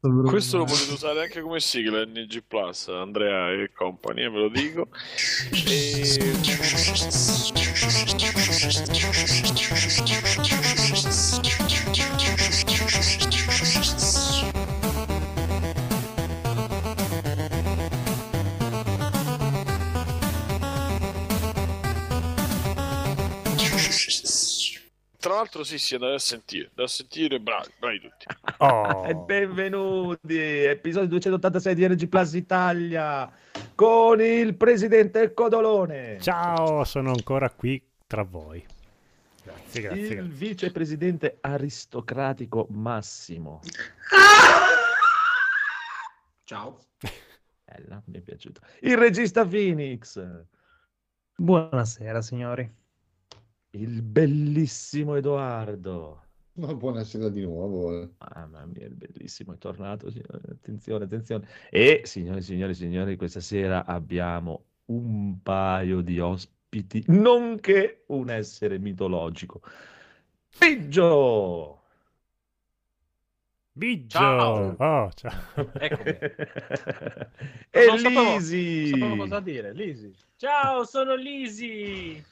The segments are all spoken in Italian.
Questo lo potete usare anche come sigla NG Plus, Andrea e compagnia, eh, ve lo dico. E... l'altro sì, sì, da sentire, da sentire, bravi, bravi tutti. Oh. E benvenuti, episodio 286 di RG Plus Italia con il presidente Codolone. Ciao, sono ancora qui tra voi. Grazie, grazie. Il grazie. vicepresidente aristocratico Massimo. Ciao. Bella, mi è piaciuto. Il regista Phoenix. Buonasera, signori. Il bellissimo Edoardo. Ma buonasera di nuovo. Mamma mia, il bellissimo è tornato. signori. Attenzione, attenzione. E, signore, signore, signori, questa sera abbiamo un paio di ospiti, nonché un essere mitologico. Biggio! Biggio! Ciao. Oh, ciao. Eccomi. e Non sapevo- Lisi! Non sapevo cosa dire, Lisi. Ciao, sono Lisi.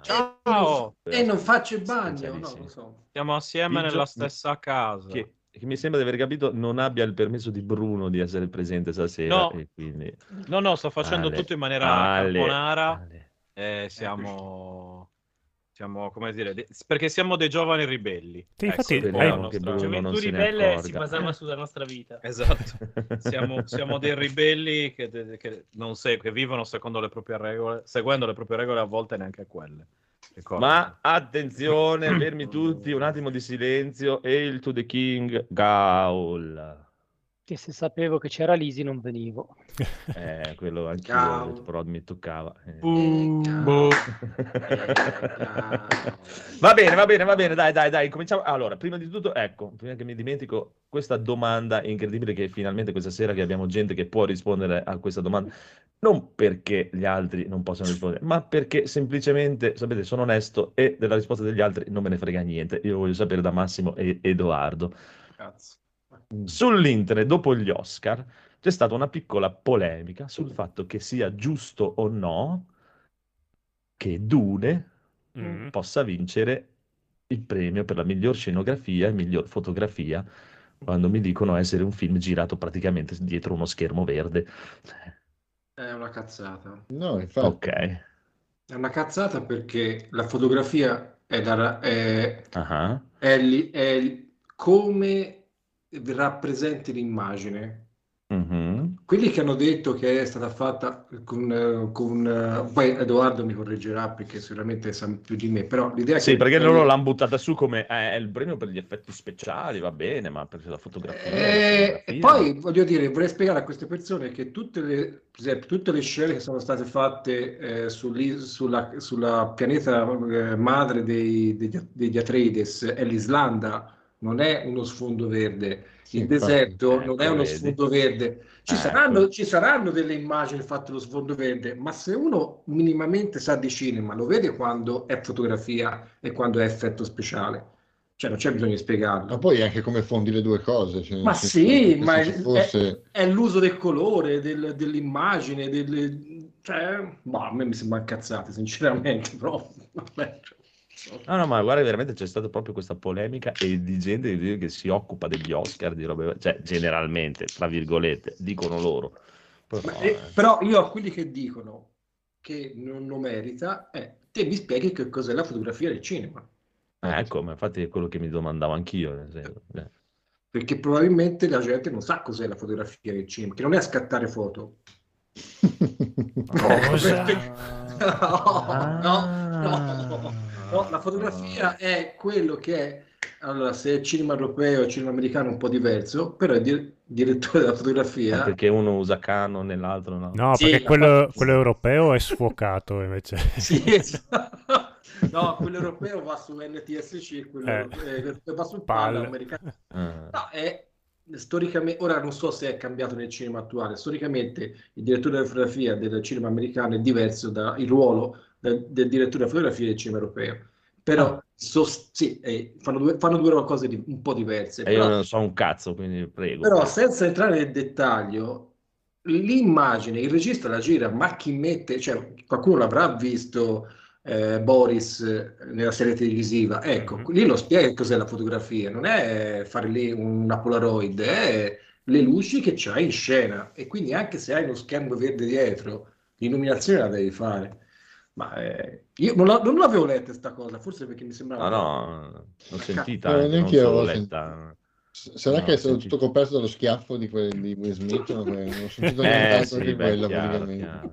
Ciao. E non faccio il bagno, no, non so. Siamo assieme Biggio- nella stessa casa. Che, che mi sembra di aver capito non abbia il permesso di Bruno di essere presente stasera. No. E quindi... No, no, sto facendo Ale, tutto in maniera Ale, carbonara. Ale. E siamo... Siamo, come dire, de- perché siamo dei giovani ribelli. Sì, Ecco, infatti, la Speriamo nostra- che Bruno Gioventù ne ribelle si basava sulla nostra vita. Esatto. Siamo, siamo dei ribelli che, de- che non se- che vivono secondo le proprie regole, seguendo le proprie regole, a volte neanche quelle. Ricordo. Ma attenzione, fermi tutti, un attimo di silenzio. Hail to the King, Gaul. Che se sapevo che c'era Lisi non venivo. Eh, quello anch'io, Gaul. però mi toccava. eh. Boh. eh, Va bene, va bene, va bene, dai, dai, dai, cominciamo. Allora, prima di tutto, ecco, prima che mi dimentico, questa domanda incredibile che finalmente questa sera che abbiamo gente che può rispondere a questa domanda, non perché gli altri non possono rispondere, ma perché semplicemente, sapete, sono onesto e della risposta degli altri non me ne frega niente. Io voglio sapere da Massimo e Edoardo. Cazzo. Sull'internet, dopo gli Oscar, c'è stata una piccola polemica sul fatto che sia giusto o no che Dune Mm. possa vincere il premio per la miglior scenografia e miglior fotografia quando mi dicono essere un film girato praticamente dietro uno schermo verde. È una cazzata. No, infatti. Ok. È una cazzata perché la fotografia è, da, è, Ah, è è come rappresenti l'immagine. mhm. Quelli che hanno detto che è stata fatta con, eh, con eh, poi Edoardo mi correggerà perché sicuramente sa più di me, però l'idea è Sì, che perché loro l'hanno buttata su come eh, è il premio per gli effetti speciali, va bene, ma per la fotografia... la Eh, fotografia- e poi voglio dire, vorrei spiegare a queste persone che tutte le, esempio, tutte le scene che sono state fatte eh, sulla, sulla pianeta madre dei, degli, degli Atreides è l'Islanda, non è uno sfondo verde. Il deserto Ecco, non è uno vedi. sfondo verde. Ci, Ecco. saranno, ci saranno delle immagini fatte lo sfondo verde, ma se uno minimamente sa di cinema, lo vede quando è fotografia e quando è effetto speciale. Cioè, non c'è bisogno di spiegarlo. Ma poi anche come fondi le due cose. cioè, Ma sì, ma è, fosse... è- l'uso del colore, del- dell'immagine, delle... cioè, boh, a me mi sembra incazzate, sinceramente, però vabbè, cioè, No, no, ma guarda, veramente c'è stata proprio questa polemica e di gente che- si occupa degli Oscar, di robe, cioè generalmente, tra virgolette, dicono loro. Però, Ma, eh, però io a quelli che dicono che non lo merita, eh, te mi spieghi che cos'è la fotografia del cinema, eh, ecco, ma infatti è quello che mi domandavo anch'io. nel senso, eh. perché probabilmente la gente non sa cos'è la fotografia del cinema, che non è a scattare foto. Cosa? no, no, no, Ah. No, la fotografia è quello che è, allora se è cinema europeo e cinema americano è un po' diverso, però il dir- direttore della Eh, fotografia perché uno usa Canon e l'altro no. No, Sì, perché la quello, quello europeo è sfuocato invece. Sì, esatto. No, quello europeo va su NTSC, quello Eh. eh, va sul Pal. PAL americano. Ah. No, è storicamente, ora non so se è cambiato nel cinema attuale, storicamente il direttore della fotografia del cinema americano è diverso dal ruolo del, del direttore della fotografia del cinema europeo. Però Ah. sos- sì, eh, fanno, due, fanno due cose di- un po' diverse. E io però- non so un cazzo, quindi prego. Però senza entrare nel dettaglio, l'immagine, il regista la gira, ma chi mette, cioè qualcuno l'avrà visto eh, Boris eh, nella serie televisiva, ecco, Mhm. lì lo spiega cos'è la fotografia, non è fare lì una Polaroid, è le luci che c'hai in scena e quindi anche se hai lo schermo verde dietro, l'illuminazione la devi fare. Ma eh, io non, la- non l'avevo letta questa cosa, forse perché mi sembrava... No, no, l'ho sentita, Eh, non neanche io solo l'avevo letta. S- Sarà No, che è stato senti- tutto coperto dallo schiaffo di, quelli di Will Smith, non ho sentito Eh nient'altro sì, che beh, quello chiaro, praticamente. chiaro,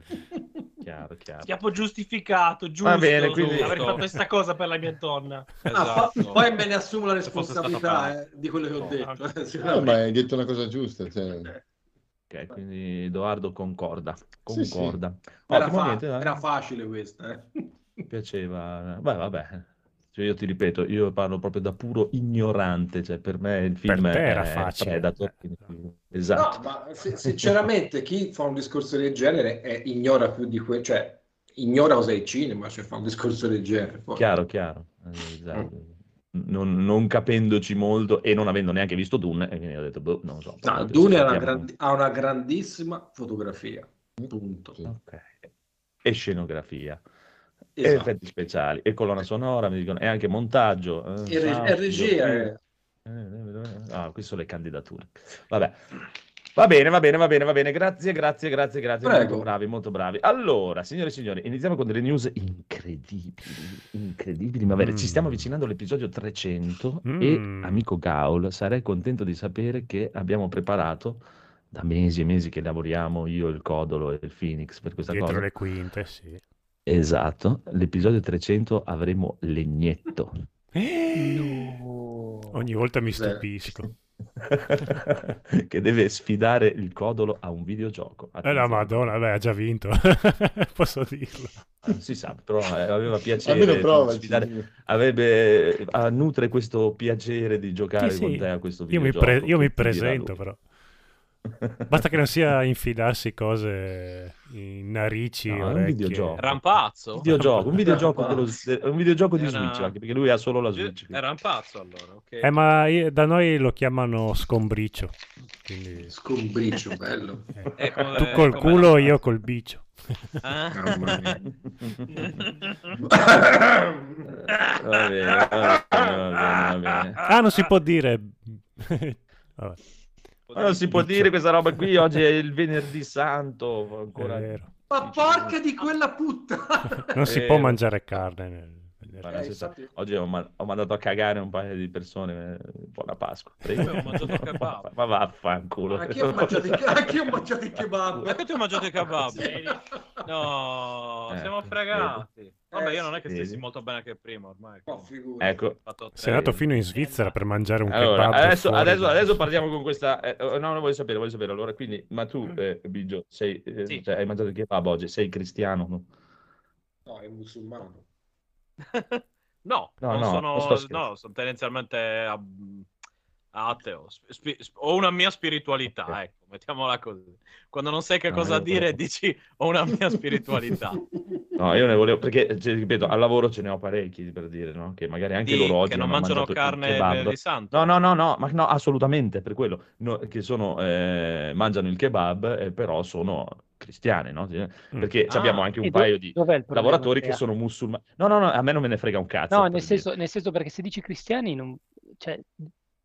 chiaro, chiaro. Schiaffo giustificato, giusto. Va bene, quindi- Avrei fatto questa cosa per la mia donna. Ah, fa- Esatto. poi me ne assumo la responsabilità eh, di quello che ho No, detto. eh, No, sicuramente. ma hai detto una cosa giusta. Cioè. Ok, quindi Edoardo concorda. Sì, sì. Concorda. Era, fa- niente, era facile questa. eh. Mi piaceva. Beh, vabbè. Cioè, io ti ripeto, io parlo proprio da puro ignorante, cioè per me il film te era è facile. Predator, Esatto. No, ma se- sinceramente chi fa un discorso del genere è- ignora più di quello, cioè ignora cosa è il cinema, cioè fa un discorso del genere. Poi. Chiaro, chiaro. Eh, esatto. Non, non capendoci molto e non avendo neanche visto Dune, e quindi ho detto, boh, non so. No, Dune ha una, grandi- ha una grandissima fotografia, punto. Sì. Ok. E scenografia, e Esatto. effetti speciali, e colonna sonora, mi dicono, e anche montaggio. eh, E, reg- sound, e regia, eh. Eh, Ah, qui sono le candidature. Vabbè. Va bene, va bene, va bene, va bene. Grazie, grazie, grazie, grazie. Prego. Molto bravi, molto bravi. Allora, signore e signori, iniziamo con delle news incredibili, incredibili. Ma bene, Mm. ci stiamo avvicinando all'episodio 300 Mm. e, amico Gaul, sarei contento di sapere che abbiamo preparato da mesi e mesi che lavoriamo io, il Codolo e il Phoenix per questa Dietro cosa. le quinte, sì. Esatto, l'episodio 300 avremo Legnetto. Ogni volta mi stupisco. che deve sfidare il Codolo a un videogioco. Eh la Attenzione. madonna, beh, ha già vinto. Posso dirlo. Non si sa, però eh, aveva piacere prova. sfidare- avrebbe, ah, nutre questo piacere di giocare Sì, con sì. te a questo Io mi, videogioco. pre- io mi presento, però. Basta che non sia infidarsi cose in narici, No, è un videogioco. Rampazzo? Un videogioco, un videogioco, dello- de- un videogioco di una- Switch, anche perché lui ha solo la Switch. È rampazzo allora, ok. Eh, ma io- da noi lo chiamano scombriccio. Quindi, Scombriccio, bello. eh, È come- tu col culo, la- io col bicio. Ah? Mamma mia. Va bene, va bene, va bene, va bene. Ah, non si può dire. Vabbè, Ma non si può dire questa roba qui, oggi è il venerdì santo, ancora... vero. Ma porca di quella puttana! Non si Eh, può lo- mangiare carne. Ma Eh, senso, infatti- oggi ho, ma- ho mandato a cagare un paio di persone, eh, buona Pasqua. Prego. Io ho mangiato kebab. Ma vaffanculo. Anch'io ho mangiato, i- anch'io ho mangiato il kebab. Anche tu hai mangiato i kebab? Sì. No, Eh, siamo fregati. Vabbè, io non è che stessi molto bene anche prima ormai. Oh. Ecco, Sei andato fino in Svizzera per mangiare un allora, kebab. adesso, adesso, da- adesso parliamo con questa... eh, oh, no, no, voglio sapere, voglio sapere. Allora, quindi, ma tu, eh, Biggio, sei, eh, Sì. cioè, hai mangiato il kebab oggi, sei cristiano? no? No, è musulmano. No, No, non no, sono, no, sono tendenzialmente ab- ateo. Sp- sp- ho una mia spiritualità, Ok. ecco, mettiamola così. Quando non sai che No, cosa dire, volevo- dici ho una mia spiritualità. No, io ne volevo, perché, cioè, ripeto, al lavoro ce ne ho parecchi per dire, no? Che magari anche Di- loro oggi che non mangiano carne venerdì santo. No, no, no, no, ma no, assolutamente, per quello, no, che sono, eh, mangiano il kebab, eh, però sono cristiani, no? Mm. Perché Ah. abbiamo anche un paio di lavoratori che sono musulmani. No, no, no, a me non me ne frega un cazzo. No, nel senso, nel senso perché se dici cristiani, non- cioè,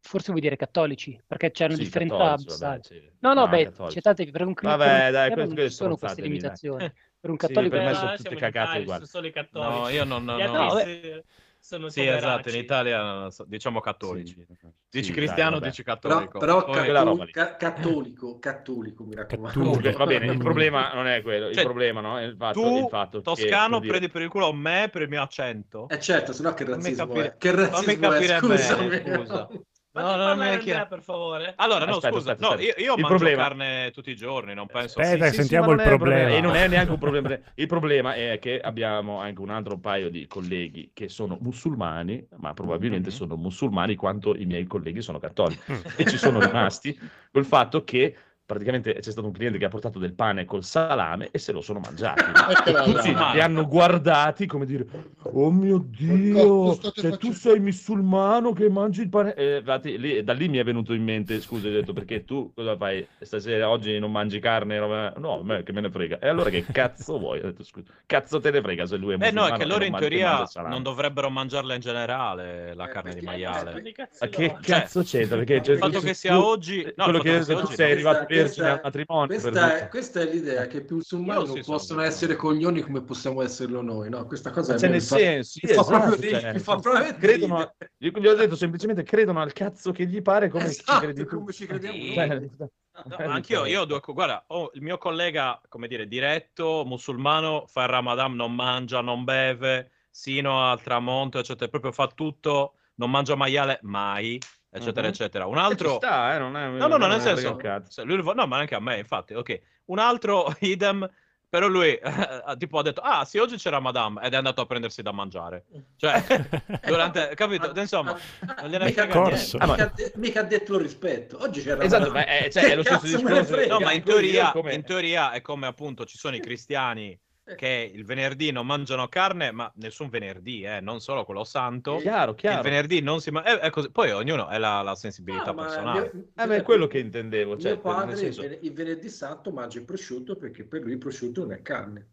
forse vuoi dire cattolici, perché c'è una Sì, differenza cattolici, vabbè, sì. No, no, beh, cattolici. c'è tante, per un, un Vabbè, dai, cristiano non queste ci sono queste lì, dai. limitazioni. Per un Sì, cattolico per me sono tutte cagate uguali. sono solo i cattolici. No, io non... Gli no, ateisti sono Sì, poveracci. esatto, in Italia diciamo cattolici. Sì. Dici Sì, cristiano, dai, dici Però, cattolico. però Poi- quella roba catto- lì. ca- cattolico, cattolico, mi raccomando. Cattolico. Va bene, il problema non è quello, il Cioè, problema no? è il fatto, tu, il fatto che, toscano, dire- prendi per il culo me per il mio accento? Eh certo, sennò che razzismo capire- è. Che razzismo capire è, scusami. bene, scusa. Ma No, no, no, non è Andrea, chiaro. per favore. Allora, no, Aspetta, scusa, aspetta, no, aspetta. io, io Il mangio problema- carne tutti i giorni, non penso... Aspetta, sì, sì, sentiamo ma il un problema. E non è neanche un problema. Il problema è che abbiamo anche un altro paio di colleghi che sono musulmani, ma probabilmente Mhm. sono musulmani quanto i miei colleghi sono cattolici. Mm. E ci sono rimasti col fatto che praticamente c'è stato un cliente che ha portato del pane col salame e se lo sono mangiati. Eccola là. Tutti li hanno guardati come dire: Oh mio Cosa Dio, cioè, tu facendo?" sei musulmano che mangi il pane. Eh, infatti, lì- da lì mi è venuto in mente: scusa, ho detto perché tu cosa fai stasera? Oggi non mangi carne? roba-" No, a me che me ne frega. E allora che cazzo vuoi? Ho detto, scusa, cazzo te ne frega se lui è Eh musulmano? no, è che e loro in teoria non dovrebbero mangiarla in generale la Eh, carne di maiale. Ma che cazzo c'entra? Perché Il cioè, fatto che sia oggi- no, quello che sei arrivato vergine al questa- matrimonio. Questa è, questa è l'idea che i musulmani Io non sì sono possono d'accordo. essere coglioni come possiamo esserlo noi, no? Questa cosa c'è me nel senso, sì, mi fa esatto, proprio cioè, mi fa proprio credono, io gli ho detto semplicemente credono al cazzo che gli pare come ci Esatto, credi tu. come ci crediamo Sì. Cioè, No, anch'io, io ho due, guarda, ho il mio collega, come dire, diretto, musulmano, fa il Ramadan, non mangia, non beve, sino al tramonto, eccetera, proprio fa tutto, non mangia maiale mai, eccetera, Mhm. eccetera. Un Ci altro... sta, eh, non è, No, no, no, nel senso, lui, no, ma anche a me, infatti, ok. Un altro, idem, però lui, tipo, ha detto, ah, sì, oggi c'era Madame, ed è andato a prendersi da mangiare. Cioè, durante, capito? Insomma, non gliene mica, corso. Ah, ma- mica, ha detto lo rispetto. Oggi c'era Esatto, ma è, cioè, è lo stesso discorso. No, ma in teoria, come- in teoria è come appunto ci sono i cristiani che il venerdì non mangiano carne, ma nessun venerdì, eh, non solo quello santo. Chiaro, che Il chiaro. venerdì non si mangia. Così. Poi ognuno ha la, la sensibilità No, ma personale. mio- Eh, beh, è quello che intendevo, cioè, mio padre nel senso- il venerdì santo mangia il prosciutto perché per lui il prosciutto non è carne.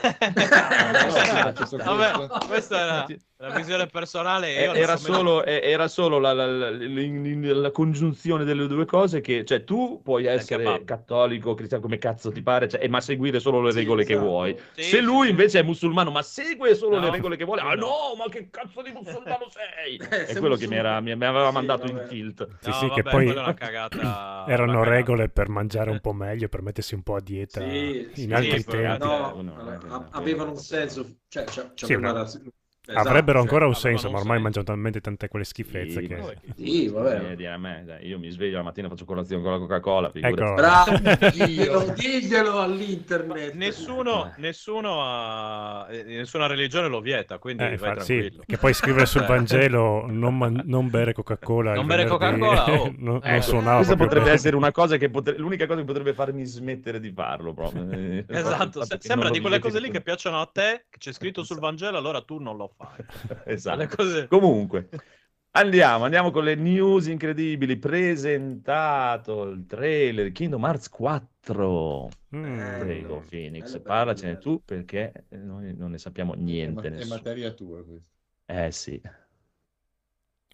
No. Vabbè, questa è la, visione personale. e Eh, Era solo, eh, era solo la, la- la- la congiunzione delle due cose che, cioè, tu puoi essere cattolico, cristiano, come cazzo ti pare, cioè, eh, ma seguire solo le Sì, regole che esatto. vuoi. Sì, Se lui sì. invece è musulmano, ma segue solo No. le regole che vuole, ah No. no, ma che cazzo di musulmano sei? Eh, È quello che mi, era- mi- mi aveva Sì, mandato in vabbè. tilt. Sì, No, sì, che vabbè, poi è una cagata- erano regole per mangiare un po' meglio, per mettersi un po' a dieta Sì, in sì, altri tempi. No, a- avevano un senso, cioè, c'è Sì, una esatto, Avrebbero cioè, ancora un senso, ma ormai senso. mangiano talmente tante quelle schifezze Sì, che... Sì, vabbè. Eh, dire a me, dai, io mi sveglio la mattina faccio colazione con la Coca-Cola. Ecco. Bravo, diglielo, diglielo all'internet. Nessuno, nessuno ha, eh, nessuna religione lo vieta, quindi Eh, vai infatti, sì, che poi scrivere sul Eh. Vangelo non, man- non bere Coca-Cola. Non bere venerdì", Coca-Cola, oh. non, Eh, non suonava Questa potrebbe bene. essere una cosa che potre- l'unica cosa che potrebbe farmi smettere di farlo proprio. Eh, Esatto, se- sembra di quelle cose lì che piacciono a te, che c'è scritto sul Vangelo, allora tu non lo fai. Esatto. Cose- Comunque, andiamo, andiamo con le news incredibili. Presentato il trailer Kingdom Hearts 4. Mm. Prego, Bello. Phoenix, Bello, parlacene bello. tu perché noi non ne sappiamo È, ma- niente. è materia tua questa. Eh sì,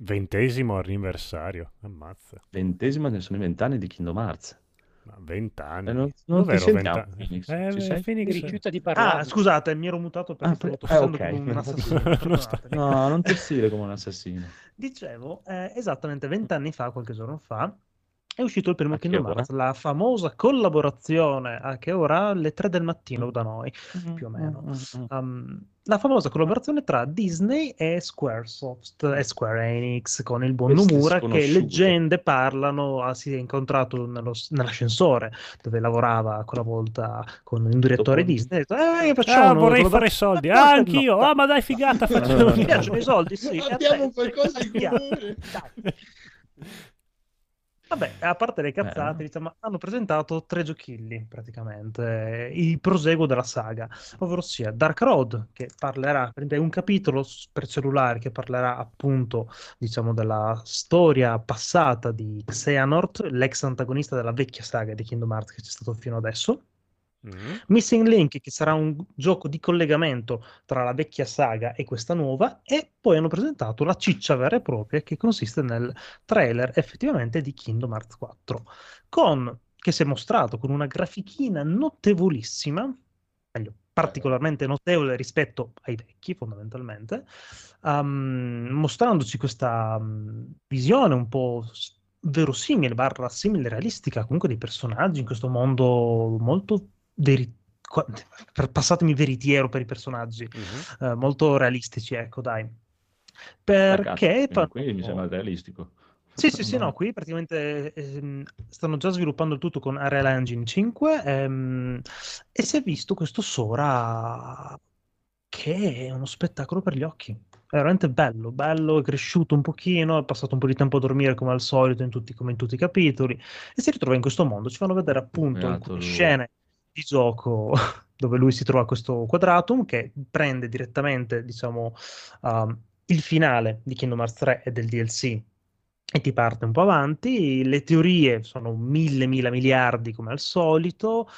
Ventesimo anniversario, ammazza. ventesimo ne sono i vent'anni di Kingdom Hearts. Ma Vent'anni. Eh, non- non ti Dov'ero sentiamo, vent'anni? Phoenix. Eh, Ci sei? Mi Phoenix... rifiuta di parlare. Ah, scusate, mi ero mutato perché Ah, stavo tossendo ah, ok. come un assassino. Non. No, non tossire come un assassino. Dicevo, eh, esattamente vent'anni fa, qualche giorno fa, è uscito il primo A Kingdom? Hearts, la famosa collaborazione, a che ora? Alle 3 del mattino da noi, più o meno. Um, la famosa collaborazione tra Disney e Squaresoft e Square Enix con il buon Queste Nomura che leggende parlano, ah, si è incontrato nello- nell'ascensore dove lavorava quella volta con un direttore Dopo- Disney detto, eh, facciamo Ah, vorrei fare collaborazione." soldi. Ah, anch'io. Ah, ma dai, figata, facciamo. Mi piacciono i soldi, sì. Abbiamo qualcosa in comune. Vabbè, a parte le cazzate, Eh. diciamo, hanno presentato tre giochilli praticamente, eh, il proseguo della saga, ovvero sia Dark Road, che parlerà, è un capitolo per cellulare che parlerà appunto, diciamo, della storia passata di Xehanort, l'ex antagonista della vecchia saga di Kingdom Hearts che c'è stato fino adesso. Mm. Missing Link, che sarà un gioco di collegamento tra la vecchia saga e questa nuova, e poi hanno presentato la ciccia vera e propria che consiste nel trailer effettivamente di Kingdom Hearts 4, con, che si è mostrato con una grafichina notevolissima, meglio, particolarmente notevole rispetto ai vecchi fondamentalmente, um, mostrandoci questa um, visione un po' verosimile, barra simile realistica comunque dei personaggi in questo mondo molto veri- passatemi veritiero per i personaggi, Mhm. eh, molto realistici, ecco dai. Perché... cazzo, quindi mi sembra realistico. Sì, sì, sì, no, qui praticamente ehm, stanno già sviluppando il tutto con Unreal Engine 5 ehm, e si è visto questo Sora che è uno spettacolo per gli occhi. veramente bello, bello, è cresciuto un pochino, è passato un po' di tempo a dormire come al solito in tutti, come in tutti i capitoli e si ritrova in questo mondo. Ci fanno vedere appunto Beato alcune lui. scene di gioco dove lui si trova questo quadratum che prende direttamente, diciamo, um, il finale di Kingdom Hearts 3 e del DLC e ti parte un po' avanti. Le teorie sono mille, mila miliardi come al solito.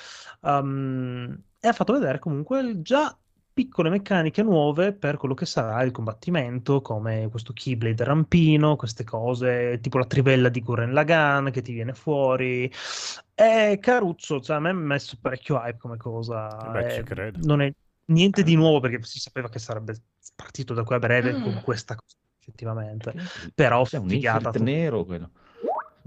um, e ha fatto vedere comunque già piccole meccaniche nuove per quello che sarà il combattimento, come questo Keyblade rampino, queste cose, tipo la trivella di Gurren Lagann che ti viene fuori. È caruccio, cioè a me ha messo parecchio hype come cosa. Beh, ci Eh, credo. non è niente di nuovo perché si sapeva che sarebbe partito da qui a breve con questa cosa, effettivamente. Però C'è un figata nero quello.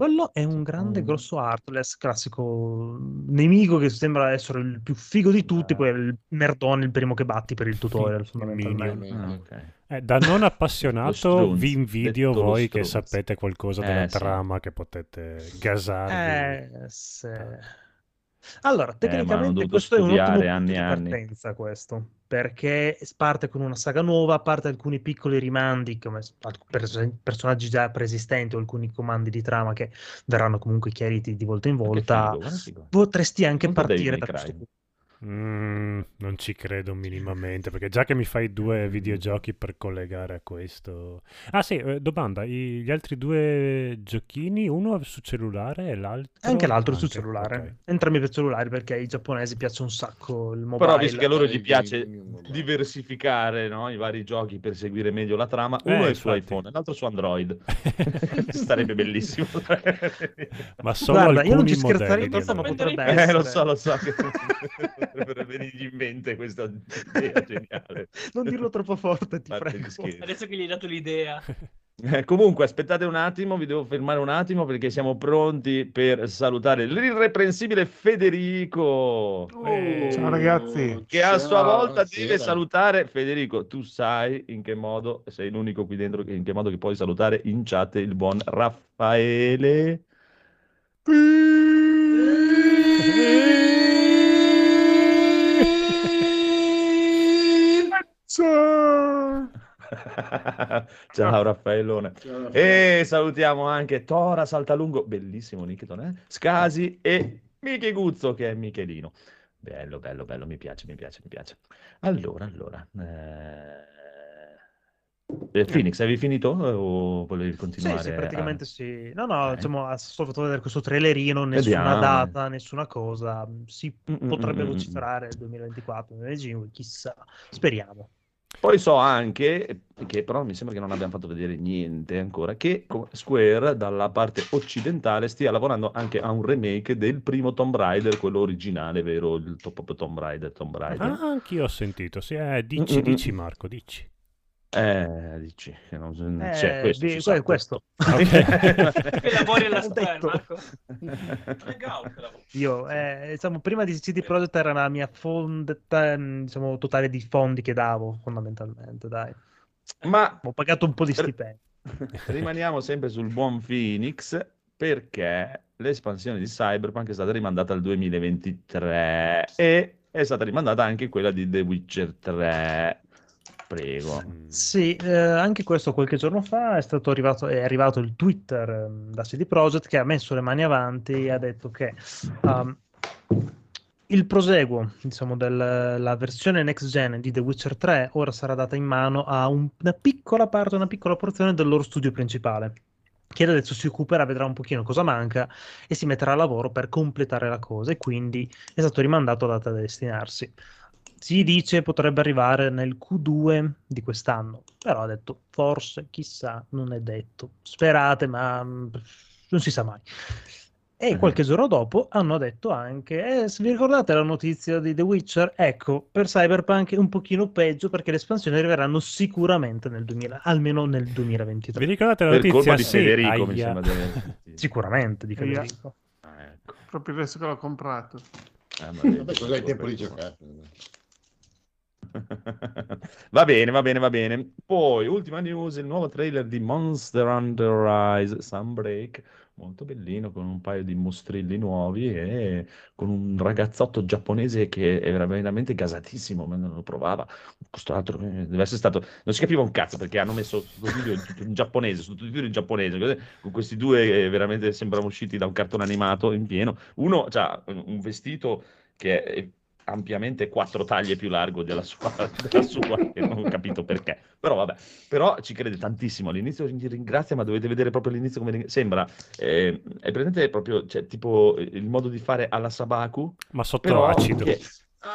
Quello è un grande Mm. grosso Heartless, classico nemico che sembra essere il più figo di tutti, poi è il nerdone, il primo che batti per il tutorial, fondamentalmente. Ah, ok. Eh, da non appassionato vi invidio voi che sapete qualcosa della Eh, sì. trama che potete gasarvi. Eh, sì. Allora, hanno tecnicamente questo è un ottimo punto anni di anni. partenza, questo, perché parte con una saga nuova, a parte alcuni piccoli rimandi, come pers- personaggi già preesistenti o alcuni comandi di trama che verranno comunque chiariti di volta in volta, figo, potresti anche Devil partire da questo punto. Mm, non ci credo minimamente, perché già che mi fai due videogiochi per collegare a questo... Ah sì, eh, domanda, i- gli altri due giochini, uno su cellulare e l'altro... Anche l'altro su Anche, cellulare. ok. Entrambi per cellulare perché ai giapponesi piace un sacco il mobile. Però visto che a loro gli piace diversificare no, i vari giochi per seguire meglio la trama, Eh, uno è su infatti. iPhone e l'altro su Android. Sarebbe bellissimo. Ma solo Guarda, io non ci alcuni scherzerei ma di potrebbe essere. Eh, lo so, lo so che potrebbe venirgli in mente questa idea geniale. Non dirlo troppo forte, ti Parte prego. Adesso che gli hai dato l'idea. Eh, comunque, aspettate un attimo, vi devo fermare un attimo perché siamo pronti per salutare l'irreprensibile Federico. Eh, Ciao ragazzi. Che a sua volta deve buonasera. salutare Federico. Tu sai in che modo, sei l'unico qui dentro, in che modo che puoi salutare in chat il buon Raffaele. Ciao Raffaellone. Ciao, E salutiamo anche Tora Saltalungo, bellissimo Nickton, eh? Scasi e Michi Guzzo che è Michelino. Bello, bello, bello, mi piace, mi piace, mi piace. Allora, allora. eh, eh, Phoenix, avevi finito o volevi Sì, continuare? sì, a- praticamente sì. No, no, Ok. diciamo, solo fatto vedere questo trailerino, nessuna Vediamo. data, nessuna cosa. Si Mm, mm, potrebbe mm, mm, mm. vociferare 2024, 2025, chissà. Speriamo. Poi so anche, che però mi sembra che non abbiamo fatto vedere niente ancora, che Square dalla parte occidentale stia lavorando anche a un remake del primo Tomb Raider, quello originale, vero? Il top Tomb Raider, Tomb Raider. Ah, anch'io ho sentito, sì, eh, dici, Mm, mm, dici mm. Marco, dici. Eh, dici, che non Eh, c'è questo. di- sa. questo. Che lavori alla detto. Marco. Io, eh, diciamo, prima di CD Projekt era la mia fonte, diciamo, totale di fondi che davo, fondamentalmente, dai. Ma Ho pagato un po' di stipendi. rimaniamo sempre sul buon Phoenix perché l'espansione di Cyberpunk è stata rimandata al 2023 e è stata rimandata anche quella di The Witcher 3. Prego. Mm. Sì, eh, anche questo qualche giorno fa è stato arrivato, è arrivato il Twitter ehm, da CD Projekt che ha messo le mani avanti e ha detto che um, il proseguo, diciamo, della versione next gen di The Witcher 3 ora sarà data in mano a un- una piccola parte, una piccola porzione del loro studio principale, che adesso si occuperà, vedrà un pochino cosa manca e si metterà a lavoro per completare la cosa e quindi è stato rimandato a data da destinarsi. Si dice potrebbe arrivare nel Q2 di quest'anno, però ha detto forse, chissà, non è detto. Sperate, ma mm, non si sa mai. E Mhm. qualche giorno dopo hanno detto anche, eh, se vi ricordate la notizia di The Witcher? Ecco, per Cyberpunk è un pochino peggio perché le espansioni arriveranno sicuramente nel 2000, almeno nel 2023. Vi ricordate la Per notizia? di Sì, Federico, mi sembra di. Sicuramente di Federico. Ah, ecco. Proprio adesso che l'ho comprato. Eh, Vabbè, cos'hai tempo di giocare? Va bene, va bene, va bene. Poi, ultima news, il nuovo trailer di Monster Under Rise Sunbreak, molto bellino, con un paio di mostrilli nuovi e con un ragazzotto giapponese che era veramente gasatissimo, ma non lo provava. Altro eh, deve essere stato... Non si capiva un cazzo perché hanno messo sottotitoli in giapponese, sottotitoli in giapponese, con questi due che veramente sembrano usciti da un cartone animato in pieno. Uno ha un vestito che è ampiamente quattro taglie più largo della sua, della sua che non ho capito perché. Però vabbè, però ci crede tantissimo. All'inizio ti ringrazia, ma dovete vedere proprio all'inizio come sembra. eh, è presente proprio, cioè, tipo il modo di fare alla Sabaku, Ma sotto però acido. che-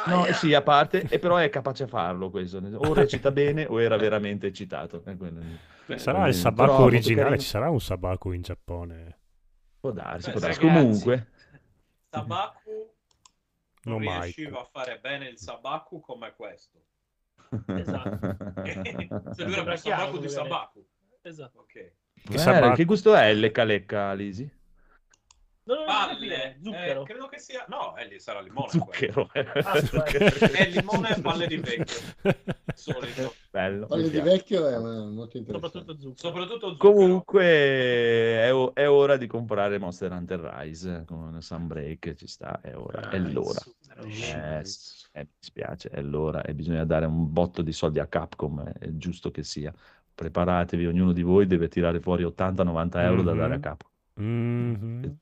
No, eh sì, a parte, e però è capace a farlo questo. O recita bene o era veramente eccitato. Quello. Sarà Eh, il però Sabaku originale, ci sarà un Sabaku in Giappone. Può darsi, Beh, può darsi. ragazzi, Comunque, Sabaku non No, riusciva a fare bene il Sabaku come questo. Esatto. Se lui era un Sabaku di. Sabaku. Esatto. Ok. Eh, Sabaku. che gusto è il lecca lecca, Lisi? No, no, no, Palle, zucchero. eh, credo che sia... No, eh, lì sarà limone. Zucchero. Ah, Zucchero. È limone e palle di vecchio. Solito. Bello. Palle di vecchio è molto interessante. Soprattutto zucchero. Soprattutto zucchero. Comunque è, o- è ora di comprare Monster Hunter Rise con Sunbreak, ci sta, è ora, è l'ora. Eh, eh, mi spiace, è l'ora e bisogna dare un botto di soldi a Capcom, è giusto che sia. Preparatevi, ognuno di voi deve tirare fuori 80-90 euro da dare a Mhm. Capcom. Mhm.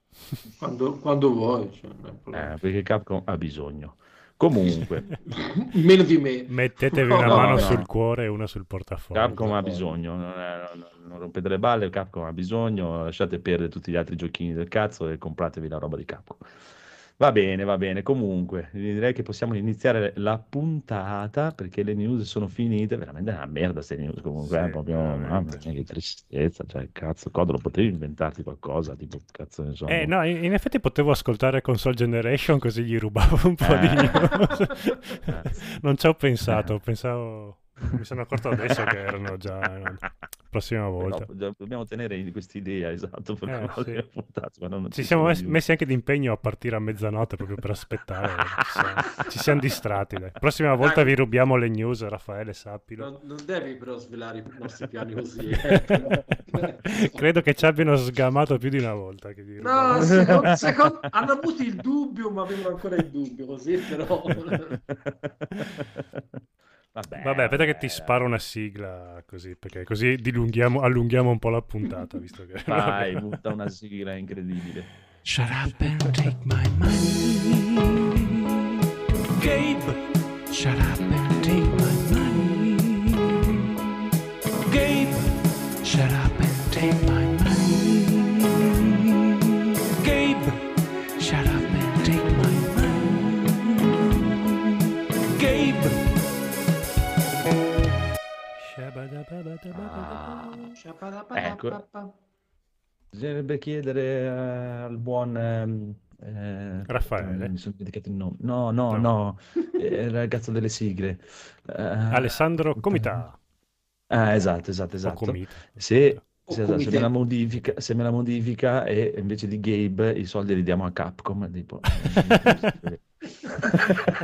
Quando, quando vuoi. cioè. Eh, perché Capcom ha bisogno. Comunque, Meno di me. Mettetevi No, una no, mano no. sul cuore e una sul portafoglio. Capcom ha bisogno, non, è- non- non rompete le balle, Capcom ha bisogno, lasciate perdere tutti gli altri giochini del cazzo e compratevi la roba di Capcom. Va bene, va bene. Comunque, direi che possiamo iniziare la puntata perché le news sono finite. Veramente è una merda queste news. Comunque, Sì, è proprio mamma mia, che tristezza. Cioè, cazzo, Codolo, potevi inventarti qualcosa? Tipo, cazzo ne so. Eh no, in effetti potevo ascoltare Console Generation così gli rubavo un po' di Eh. news. Non ci ho pensato, pensavo... Mi sono accorto adesso che erano già... Prossima volta. No, già- dobbiamo tenere questa idea, esatto, per Eh, sì. ma non Ci ci siamo sono mes- news. messi anche d'impegno a partire a mezzanotte proprio per aspettare. Ci siamo, ci siamo distratti. Dai. Prossima volta vi rubiamo le news, Raffaele, sappilo. Non, non devi però svelare i nostri piani così. eh. Credo che ci abbiano sgamato più di una volta. No, secondo, secondo- hanno avuto il dubbio, ma avevano ancora il dubbio, così però... Vabbè, Vabbè, aspetta che ti sparo una sigla così, perché così dilunghiamo, allunghiamo un po' la puntata, visto che... Vai, butta una sigla incredibile. Shut up and take my money. Gabe, shut up and Ecco. Bisognerebbe chiedere eh, al buon ehm, eh, Raffaele? eh, mi sono dimenticato il nome. No, no, No. no, eh, il ragazzo delle sigle. Eh, Alessandro Comità. Ah, esatto, esatto, esatto. Comita. Se, se- esatto, se me la modifica, se me la modifica e invece di Gabe i soldi li diamo a Capcom, tipo,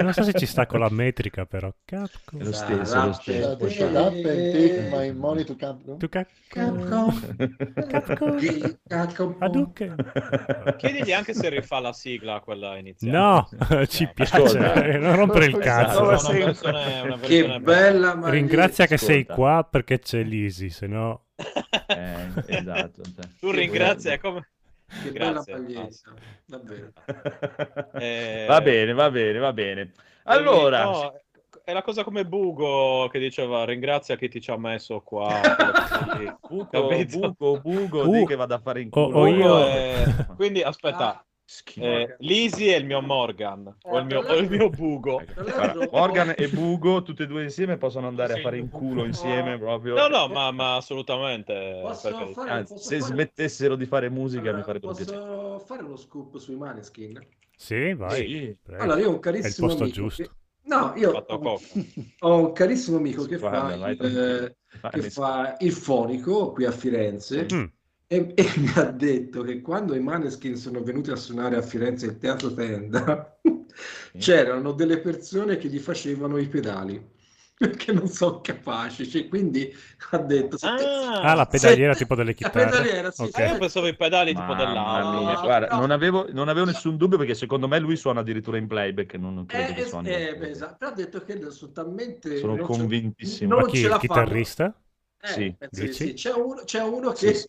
non so se ci sta con la metrica, però. Capcom. è lo stesso, è lo stesso. Shut up and take my money to Capcom. Tu Capcom. Capcom. Che- Capcom. Hadouken. Chiedigli anche se rifà la sigla quella iniziale. No, ci piace. Ascolta. eh, Non rompere il cazzo. Una Sì. versione, una Che versione bella Maria. Ringrazia che sei Ascolta. qua perché c'è Lisi, se no... Eh, esatto. cioè. Tu ringrazia come... Che bella Grazie. maglietta, davvero. Eh, Va bene, va bene, va bene. Allora, no, è la cosa come Bugo che diceva ringrazia chi ti ci ha messo qua. Buco, capito? buco, buco, Uh, di che vado a fare in oh, culo. oh, Bugo io- è- Quindi aspetta, Schifo. Eh, Lisi è il mio Morgan, o il mio, o il mio Bugo. Guarda, Morgan e Bugo, tutte e due insieme, possono andare a fare in culo insieme proprio. No, no, ma, ma assolutamente. Posso fare- Anzi, posso se fare- smettessero di fare musica mi Allora, farebbe piacere. posso fare uno scoop sui Maneskin? Sì, vai. Sì. Allora, io ho un È il carissimo posto amico giusto. che- No, io Fatto ho, ho un carissimo amico che, Guarda, fa, il, eh, Vai, che mi- fa il fonico qui a Firenze Mm. E, e mi ha detto che quando i Maneskin sono venuti a suonare a Firenze il Teatro Tenda c'erano delle persone che gli facevano i pedali perché non sono capaci. Cioè, quindi ha detto: se te- Ah, la se- pedaliera tipo delle la chitarre. pedaliera, sì, Ok. se- io pensavo i pedali tipo Mamma dell'auto. mia, No, guarda, no. non avevo, non avevo nessun dubbio perché secondo me lui suona addirittura in playback, non credo Eh, che eh, suoni. eh, beh, esatto. Però ha detto che sono talmente. Sono convintissimo. Ma chi, ce il la chitarrista? Eh, Sì, di dici? sì. C'è uno, c'è uno Sì, che.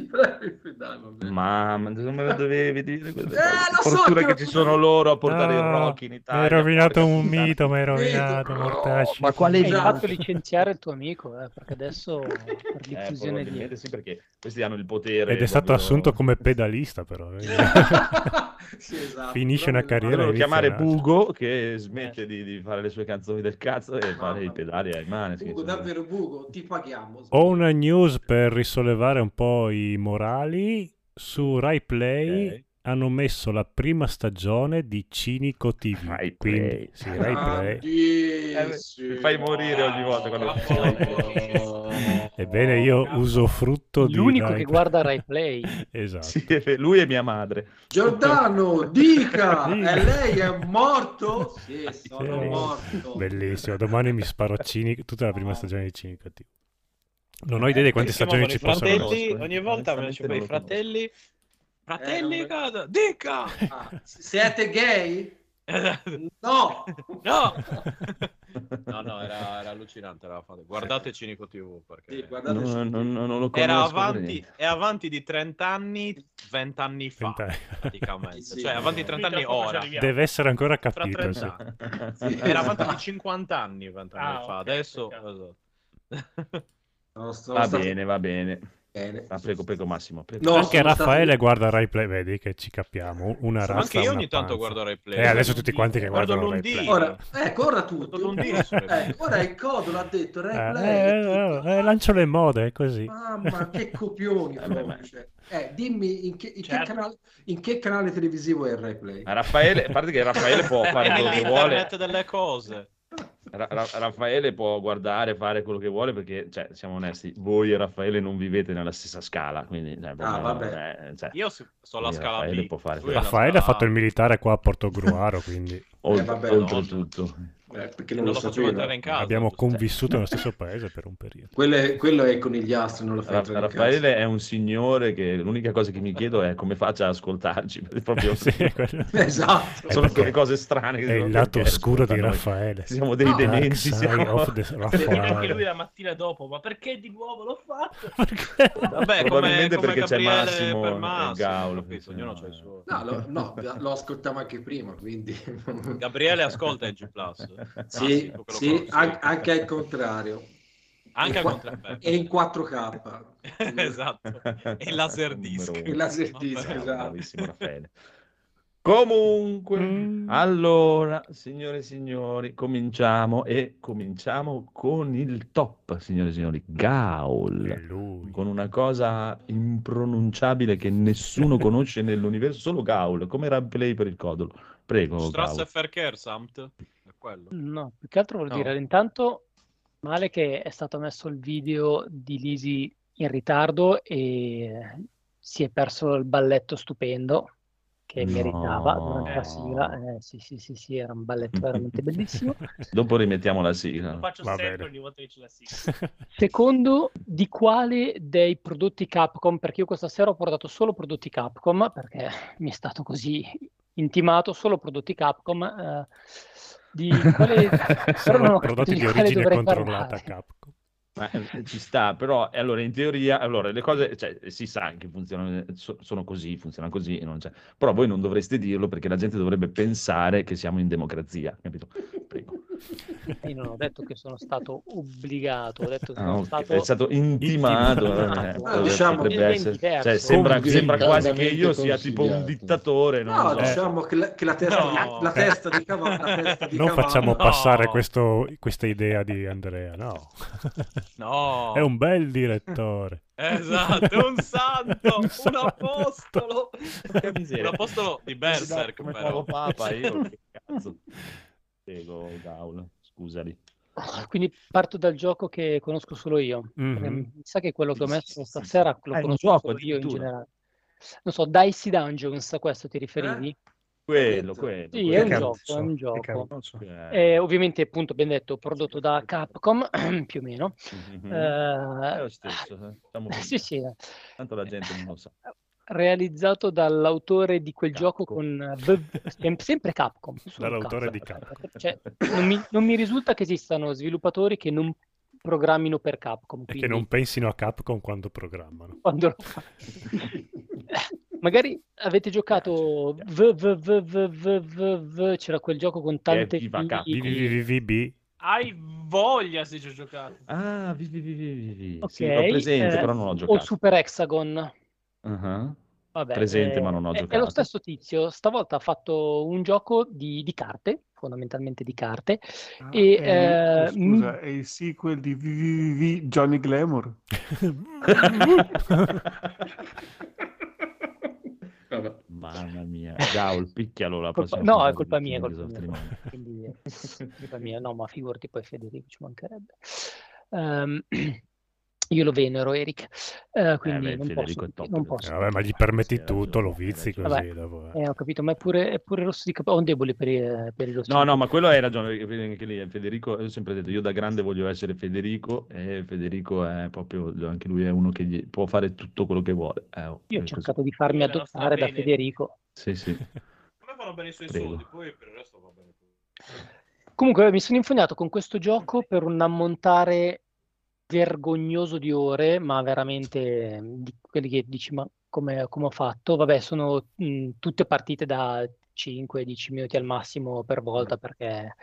Mamma, non me lo dovevi dire quelle Eh, lo so Fortuna che che lo- ci sono loro a portare il No, rock in Mi hai Italia. rovinato un mito, mi hai rovinato, mortacci. Ma quale Hai mito? fatto licenziare il tuo amico, eh, perché adesso per Eh, diffusione di... probabilmente sì, perché questi hanno il potere. Ed è stato proprio- assunto come pedalista, però. eh. Sì, esatto. Finisce una carriera Devono chiamare. Bugo che smette di, di fare le sue canzoni del cazzo e fare i pedali ai maneskin. Bugo, davvero Bugo, ti paghiamo. Ho una news per risollevare un po' i morali. Su Rai Play Ok. hanno messo la prima stagione di Cinico TV. Rai Quindi, Play. sì, Rai Play. Grandissimo. Mi fai morire ogni volta quando Play. Ebbene, io uso frutto di L'unico Rai che Play. guarda Rai Play. Esatto. Sì, lui e mia madre. Giordano, dica! Dica. E lei è morto? Sì, sono Sì. morto. Bellissimo. Domani mi sparo Cinico, tutta la prima stagione di Cinico TV. Non ho idea di quante stagioni ci i possono fratelli, essere. ogni volta me ne Onestamente i non fratelli. Fratelli, Eh, non- cosa? Dica! Ah, siete gay? No! No! No, no, era, era allucinante. Era fatto. Guardate Cinico TV perché Sì, guardate No, no, non lo conosco. era avanti, è avanti di 30 anni, 20 anni fa, Vent'anni. praticamente. Sì, cioè, avanti di 30 anni ci ora. Deve essere ancora capito. 30 sì. anni. Sì. Era avanti di 50 anni, 20 anni Ah, fa. ok, Adesso... No, sto- Va sto- bene, va bene. bene. Ah, prego, prego Massimo. prego. No, Anche Raffaele stati- guarda Rai Play, vedi che ci capiamo. Una razza, Anche io una ogni tanto panza. guardo Rai Play. E adesso tutti quanti che Guardo guardano Rai. Play. Ora, ecco, ora Play. Ecco, ora il Codolo ha detto Eh, Rai Play. eh, tutto. eh, eh, lancio le mode, è così. Mamma, che copioni Eh. Eh, dimmi in che, in, che Certo. canale, in che canale televisivo è Rai Play? Raffaele, a parte che Raffaele può fare quello che vuole, delle cose. Ra- Ra- Raffaele può guardare, fare quello che vuole perché, cioè, siamo onesti, voi e Raffaele non vivete nella stessa scala, quindi, cioè, proprio, vabbè. eh, cioè, Io so la Quindi scala Raffaele B. può fare la Raffaele ha fatto il militare qua a Portogruaro, quindi ol- vabbè, oltretutto. Eh, perché Non non lo lo facciamo entrare in casa. abbiamo convissuto nello stesso paese per un periodo. Quello è, quello è con gli astri, non lo fai Ra- entrare Raffaele è un signore che l'unica cosa che mi chiedo è come faccia ad ascoltarci. proprio Sì, quello-. Esatto. sono quelle cose strane. che È il lato oscuro di? Raffaele. Siamo dei No, Dark dementi. Siamo... the anche lui la mattina dopo, ma perché di nuovo l'ho fatto? Perché? Vabbè, come, Probabilmente come perché c'è Gabriele Massimo per Massimo, Gaul, capito? Ognuno c'ha il suo. No, lo, no, lo ascoltavo anche prima, quindi... Gabriele ascolta il G+. Sì, Ah, sì, an- anche al contrario. Anche al contrario. E in 4K. esatto. E Laserdisc. Il Laserdisc, esatto. Bravissimo Raffaele. Comunque, Mm. allora, signore e signori, cominciamo e cominciamo con il top, signore e signori, Gaul, con una cosa impronunciabile che nessuno conosce nell'universo, solo Gaul, come era play per il codolo. Prego, Gaul. Strasseverkehrsamt. Quello. No, più che altro vuol No. dire intanto male che è stato messo il video di Lisi in ritardo e si è perso il balletto stupendo che No. meritava durante la sigla. Eh, sì, sì, sì, sì, era un balletto veramente bellissimo. Dopo rimettiamo la Lo sigla. faccio Va sempre bene. ogni volta che c'è la sigla. Secondo, di quale dei prodotti Capcom, perché io questa sera ho portato solo prodotti Capcom, perché mi è stato così intimato, solo prodotti Capcom, eh, di quale... però Sono non ho prodotti di origine controllata. Capcom. Ma, eh, ci sta, però eh, allora in teoria, allora le cose, cioè, si sa che funzionano, so- sono così, funzionano così, e non c'è. Però voi non dovreste dirlo perché la gente dovrebbe pensare che siamo in democrazia, capito? Prego. Io non ho detto che sono stato obbligato, ho detto che Ah, sono stato... È stato intimato, Intimato. eh, Ah, potrebbe diciamo- essere- diverso. cioè, sembra, sembra quasi che io sia tipo un dittatore. non No, so. diciamo che la, che la testa, No. di, la testa di cavallo... La testa di Non cavallo- facciamo No. passare questo- questa idea di Andrea, no. No. È un bel direttore. Esatto, è un santo, Un un, santo. apostolo. Porca miseria. Un apostolo di Berserk, Come però. papa, io che cazzo. Prego, Gaul, scusali. Quindi parto dal gioco che conosco solo io. Mhm. Perché Mi sa che quello che ho messo stasera lo Ah, è un conosco gioco solo io in generale. Non so, Dicey Dungeons, a questo ti riferivi? Eh? Quello, quello. Sì, quello. è un gioco, è un gioco. Eh, ovviamente, appunto, abbiamo detto, prodotto da Capcom, più o meno. Mhm. Eh, È lo stesso, eh. Stiamo sì, sì, Tanto la gente non lo sa. Realizzato dall'autore di quel gioco con eh, sem- sempre Capcom. Dall'autore di Capcom. Capcom. Cioè, non, mi, non mi risulta che esistano sviluppatori che non programmino per Capcom. E che quindi non pensino a Capcom quando programmano. quando lo. Magari avete giocato V, V, V, V, V, V, V, c'era quel gioco con tante Capcom. VVVVB. Hai voglia se ci ho giocato. Ah, vi. Ok, Sì, l'ho presente, eh, però non ho o giocato. Super Hexagon. Ah, Vabbè, Presente, eh, ma non ho è- È giocato. lo stesso tizio, stavolta ha fatto un gioco di, di carte, fondamentalmente di carte, Ah, e è- eh, scusa, è il sequel di VVV Johnny Glamour. Mamma mia, Gaul, picchialo la colpa- prossima no, è colpa mia, colpa mia. Quindi, è colpa mia, no, ma figurati poi Federico ci mancherebbe. Ehm, io lo venero, Eric, eh, quindi beh, non posso, non Eh, posso. vabbè, ma gli permetti Sì, tutto, lo hai vizi così. Vabbè, dopo, Eh, ho capito, ma è pure, è pure rosso di capelli. Ho un debole per i, per i rossi No, no, ma quello hai ragione, anche lì Federico, io ho sempre detto, io da grande voglio essere Federico e Federico è proprio, anche lui è uno che gli può fare tutto quello che vuole. Eh, oh, Io ho così. cercato di farmi adottare da bene. Federico. Sì, sì. A me vanno bene i suoi Prego. soldi, poi per il resto va bene. Comunque mi sono infognato con questo gioco per un ammontare vergognoso di ore, ma veramente di quelli che dici, ma come, come ho fatto? Vabbè, sono mh, tutte partite da 5-10 minuti al massimo per volta perché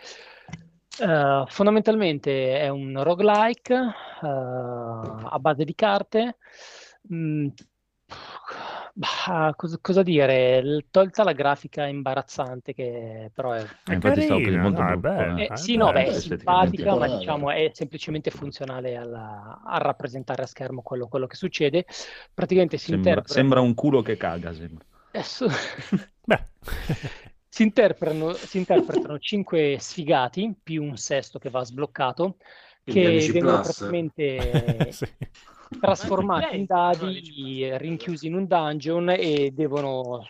eh, fondamentalmente è un roguelike eh, a base di carte. Mm, bah, cosa, cosa dire? Tolta la grafica imbarazzante che però è Eh, infatti stavo per dire carina, molto no, è brutto, eh. eh, sì, no, beh, è simpatica, ma diciamo è semplicemente funzionale alla- a rappresentare a schermo quello, quello che succede. Praticamente si Sembra, interpreta... sembra un culo che caga, sembra. Adesso- Beh, si interpretano, si interpretano cinque sfigati più un sesto che va sbloccato, Quindi che vengono plus. praticamente sì. Trasformati in dadi, rinchiusi in un dungeon e devono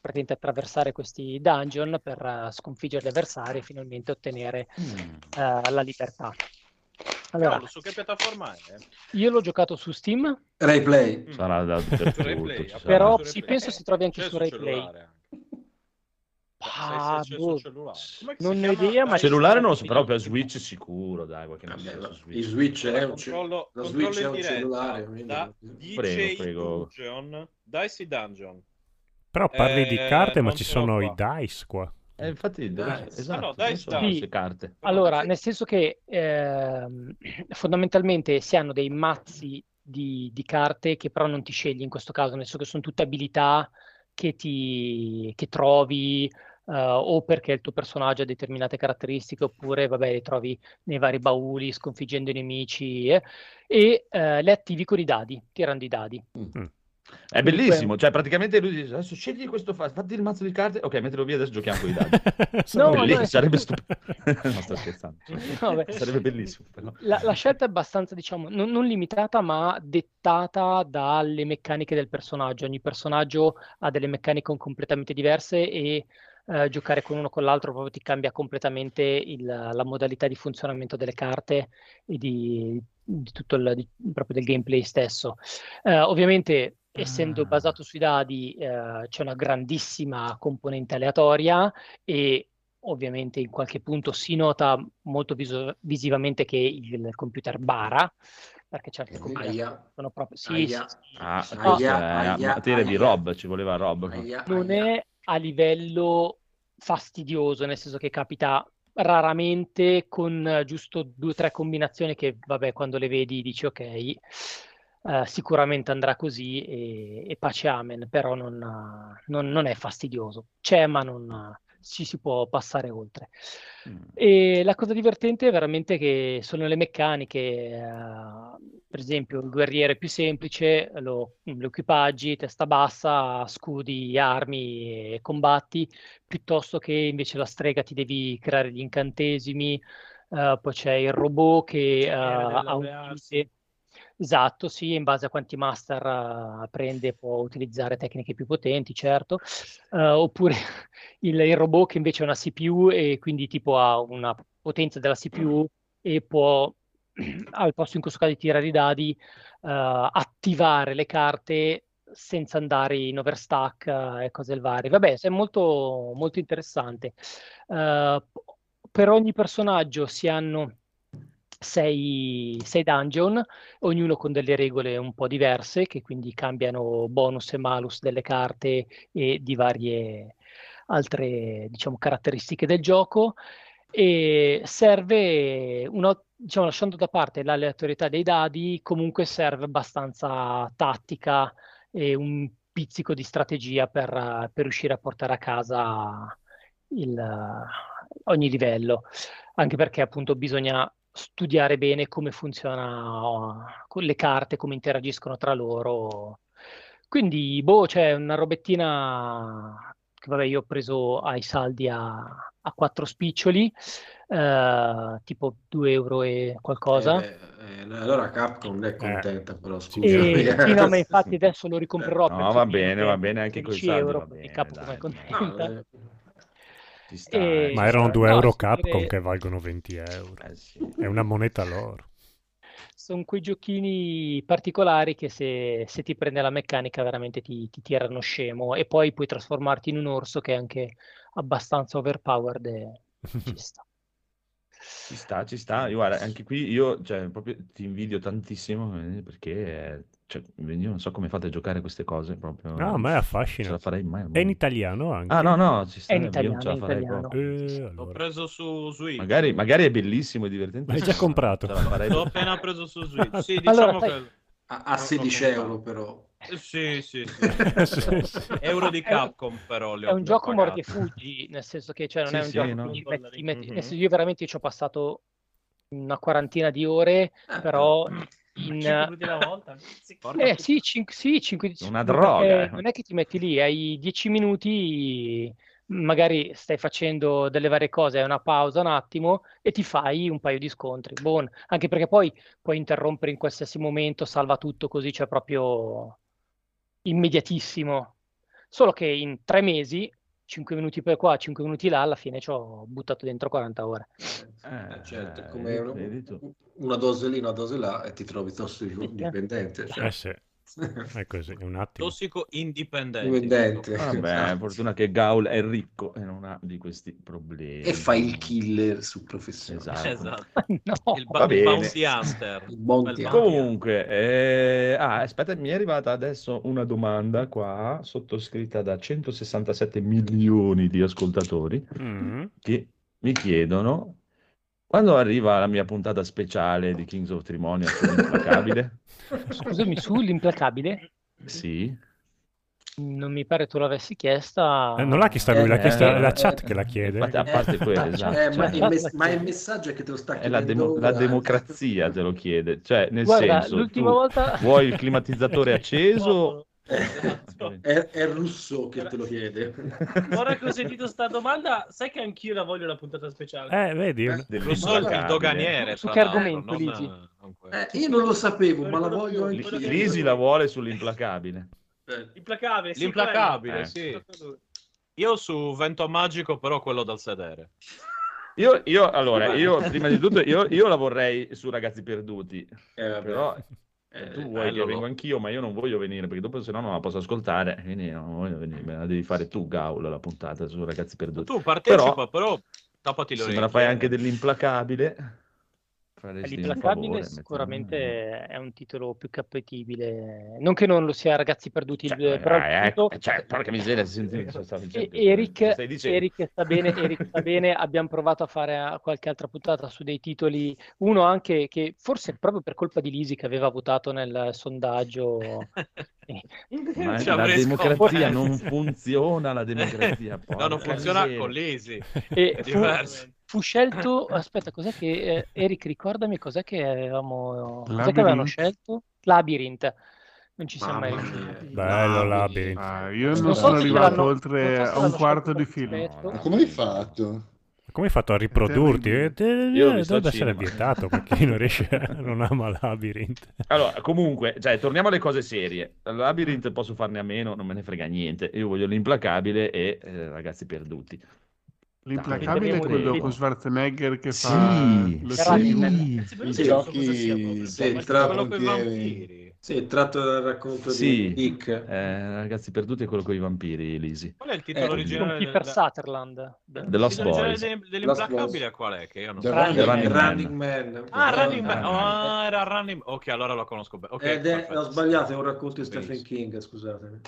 praticamente attraversare questi dungeon per eh, sconfiggere gli avversari e finalmente ottenere eh, la libertà. Allora, Cavolo, su che piattaforma è? io l'ho giocato su Steam, Rai Play. Sarà da sarà. però penso si trovi anche C'è su sul Rai Play. cellulare. Ah, boh, cellulare. Non ne idea, ma Cellulare non lo so, però per Switch sicuro, dai, qualche Vabbè, su il Switch. È un, controllo, lo controllo Switch è un cellulare. quindi- da Prego, DJ prego. Dungeon, Dicey Dungeon. Però parli di Eh, carte, ma ci sono i qua. dice qua. Eh, infatti, dai, Dice. esatto, Ah, no, Dice sono queste carte. Allora, nel senso che ehm, fondamentalmente si hanno dei mazzi di, di carte che però non ti scegli in questo caso, nel senso che sono tutte abilità che, ti, che trovi eh, o perché il tuo personaggio ha determinate caratteristiche oppure vabbè, le trovi nei vari bauli sconfiggendo i nemici eh, e eh, le attivi con i dadi, tirando i dadi. È Dunque- bellissimo, cioè praticamente lui dice adesso scegli questo, fa- fatti il mazzo di carte, ok, mettilo via, adesso giochiamo con i dadi. No, no, Bellissimo, è- sarebbe stupido. no, sto scherzando. Vabbè. Sarebbe bellissimo, però. La, la scelta è abbastanza, diciamo, non, non limitata, ma dettata dalle meccaniche del personaggio. Ogni personaggio ha delle meccaniche completamente diverse e eh, giocare con uno o con l'altro proprio ti cambia completamente il- la modalità di funzionamento delle carte e di, di tutto il di- proprio del gameplay stesso. Eh, ovviamente, essendo Ah. basato sui dadi, eh, c'è una grandissima componente aleatoria e ovviamente in qualche punto si nota molto viso- visivamente che il computer bara, perché certi computer Aia. sono proprio... Sì, Aia. sì, sì, Ah, questo Aia, aia, materia di aia. Rob, ci voleva Rob. Aia, non aia. è a livello fastidioso, nel senso che capita raramente con eh, giusto due o tre combinazioni che, vabbè, quando le vedi dici ok, eh, sicuramente andrà così e, e pace amen, però non, eh, non- non è fastidioso. C'è, ma non ci si può passare oltre. Mm. E la cosa divertente è veramente che sono le meccaniche, eh, per esempio il guerriere più semplice, lo, lo equipaggi, testa bassa, scudi, armi e combatti, piuttosto che invece la strega ti devi creare gli incantesimi, eh, poi c'è il robot che Deve ha un laurearsi. Esatto, sì, in base a quanti master eh, prende può utilizzare tecniche più potenti, certo, Eh, oppure il, il robot che invece ha una CPU e quindi tipo ha una potenza della CPU e può, al posto in questo caso di tirare i dadi, eh, attivare le carte senza andare in overstack e cose varie. Vabbè, è molto, molto interessante. Per ogni personaggio si hanno sei, sei dungeon, ognuno con delle regole un po' diverse, che quindi cambiano bonus e malus delle carte e di varie altre, diciamo, caratteristiche del gioco. E serve, una, diciamo, lasciando da parte l'aleatorietà dei dadi, comunque serve abbastanza tattica e un pizzico di strategia per, per riuscire a portare a casa il, ogni livello, anche perché appunto bisogna studiare bene come funziona con le carte, come interagiscono tra loro. Quindi, boh, c'è una robettina che vabbè, io ho preso ai saldi a, a quattro spiccioli, eh, tipo 2 euro e qualcosa. Eh, eh, allora Capcom non è contenta, però scusa. E, sì, no, ma infatti adesso lo ricomprerò No, va bene, va bene anche con i 16 saldi. euro, va bene, Capcom dai. è contenta. No, eh, sta, E- eh, Ma erano sta. 2 No, euro Capcom che valgono 20 euro. Eh, sì. È una moneta loro. Sono quei giochini particolari che se, se ti prende la meccanica veramente ti, ti tirano scemo e poi puoi trasformarti in un orso che è anche abbastanza overpowered e ci sta. Ci sta, ci sta. Io, guarda, anche qui io cioè, proprio ti invidio tantissimo eh, perché cioè, io non so come fate a giocare queste cose. Proprio, No, a me ce la farei mai. È in italiano anche. Ah, no, no, ci sta. È in io italiano, non ce la è farei italiano. proprio. Eh, L'ho allora. preso su Switch. Magari, magari è bellissimo e divertente. L'hai già ma comprato? L'ho appena preso su Switch. Sì, Allora, diciamo sai- che... a, a 16 euro però. Eh, Sì, sì, sì. Euro di Capcom però È un gioco mordi e pagati. fuggi, nel senso che cioè, non Sì, è un sì, gioco no. metti- ti metti- nel senso, io veramente ci ho passato una quarantina di ore, però in... 5 minuti alla volta. Sì. Eh sì, 5 sì, cinque- Una perché droga, eh. Non è che ti metti lì, hai 10 minuti, magari stai facendo delle varie cose, hai una pausa un attimo e ti fai un paio di scontri. Buon. Anche perché poi puoi interrompere in qualsiasi momento, salva tutto così, cioè proprio immediatissimo. Solo che in tre mesi, 5 minuti per qua, 5 minuti là, alla fine ci ho buttato dentro 40 ore. Eh, certo, eh, come una, una dose lì, una dose là e ti trovi tossicodipendente. Cioè. Eh sì, è così, è un attimo. Tossico indipendente. Dipendente. Vabbè, Esatto. fortuna che Gaul è ricco e non ha di questi problemi. E fai il killer su professione. Esatto. Esatto. No, Il, Va ba- il bene. bounty hunter. Il bounty Comunque, eh, ah, aspetta, mi è arrivata adesso una domanda qua, sottoscritta da 167 milioni di ascoltatori, Mm. che mi chiedono quando arriva la mia puntata speciale di Kings of Trimonia sull'implacabile? Scusami, sull'implacabile, Sì. non mi pare tu l'avessi chiesta. Eh, non l'ha chiesta lui, l'ha Eh, chiesta eh, la eh, chat che la chiede. Infatti, a parte quello, Eh, esatto. Eh, ma, cioè, il mes- ma il messaggio è che te lo sta è la, chiedendo demo- la democrazia te lo chiede, cioè nel Guarda, senso, l'ultima tu volta... vuoi il climatizzatore acceso? Esatto. È, è Russo che te lo chiede. Ora che ho sentito sta domanda, sai che anch'io la voglio la puntata speciale. Eh, vedi? un- Rousseau è il doganiere. Su che argomento, non- Lisi? non. Eh, io non lo sapevo, ma la voglio Li- anche Lisi la vuole sull'implacabile. Implacabile, sì, L'implacabile, Eh. sì. Io su Vento Magico, però quello dal sedere. Io, io, allora, io prima di tutto, io, io la vorrei su Ragazzi Perduti, Eh, però Eh, tu vuoi bello, che lo- vengo anch'io, ma io non voglio venire, perché dopo se no non la posso ascoltare, quindi non voglio venire, me la devi fare tu, Gaul, la puntata su Ragazzi Perduti. Tu partecipa, Però- però, tappati le Se me la fai anche dell'implacabile, L'implacabile sicuramente è un titolo più appetibile. Non che non lo sia Ragazzi Perduti, Cioè, il- però eh, tutto- ecco, cioè, porca miseria, si sente Eric, cosa stai dicendo? Eric sta bene, Eric sta bene, abbiamo provato a fare eh, qualche altra puntata su dei titoli, uno anche che forse proprio per colpa di Lisi che aveva votato nel sondaggio, eh, Ma Ci la democrazia scoperto. non funziona, la democrazia. No, non funziona con e È diverso. fu scelto, aspetta, cos'è che, eh, Eric ricordami cos'è che avevamo, cos'è che avevano scelto? Labyrinth, non ci siamo mai riusciti. Bello, Labyrinth. Ah, io Non non so sono arrivato oltre so a un quarto di film. come hai fatto? Come hai fatto a riprodurti? Eh, Io l'ho visto dovrebbe essere vietato per chi non riesce, a- non ama Labyrinth. Allora, comunque, cioè, torniamo alle cose serie. Labyrinth posso farne a meno, non me ne frega niente. Io voglio l'implacabile e eh, ragazzi perduti. L'implacabile è quello Sì. con Schwarzenegger che Sì, fa lo Sì, giochi sì, tra tra- quello con i frontiere. vampiri. Sì, è tratto dal racconto Sì. di Dick. Eh, ragazzi perduti è quello con i vampiri, Lisi. Qual è il titolo Eh, originale Con del- Kiefer del- Sutherland. The Lost il titolo originale Boys. de- dell'implacabile qual è? Che io non The so. Running The Man. Running Man. Running Man. Ah, Eh, Running Man. eh, Ah, era Running Ok, allora lo conosco bene. Ok, Ed è, perfetto. ho sbagliato, è un racconto di Stephen. King, scusatemi.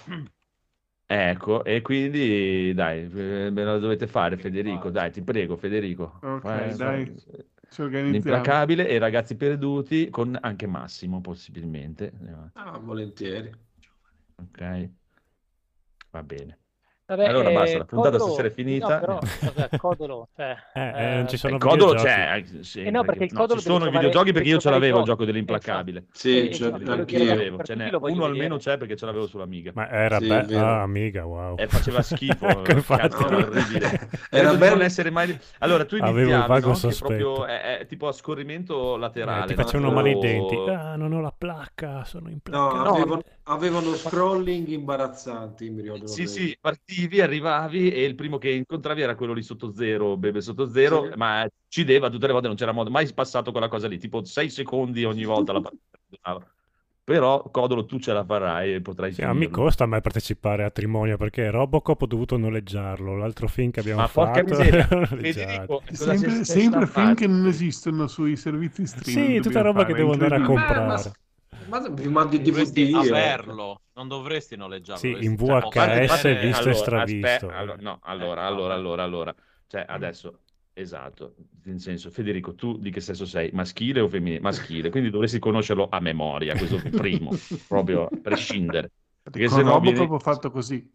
Ecco, e quindi dai, eh, me lo dovete fare, Federico. Dai, ti prego, Federico. Ok, Fai- dai, fai- ci organizziamo. L'implacabile e i ragazzi perduti con anche Massimo, possibilmente. Ah, volentieri. Ok, va bene. Vabbè, Allora eh, basta, la puntata Codolo- stasera è finita. No, però, cos'è, Codolo, cioè, Eh, eh, non ci sono Il Codolo c'è, eh, sì, Eh no, perché il Codolo ci sono i videogiochi perché io ce l'avevo il gioco dell'implacabile. Sì, Eh, esatto, Ce quello che anch'io. l'avevo, per ce tutti n'è uno almeno c'è perché ce l'avevo sull'Amiga. Ma era Sì, bello. Ah, amiga, wow. E faceva schifo. Ecco, infatti. cazzo, era orribile. Era di bello. non essere mai... Allora, tu Avevo il vago no? Sospetto. proprio è, è tipo a scorrimento laterale. Eh, ti no? facevano male i denti. Ah, non ho la placca, sono No, implacabile. avevano, avevano scrolling imbarazzanti, mi ricordo. Sì, sì, partivi, arrivavi e il primo che incontravi era quello lì sotto zero, beve sotto zero, Sì. ma uccideva tutte le volte, non c'era modo, mai passato quella cosa lì, tipo 6 secondi ogni volta la partita. Però Codolo tu ce la farai e potrai Sì, ma mi costa me partecipare a Trimonio perché Robocop ho dovuto noleggiarlo. L'altro film che abbiamo Ma porca fatto miseria, noleggiato. Federico, cosa Sempre, sei- sei sempre film che non esistono sui servizi streaming. Sì, tutta roba che devo andare a comprare. Ma, ma vi mando il Dovresti DVD. eh. averlo, non dovresti noleggiarlo. Sì, dovresti- in cioè, VHS fate- fate- visto e allora, stravisto. aspetta, allora, no, allora, Eh, allora, allora, allora, cioè adesso, esatto, nel senso, Federico, tu di che sesso sei? Maschile o femminile? Maschile, quindi dovresti conoscerlo a memoria, questo primo, proprio a prescindere. Perché Con se no vieni- ho fatto così.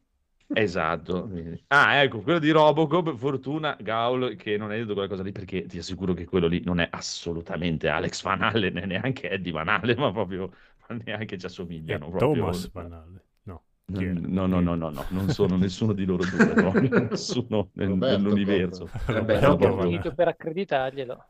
Esatto. Ah, ecco, quello di Robocop, fortuna, Gaul, che non hai detto quella cosa lì, perché ti assicuro che quello lì non è assolutamente Alex Van Allen, né neanche Eddie Van Allen, ma proprio ma neanche ci È assomigliano. proprio. Thomas Van Allen. No. No, no, no, no, no, non sono nessuno di loro due, proprio, nessuno nel- Roberto, nell'universo. Eh Roberto ho finito per accreditarglielo.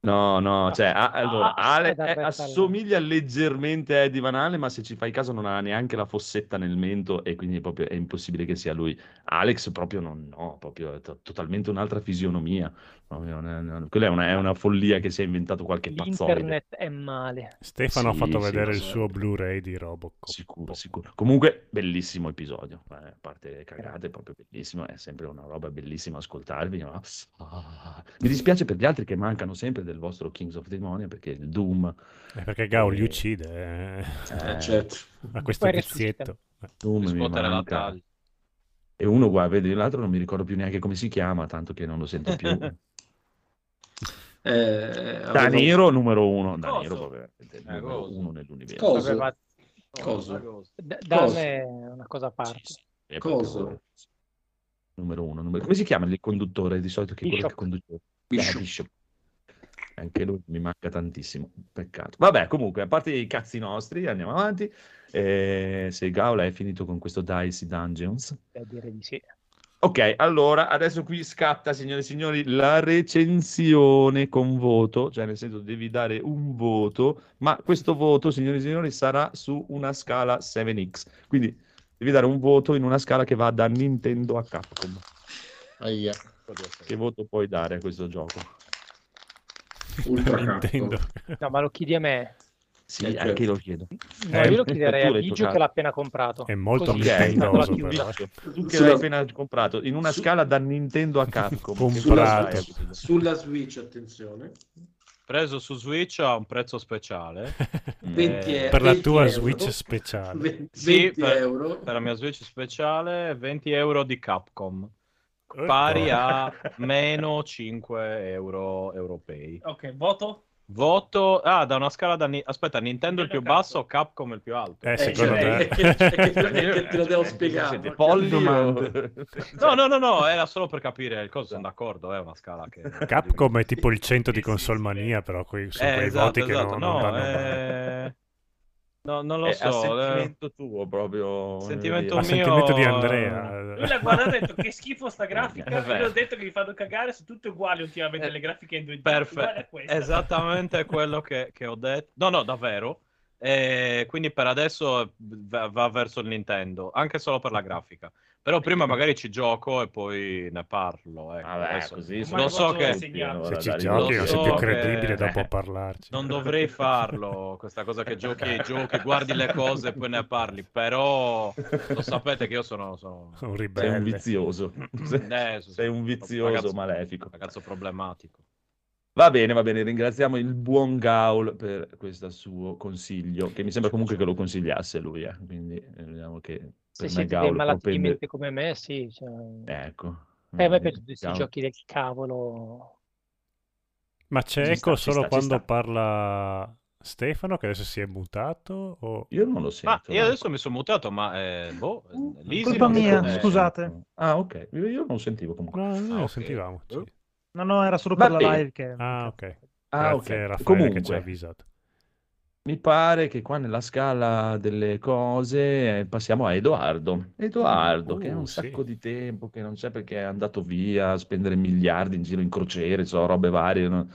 No, no, cioè, a- allora, Ah, Ale è Red assomiglia leggermente a Eddie Van Allen, ma se ci fai caso non ha neanche la fossetta nel mento e quindi proprio è impossibile che sia lui. Alex proprio non, no, proprio è to- totalmente un'altra fisionomia. È- quella è una, è una follia che si è inventato qualche pazzoide. L'internet è male. Stefano ha Sì, fatto sì, vedere il suo Blu-ray di Robocop. Sicuro, sicuro. Comunque, bellissimo episodio. eh, a parte le cagate, è proprio bellissimo. È sempre una roba bellissima ascoltarvi. no? Ah, Mi dispiace per gli altri che mancano sempre del vostro Kings of Demonia perché il Doom. Eh, perché Gao li Eh, uccide. eh. Eh, certo. A questo Poi vizietto. Doom mi la manca. taglia. E uno, guarda, vedi l'altro, non mi ricordo più neanche come si chiama, tanto che non lo sento più. Eh, avevo- Daniro numero uno. Coso. Daniro proprio il Eh, numero coso. uno nell'universo. Coso. Vabbè, Coso. D- Cosa? Dan è una cosa a parte. Coso. proprio Numero uno. numero- Come si chiama il conduttore di solito? Che è quello che Bishop. conduce? Bishop. Ah, Bishop. Anche lui mi manca tantissimo. Peccato. Vabbè, comunque, a parte i cazzi nostri, andiamo avanti. Eh, se Gaula è finito con questo Dicey Dungeons. Beh, direi di sì. Ok, allora adesso qui scatta, signore e signori, la recensione con voto, cioè nel senso devi dare un voto, ma questo voto, signore e signori, sarà su una scala 7x. Quindi devi dare un voto in una scala che va da Nintendo a Capcom. Aia. Che voto puoi dare a questo gioco? Ultra Nintendo. No, ma lo chiedi a me. Sì, Eh, anche io lo chiedo. No, Eh, io lo chiederei a Biggio che l'ha appena comprato. È molto Così, la però. Tu che Sulla- l'hai appena comprato, in una su- scala da Nintendo a Capcom. Comprato. dai a questo gioco? Sulla Switch, attenzione. Preso su Switch a un prezzo speciale. 20 Eh, per la 20 tua euro. Switch speciale. 20, Sì, per- euro. Per la mia Switch speciale 20 euro di Capcom. Ecco. Pari a meno 5 euro europei. Ok, voto? Voto... Ah, da una scala da... Ni- Aspetta, Nintendo il più basso, Capcom il più alto. Eh, Eh, secondo cioè, te? che- che- che te lo devo Eh, spiegare. Polli o-. No, no, no, no, era solo per capire il coso, sono d'accordo, è una scala che... Capcom è tipo il 100 di Console Mania, però quei, sono Eh, quei esatto, voti che esatto, non, no, non danno eh, No, non lo È so. a eh. sentimento tuo proprio. Sentimento dire. sentimento di mio- Andrea. Lui l'ha guardato e ha detto che schifo sta grafica. Eh. Io ho detto che mi fanno cagare, sono tutte uguali ultimamente Eh, le grafiche in 2D. uguali a Perfetto, esattamente quello che, che ho detto. No, no, davvero. E quindi per adesso va, va verso il Nintendo, anche solo per la grafica. Però prima magari ci gioco e poi ne parlo. Ecco. Vabbè, Adesso così lo so che? Se ci Dai, giochi non sei più che- credibile dopo Eh. a parlarci. non dovrei farlo, questa cosa che giochi ai giochi, guardi le cose e poi ne parli. Però lo sapete che io sono, sono... Un Sei un ribelle. vizioso. Sei, Eh, sei un vizioso ragazzo- malefico. ragazzo problematico. Va bene, va bene, ringraziamo il buon Gaul per questo suo consiglio, che mi sembra comunque che lo consigliasse lui, eh. quindi eh, vediamo che per Se me siete dei Gaul mente come me, sì. cioè- Ecco. Eh, a me piacciono questi giochi del cavolo. Ma c'è Ci sta, eco ci solo sta, quando sta. parla Stefano, che adesso si è mutato? O... Io non lo sento. io no. adesso mi sono mutato, ma eh, boh, Lisi Colpa mia, so- scusate. Ah, ok. Io non lo sentivo comunque. No, noi Ah, lo ok. sentivamo. sì. No, no, era solo Va per la bene. live che... Ah, ok. Ah, Grazie ok. Raffaele che ci Comunque. ha avvisato. Mi pare che qua nella scala delle cose eh, passiamo a Edoardo. Edoardo, che è Uh, un sì. sacco di tempo che non c'è perché è andato via a spendere miliardi in giro in crociere, so, robe varie. no?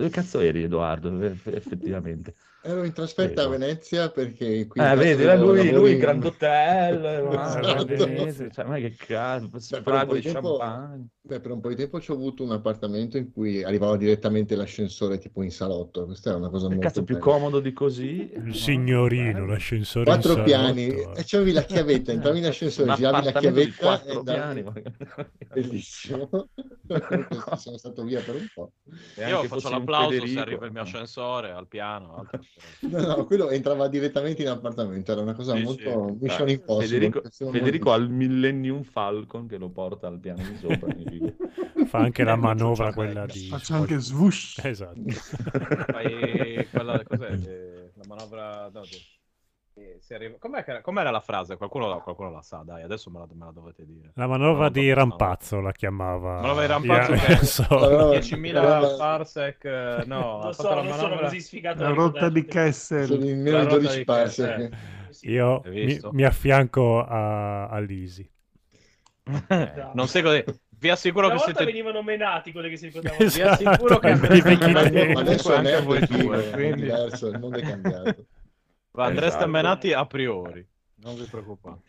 Dove cazzo eri, Edoardo? Eff- Effettivamente. Ero in trasferta a. Venezia perché qui Eh, vedi, avevo lui, lui in- Grand Hotel, eh, Esatto. Venezia, cioè, ma che cazzo, Beh, per un sfrago po' di tempo- champagne. Beh, per un po' di tempo ci ho avuto un appartamento in cui arrivava direttamente l'ascensore tipo in salotto. Questa era una cosa Che molto cazzo più bella. comodo di così? Il signorino, l'ascensore in Quattro salotto. piani, e c'avevi la chiavetta, entravi in ascensore, giravi la chiavetta quattro e piani. ma- Bellissimo. Sono stato via per un po'. Io faccio fossi un l'applauso se Federico, arriva il mio ascensore al piano. altro- No, no, quello entrava direttamente in appartamento, era una cosa Sì, molto sì. mission impossible. Federico, Federico ha il Millennium Falcon che lo porta al piano di sopra. Fa anche la manovra faccio quella di... Faccio anche swoosh. Esatto. Fai quella, cos'è? eh, La manovra... no, arriva- Com'è che- com'era la frase? Qualcuno, la- qualcuno la sa, dai, adesso me la, me la dovete dire. La manovra di no. Rampazzo la chiamava. Manovra di Rampazzo Ia- che- so. Allora, 10.000 allora- parsec, eh, no, ha Lo fatto so, la non sono manovra... così sfigato. La rotta di ricordare. Sono Kessel. in meno di rotta 12 di parsec. Kessel. Io mi, mi affianco a, a Lisi. Non sei così. Vi assicuro Una che siete... venivano menati quelle che si ricordavano. Vi assicuro che Esatto, adesso è anche voi due, quindi diverso, il mondo è cambiato. Va, andreste Esatto. menati a priori. Non vi preoccupate.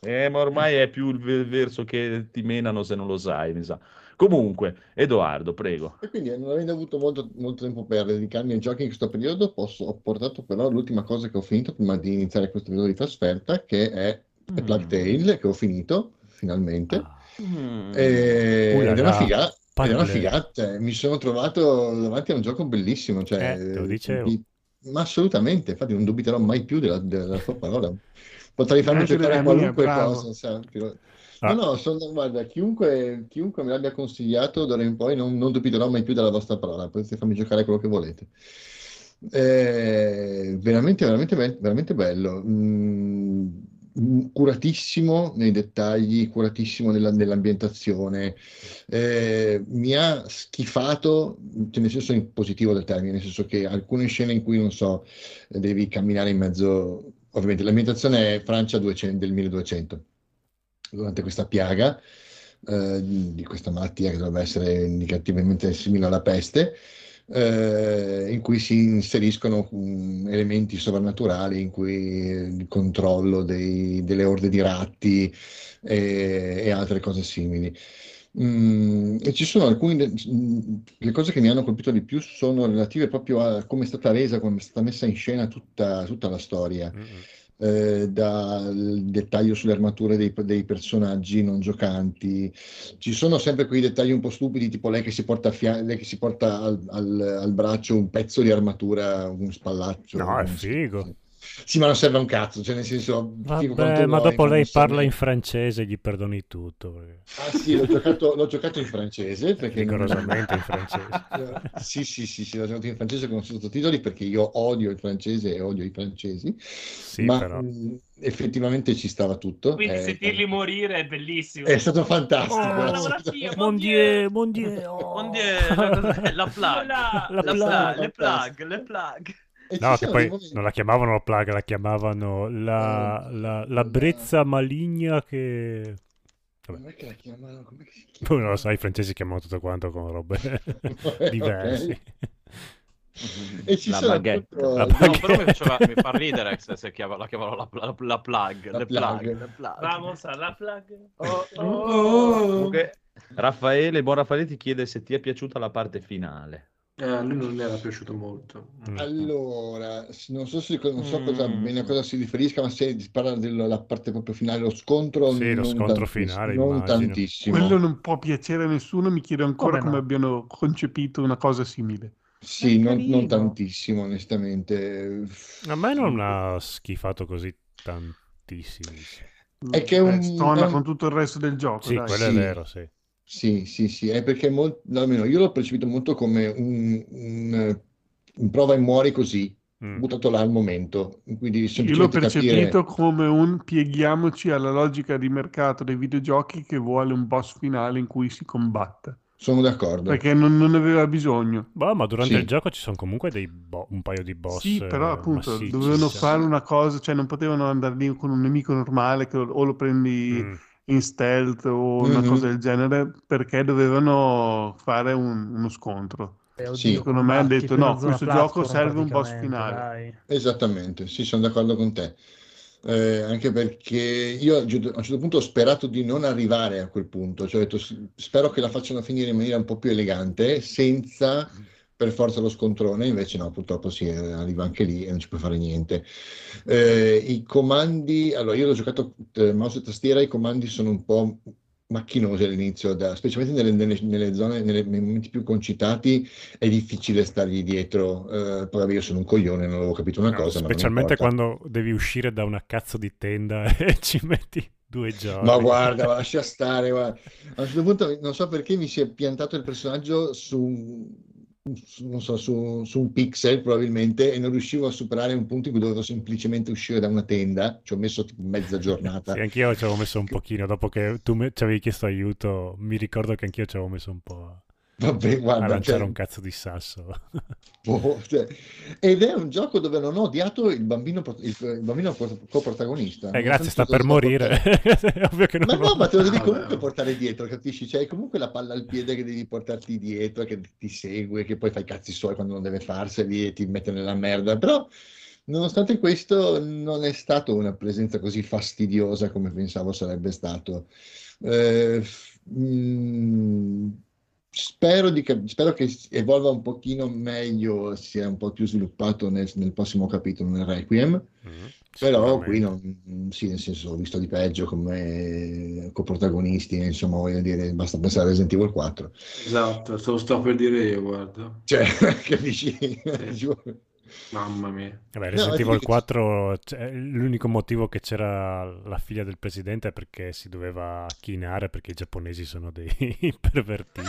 Eh, ma ormai è più il ve- verso che ti menano se non lo sai, mi sa. Comunque, Edoardo, prego. E quindi, non avendo avuto molto, molto tempo per dedicarmi ai giochi in questo periodo, posso- ho portato però l'ultima cosa che ho finito prima di iniziare questo periodo di trasferta, che è A Plague Tale, che ho finito finalmente. Ah. Mm. E- là ed è una figata. È una figata, cioè, mi sono trovato davanti a un gioco bellissimo, cioè, Eh, te lo dicevo. di- ma assolutamente, infatti non dubiterò mai più della, della tua parola. Potrei farmi giocare mia, qualunque bravo. cosa, però- Ah. No, no, sono- guarda, chiunque, chiunque me l'abbia consigliato d'ora in poi non, non dubiterò mai più della vostra parola, potete farmi giocare quello che volete. Eh, veramente, veramente, veramente bello. Mm, curatissimo nei dettagli, curatissimo nella- nell'ambientazione. Eh, mi ha schifato, cioè, nel senso in positivo del termine, nel senso che alcune scene in cui, non so, devi camminare in mezzo, ovviamente l'ambientazione è Francia 200 del 1200, durante questa piaga eh, di questa malattia che dovrebbe essere indicativamente simile alla peste, eh, in cui si inseriscono mm, elementi sovrannaturali, in cui eh, il controllo dei- delle orde di ratti e, e altre cose simili. Mm, e ci sono alcune, le cose che mi hanno colpito di più sono relative proprio a come è stata resa, come è stata messa in scena tutta, tutta la storia Mm-mm. Eh, dal dettaglio sulle armature dei, dei personaggi non giocanti. Ci sono sempre quei dettagli un po' stupidi, tipo lei che si porta, fia- lei che si porta al, al- al braccio un pezzo di armatura, un spallaccio. No, è non so. Sì, ma non serve a un cazzo, cioè nel senso, Vabbè, ma dopo lei parla in francese, gli perdoni tutto. perché- Ah sì, l'ho giocato, l'ho giocato in francese perché non- Rigorosamente in francese. Sì, sì, sì, sì, l'ho giocato in francese con sottotitoli perché io odio il francese e odio i francesi, Sì, ma però. mh, effettivamente ci stava tutto. Quindi Eh, sentirli morire è bellissimo. È stato fantastico. Oh, mon Dieu. Mon Dieu, mon Dieu. la, cos'è? la plug, La- la, la plug, plug. le plug, No, che poi momenti- non la chiamavano la plaga, la chiamavano la, la, la brezza maligna che... Vabbè. Che la chiamano? Com'è che si Poi chiama? non lo so, i francesi chiamano tutto quanto con robe diverse. E ci La sono baguette. appunto La No, baguette. però mi, faceva, mi fa ridere se, se chiama- la chiamano la, la, la plug, La plug. plug, le plug. Vamos alla plug. Oh, Comunque, Raffaele, buon Raffaele ti chiede se ti è piaciuta la parte finale. Eh, a lui non era piaciuto molto. Mm. Allora, non so, se, non so cosa, Mm. bene a cosa si riferisca, ma se si parla della parte proprio finale, lo scontro, Sì, lo scontro finale, non immagino. tantissimo. Quello non può piacere a nessuno, mi chiedo ancora Come come no? abbiano concepito una cosa simile. Sì, È non, non tantissimo, onestamente. A me non ha schifato così tantissimo. È che è Eh, un- stona è un- con tutto il resto del gioco, Sì, dai. quello è Sì. vero, sì. Sì, sì, sì, è perché mol- no, almeno io l'ho percepito molto come un, un, un prova e muori così, Mm. buttato là al momento. Quindi Io l'ho semplicemente capire. percepito come un pieghiamoci alla logica di mercato dei videogiochi che vuole un boss finale in cui si combatta. Sono d'accordo. Perché non, non aveva bisogno. Boh, ma durante Sì. il gioco ci sono comunque dei bo- un paio di boss Sì, però eh, appunto massicci. dovevano sì. fare una cosa, cioè non potevano andare lì con un nemico normale che o lo prendi Mm. In stealth o una Mhm. cosa del genere perché dovevano fare un- uno scontro. Eh, Sì. Secondo me hanno detto, una no, questo gioco serve un boss finale. dai. Esattamente, sì, sono d'accordo con te. Eh, anche perché io a un certo- certo punto ho sperato di non arrivare a quel punto, cioè ho detto, "S- spero che la facciano finire in maniera un po' più elegante, senza per forza lo scontrone, invece no, purtroppo si arriva anche lì e non ci puoi fare niente. Eh, I comandi, allora io l'ho giocato eh, mouse e tastiera, i comandi sono un po' macchinosi all'inizio, da- specialmente nelle, nelle- nelle zone, nelle- nei momenti più concitati è difficile stargli dietro. Eh, poi io sono un coglione, non avevo capito una No, cosa, specialmente quando devi uscire da una cazzo di tenda e ci metti due giorni. Ma guarda, ma lascia stare. guarda. A un certo punto non so perché mi si è piantato il personaggio su, so, su, su un pixel probabilmente e non riuscivo a superare un punto in cui dovevo semplicemente uscire da una tenda. Ci ho messo tipo mezza giornata. Sì, anch'io ci avevo messo un pochino, dopo che tu me- ci avevi chiesto aiuto, mi ricordo che anch'io ci avevo messo un po' a- Vabbè, a guarda, lanciare cioè, un cazzo di sasso. boh, cioè, ed è un gioco dove non ho odiato il bambino, il, il bambino co- coprotagonista. Eh, grazie, sta per morire. portando- È ovvio che non Ma no, ma te lo devi Ah, comunque beh. portare dietro, capisci? C'hai comunque la palla al piede che devi portarti dietro, che ti segue, che poi fai i cazzi suoi quando non deve farseli e ti mette nella merda. Però, nonostante questo, non è stata una presenza così fastidiosa come pensavo sarebbe stato. Eh, mm, spero, di spero che evolva un pochino meglio, sia un po' più sviluppato nel, nel prossimo capitolo, nel Requiem. Mm, Però qui non, sì, nel senso, ho visto di peggio come coprotagonisti, insomma, voglio dire, basta pensare a Resident Evil 4. Esatto, te lo sto per dire io, guarda. Cioè, capisci? Giù. Mamma mia. Vabbè, No, Resident è Evil che- 4, cioè, l'unico motivo che c'era la figlia del presidente è perché si doveva chinare perché i giapponesi sono dei pervertiti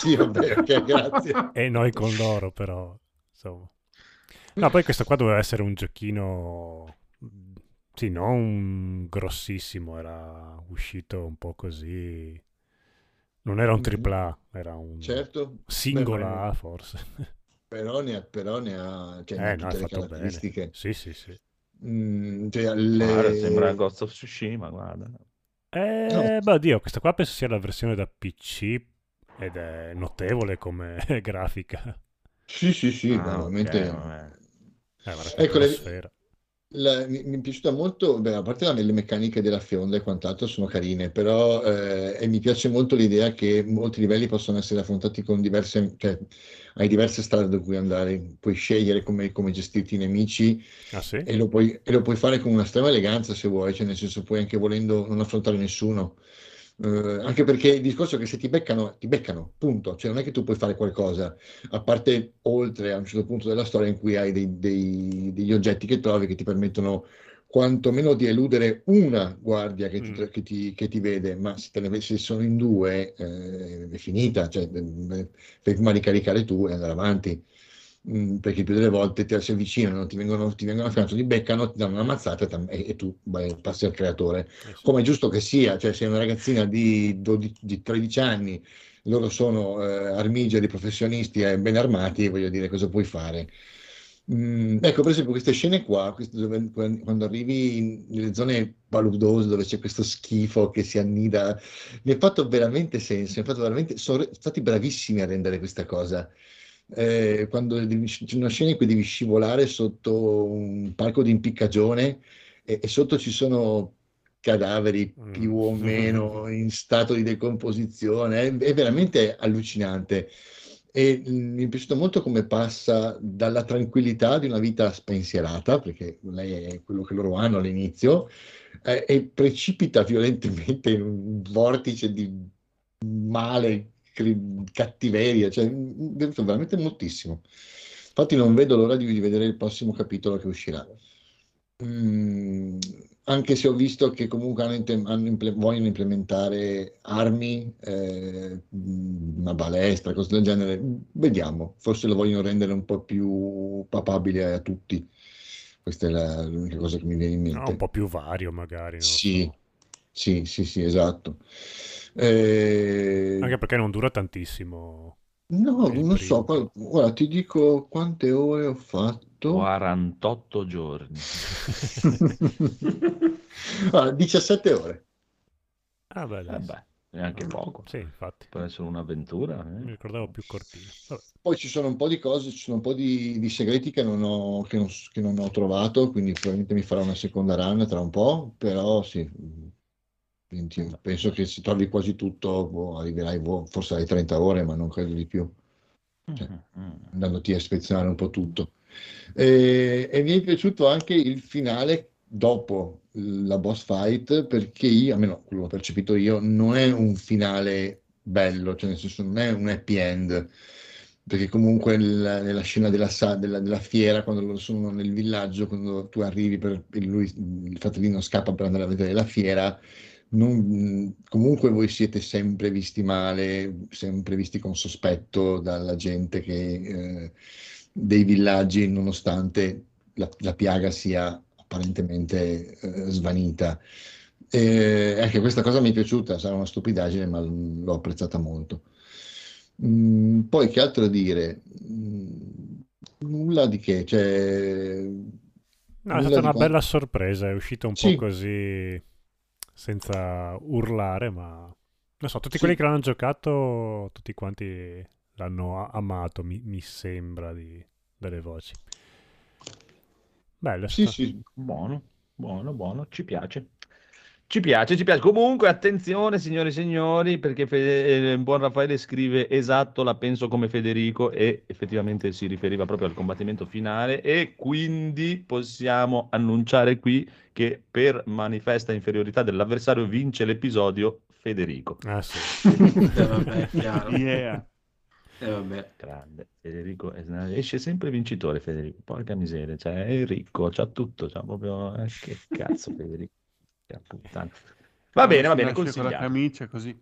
Sì, vabbè, ok, grazie. e noi con loro però, insomma. No, poi questo qua doveva essere un giochino, sì, non grossissimo, era uscito un po' così. Non era un Mhm. tripla, era un Certo, singola beh, forse. però ne ha, però ne ha, cioè, Eh, no, le fatto bene. caratteristiche. Sì, sì, sì. Mm, cioè, Guarda, le- sembra Ghost of Tsushima, guarda. Eh, No. beh, oddio, questa qua penso sia la versione da PC ed è notevole come grafica. Sì, sì, sì, Ah, veramente... ok, vabbè. Eh, guarda Ecco, le-. La- mi, mi è piaciuta molto, beh, a parte la- le meccaniche della fionda e quant'altro sono carine, però eh, e mi piace molto l'idea che molti livelli possono essere affrontati con diverse, cioè hai diverse strade da cui andare, puoi scegliere come, come gestirti i nemici Ah, sì? e lo puoi, e lo puoi fare con una estrema eleganza se vuoi, cioè nel senso puoi anche volendo non affrontare nessuno. Eh, anche perché il discorso è che se ti beccano, ti beccano, punto. Cioè non è che tu puoi fare qualcosa, a parte oltre a un certo punto della storia in cui hai dei- dei- degli oggetti che trovi che ti permettono quantomeno di eludere una guardia che ti, Mm. che ti- che ti vede, ma se, te ne- se sono in due eh, è finita, cioè eh, fai prima di caricare tu e andare avanti. Mm, perché più delle volte ti si avvicinano, ti vengono, ti vengono a fianco, ti beccano, ti danno una mazzata e, e- tu vai, passi al creatore Eh, come è giusto che sia, cioè sei una ragazzina di, 12 di 13 anni, loro sono eh, armigeri professionisti e ben armati, voglio dire, cosa puoi fare? Mm, ecco, per esempio, queste scene qua, queste dove- quando arrivi in- nelle zone paludose dove c'è questo schifo che si annida, mi ha fatto veramente senso, mi ha fatto veramente, sono stati bravissimi a rendere questa cosa. Eh, quando c'è una scena in cui devi scivolare sotto un palco di impiccagione e, e sotto ci sono cadaveri più o meno in stato di decomposizione, è, è veramente allucinante. E mm, mi è piaciuto molto come passa dalla tranquillità di una vita spensierata, perché lei è quello che loro hanno all'inizio, eh, e precipita violentemente in un vortice di male, cattiveria, cioè mm, piaciuto veramente moltissimo. Infatti non vedo l'ora di vedere il prossimo capitolo che uscirà. Mm, anche se ho visto che comunque hanno hanno vogliono implementare armi, eh, mm, una balestra, cose del genere, vediamo, forse lo vogliono rendere un po' più papabile a tutti. Questa è l'unica cosa che mi viene in No, mente. un po' più vario magari, Sì, so. sì, sì, sì, esatto. Eh, Anche perché non dura tantissimo. no, non so, primo. qua- guarda, ti dico quante ore ho fatto. 48 giorni. Ah, 17 ore. Ah, beh. Vabbè, neanche poco. Sì, infatti. Può essere un'avventura. eh? Mi ricordavo più. Vabbè. Poi ci sono un po' di cose, ci sono un po' di, di segreti che non ho, che non, che non ho trovato, quindi probabilmente mi farò una seconda run tra un po', però sì, quindi penso che se trovi quasi tutto, boh, arriverai boh, forse alle 30 ore, ma non credo di più, cioè, Mm, andandoti a ispezionare un po' tutto. E, e mi è piaciuto anche il finale dopo la boss fight, perché io, almeno quello che ho percepito io, non è un finale bello, cioè nel senso non è un happy end, perché comunque il- nella scena della, della- della fiera, quando sono nel villaggio, quando tu arrivi, per, lui, il fratellino scappa per andare a vedere la fiera, non- comunque voi siete sempre visti male, sempre visti con sospetto dalla gente che, eh, dei villaggi, nonostante la, la piaga sia apparentemente eh, svanita. E anche questa cosa mi è piaciuta, sarà una stupidaggine, ma l'ho apprezzata molto. Mm, poi che altro dire? Mm, nulla di che, cioè, No, è stata una qua- bella sorpresa, è uscito un Sì. po' così senza urlare, ma non so, tutti Sì. quelli che l'hanno giocato, tutti quanti l'hanno amato, mi, mi sembra di, dalle voci. Bello, Sì, sì, Buono, buono, buono, ci piace. Ci piace, ci piace. Comunque, attenzione, signore e signori, perché Fe- eh, buon Raffaele scrive esatto, la penso come Federico e effettivamente si riferiva proprio al combattimento finale e quindi possiamo annunciare qui che per manifesta inferiorità dell'avversario vince l'episodio Federico. Ah, sì. Eh, vabbè, chiaro. Yeah. Eh, vabbè. Grande, Federico esce sempre vincitore Federico, porca miseria, cioè è ricco, c'ha tutto, c'ha proprio... eh, che cazzo Federico. Va bene, va bene, nasce con la camicia così.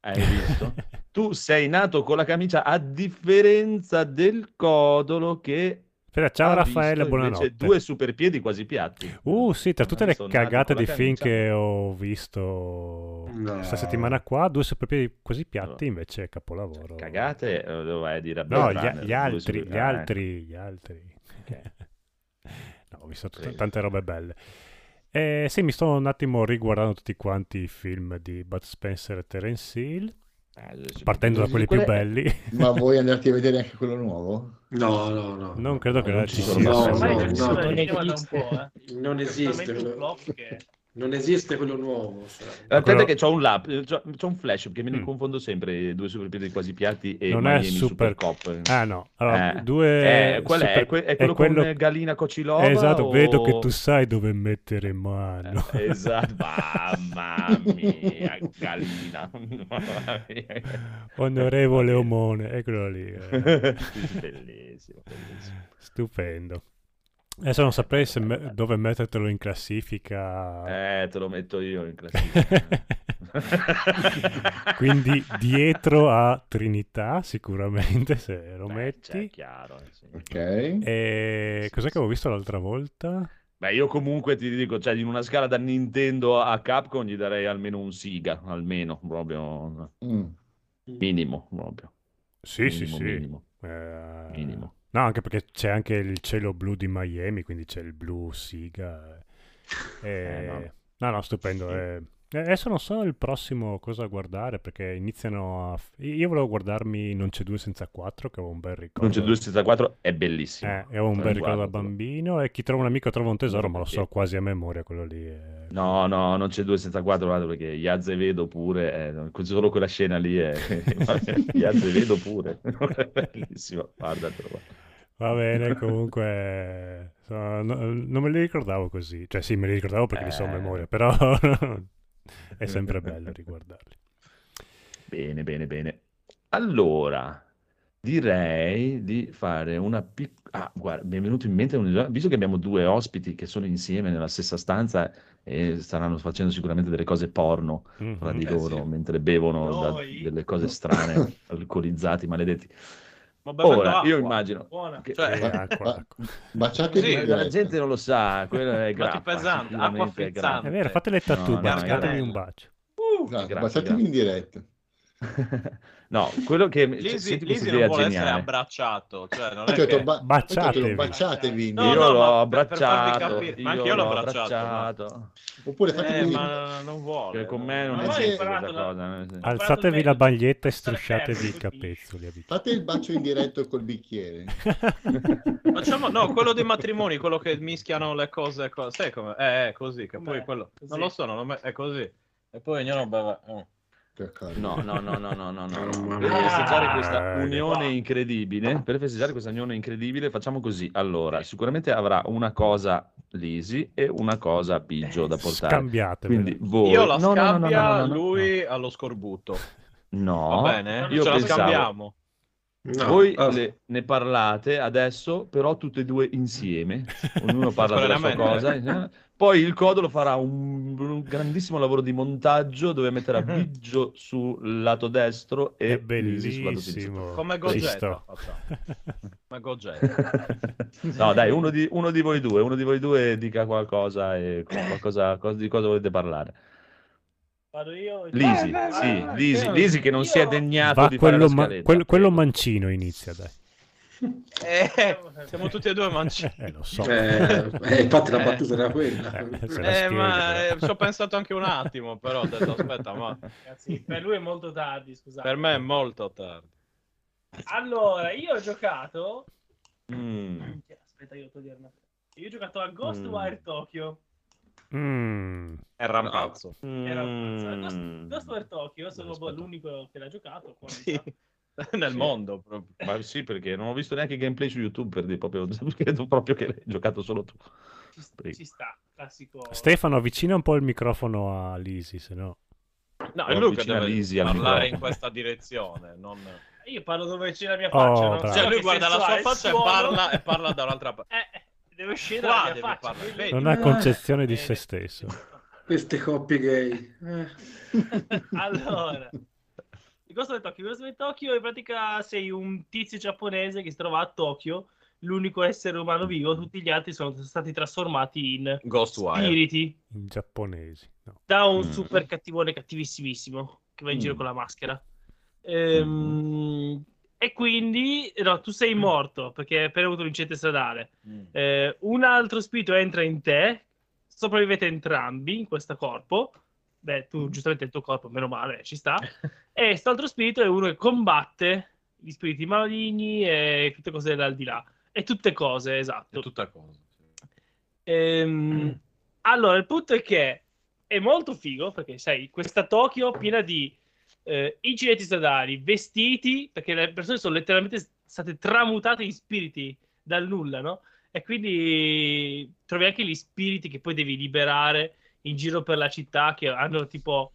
Hai visto? Tu sei nato con la camicia a differenza del Codolo che Aspetta, ciao Raffaele, invece buonanotte. due superpiedi quasi piatti. Uh, sì, tra tutte le cagate di film che ho visto No. questa settimana qua, due superpiedi così piatti invece è capolavoro. Cagate, eh, a dire No, gli, Runner, gli altri, super- gli ah, altri, gli altri. Ok. No, ho visto Prego. tante robe belle. Eh, sì, mi sto un attimo riguardando tutti quanti i film di Bud Spencer e Terence Hill, Eh, partendo da quelli più belli. ma vuoi andarti a vedere anche quello nuovo? No, no, no. Non credo che non ci sia. No, no, non no. sono Non esiste. Eh. Non esiste quello, quello nuovo. cioè. Aspetta quello- che c'ho un lap, c'ho, c'ho un flash che me ne Mm. confondo sempre i due superpiedi quasi piatti e Non è Miami super- Cop. Ah no, allora, Eh, due... eh, qual è? super- È, que- è quello, con Galina Cocilova? Esatto, o- vedo che tu sai dove mettere mano. Eh, esatto, mamma mia, Galina. Mamma mia. Onorevole Omone, eccolo lì. eh. bellissimo, bellissimo. Stupendo. Adesso non saprei se me- dove mettertelo in classifica. Eh, te lo metto io in classifica. Quindi dietro a Trinità, sicuramente, se lo Beh, metti. cioè, chiaro. eh, sì. Ok. E cos'è che avevo visto l'altra volta? Beh, io comunque ti dico, cioè, in una scala da Nintendo a Capcom gli darei almeno un Siga, almeno, proprio Mm. minimo, proprio. Sì, sì, Minimo, sì. minimo. Eh, Minimo. No, anche perché c'è anche il cielo blu di Miami, quindi c'è il blu Siga. E... Eh, no. no. no, stupendo. eh. E Adesso non so il prossimo cosa guardare perché iniziano a... Io volevo guardarmi Non c'è due senza quattro, che avevo un bel ricordo. Non c'è due senza quattro, è bellissimo. Eh, avevo un bel ricordo da bambino e chi trova un amico trova un tesoro, ma lo so quasi a memoria quello lì. eh. No, no, non c'è due senza quattro, guarda, perché gli Azevedo pure, eh, solo quella scena lì è... gli Azevedo pure, è bellissimo, guardatelo. guarda. Va bene, comunque so- no- non me li ricordavo così. Cioè sì, me li ricordavo perché li so a Eh. memoria, però è sempre bello riguardarli. Bene, bene, bene. Allora, direi di fare una piccola... Ah, guarda, mi è venuto in mente, un... visto che abbiamo due ospiti che sono insieme nella stessa stanza e staranno facendo sicuramente delle cose porno fra Mhm. di Eh, loro sì. mentre bevono da- delle cose strane, alcolizzati, maledetti. Ora, io immagino... Buona. che- Cioè, Eh, acqua, ma- acqua. Baciate Sì, la gente non lo sa, quello è grappa, pesante, acqua è frizzante. grappa. È vero, fate le tattoo, No, no, baci, è datemi grappa. un bacio. Esatto, Grazie, baciatevi grazie. in diretta. No, quello che... Lisi, questa Lisi non vuole essere geniale. abbracciato, cioè non è detto, che... ba- ho detto, Baciatevi. baciatevi. No, io no, l'ho ma per- per abbracciato, ma anche io l'ho abbracciato, abbracciato. Oppure fatevi Eh, così. ma non vuole. Che con me non Ma esiste questa la- cosa. Alzatevi la di baglietta e strusciatevi i capezzoli. amici. Fate il bacio in diretto col bicchiere. Facciamo, no, quello dei matrimoni, quello che mischiano le cose, co- sai come? Eh, è così, che poi quello... Così. Non lo so, non lo me- è così. E poi ognuno beve... oh. No, no, no, no, no, no, no. Per festeggiare questa Ah, unione incredibile, per festeggiare questa unione incredibile, facciamo così. Allora, sicuramente avrà una cosa Lisi e una cosa Biggio da portare. Scambiatevele. Quindi voi... Io la No, no, no, no, no, scabbia, no, no, no. lui allo scorbutto. No, Va bene? io Ce la pensavo- scambiamo. No, Voi allora, le- ne parlate adesso, però tutte e due insieme. Ognuno parla della sua cosa. Poi il codo lo farà un, un grandissimo lavoro di montaggio dove metterà Biggio sul lato destro e È Lisi sul lato sinistro. bellissimo. Come Gogetta. Come Gogetta. No, dai, uno di, uno di voi due, uno di voi due dica qualcosa e qualcosa, cosa- di cosa volete parlare. Vado io. Lisi, sì, Lisi, io- Lisi che non si è io- degnato Va di fare quello, la ma- quello- quello mancino inizia, dai. Eh, siamo tutti e due mancini. Eh, lo so. eh, eh, infatti la Eh. battuta era quella. Eh, Eh, ma però. eh, ci ho pensato anche un attimo, però ho detto aspetta, ma Ragazzi, per lui è molto tardi, scusate. per me è molto tardi. Allora, io ho giocato... Mm. Aspetta, io devo una... Io ho giocato a Ghostwire Mm. Tokyo. Mm. È rampazzo. Era un pazzo. Mm. Ghostwire Tokyo sono l'unico che l'ha giocato. Sì. Nel Sì. mondo proprio. Ma sì, perché non ho visto neanche gameplay su YouTube per dire proprio, credo proprio che l'hai giocato solo tu. Ci, ci sta, classico. Stefano, avvicina un po' il microfono a Lisi, se no... No, Oh, è lui che vicino a deve Lisi parlare in questa direzione. Non... Io parlo dove c'è la mia Oh, faccia. non bravo. so Cioè, lui guarda la sua faccia e parla, e parla da un'altra parte. Eh, eh, deve uscire Qua dalla mia faccia. vedi? Non ha Eh. concezione di Bene. se stesso. Queste coppie gay. Eh. allora, il Ghost of Tokyo. Ghost of Tokyo in pratica sei un tizio giapponese che si trova a Tokyo, l'unico essere umano vivo, tutti gli altri sono stati trasformati in Ghostwire. spiriti In giapponesi. No. da un Mm. super cattivone cattivissimissimo che va in giro Mm. con la maschera. Ehm, E quindi no, tu sei morto perché hai appena avuto un incidente stradale. Mm. Eh, un altro spirito entra in te, sopravvivete entrambi in questo corpo. Beh, tu giustamente il tuo corpo, meno male, ci sta. E quest'altro spirito è uno che combatte gli spiriti maligni e tutte cose dall'aldilà. E tutte cose, È esatto. tutta cosa. Ehm, allora, il punto è che è molto figo perché, sai, questa Tokyo piena di eh, incidenti stradali, vestiti, perché le persone sono letteralmente state tramutate in spiriti dal nulla, no? E quindi trovi anche gli spiriti che poi devi liberare in giro per la città che hanno tipo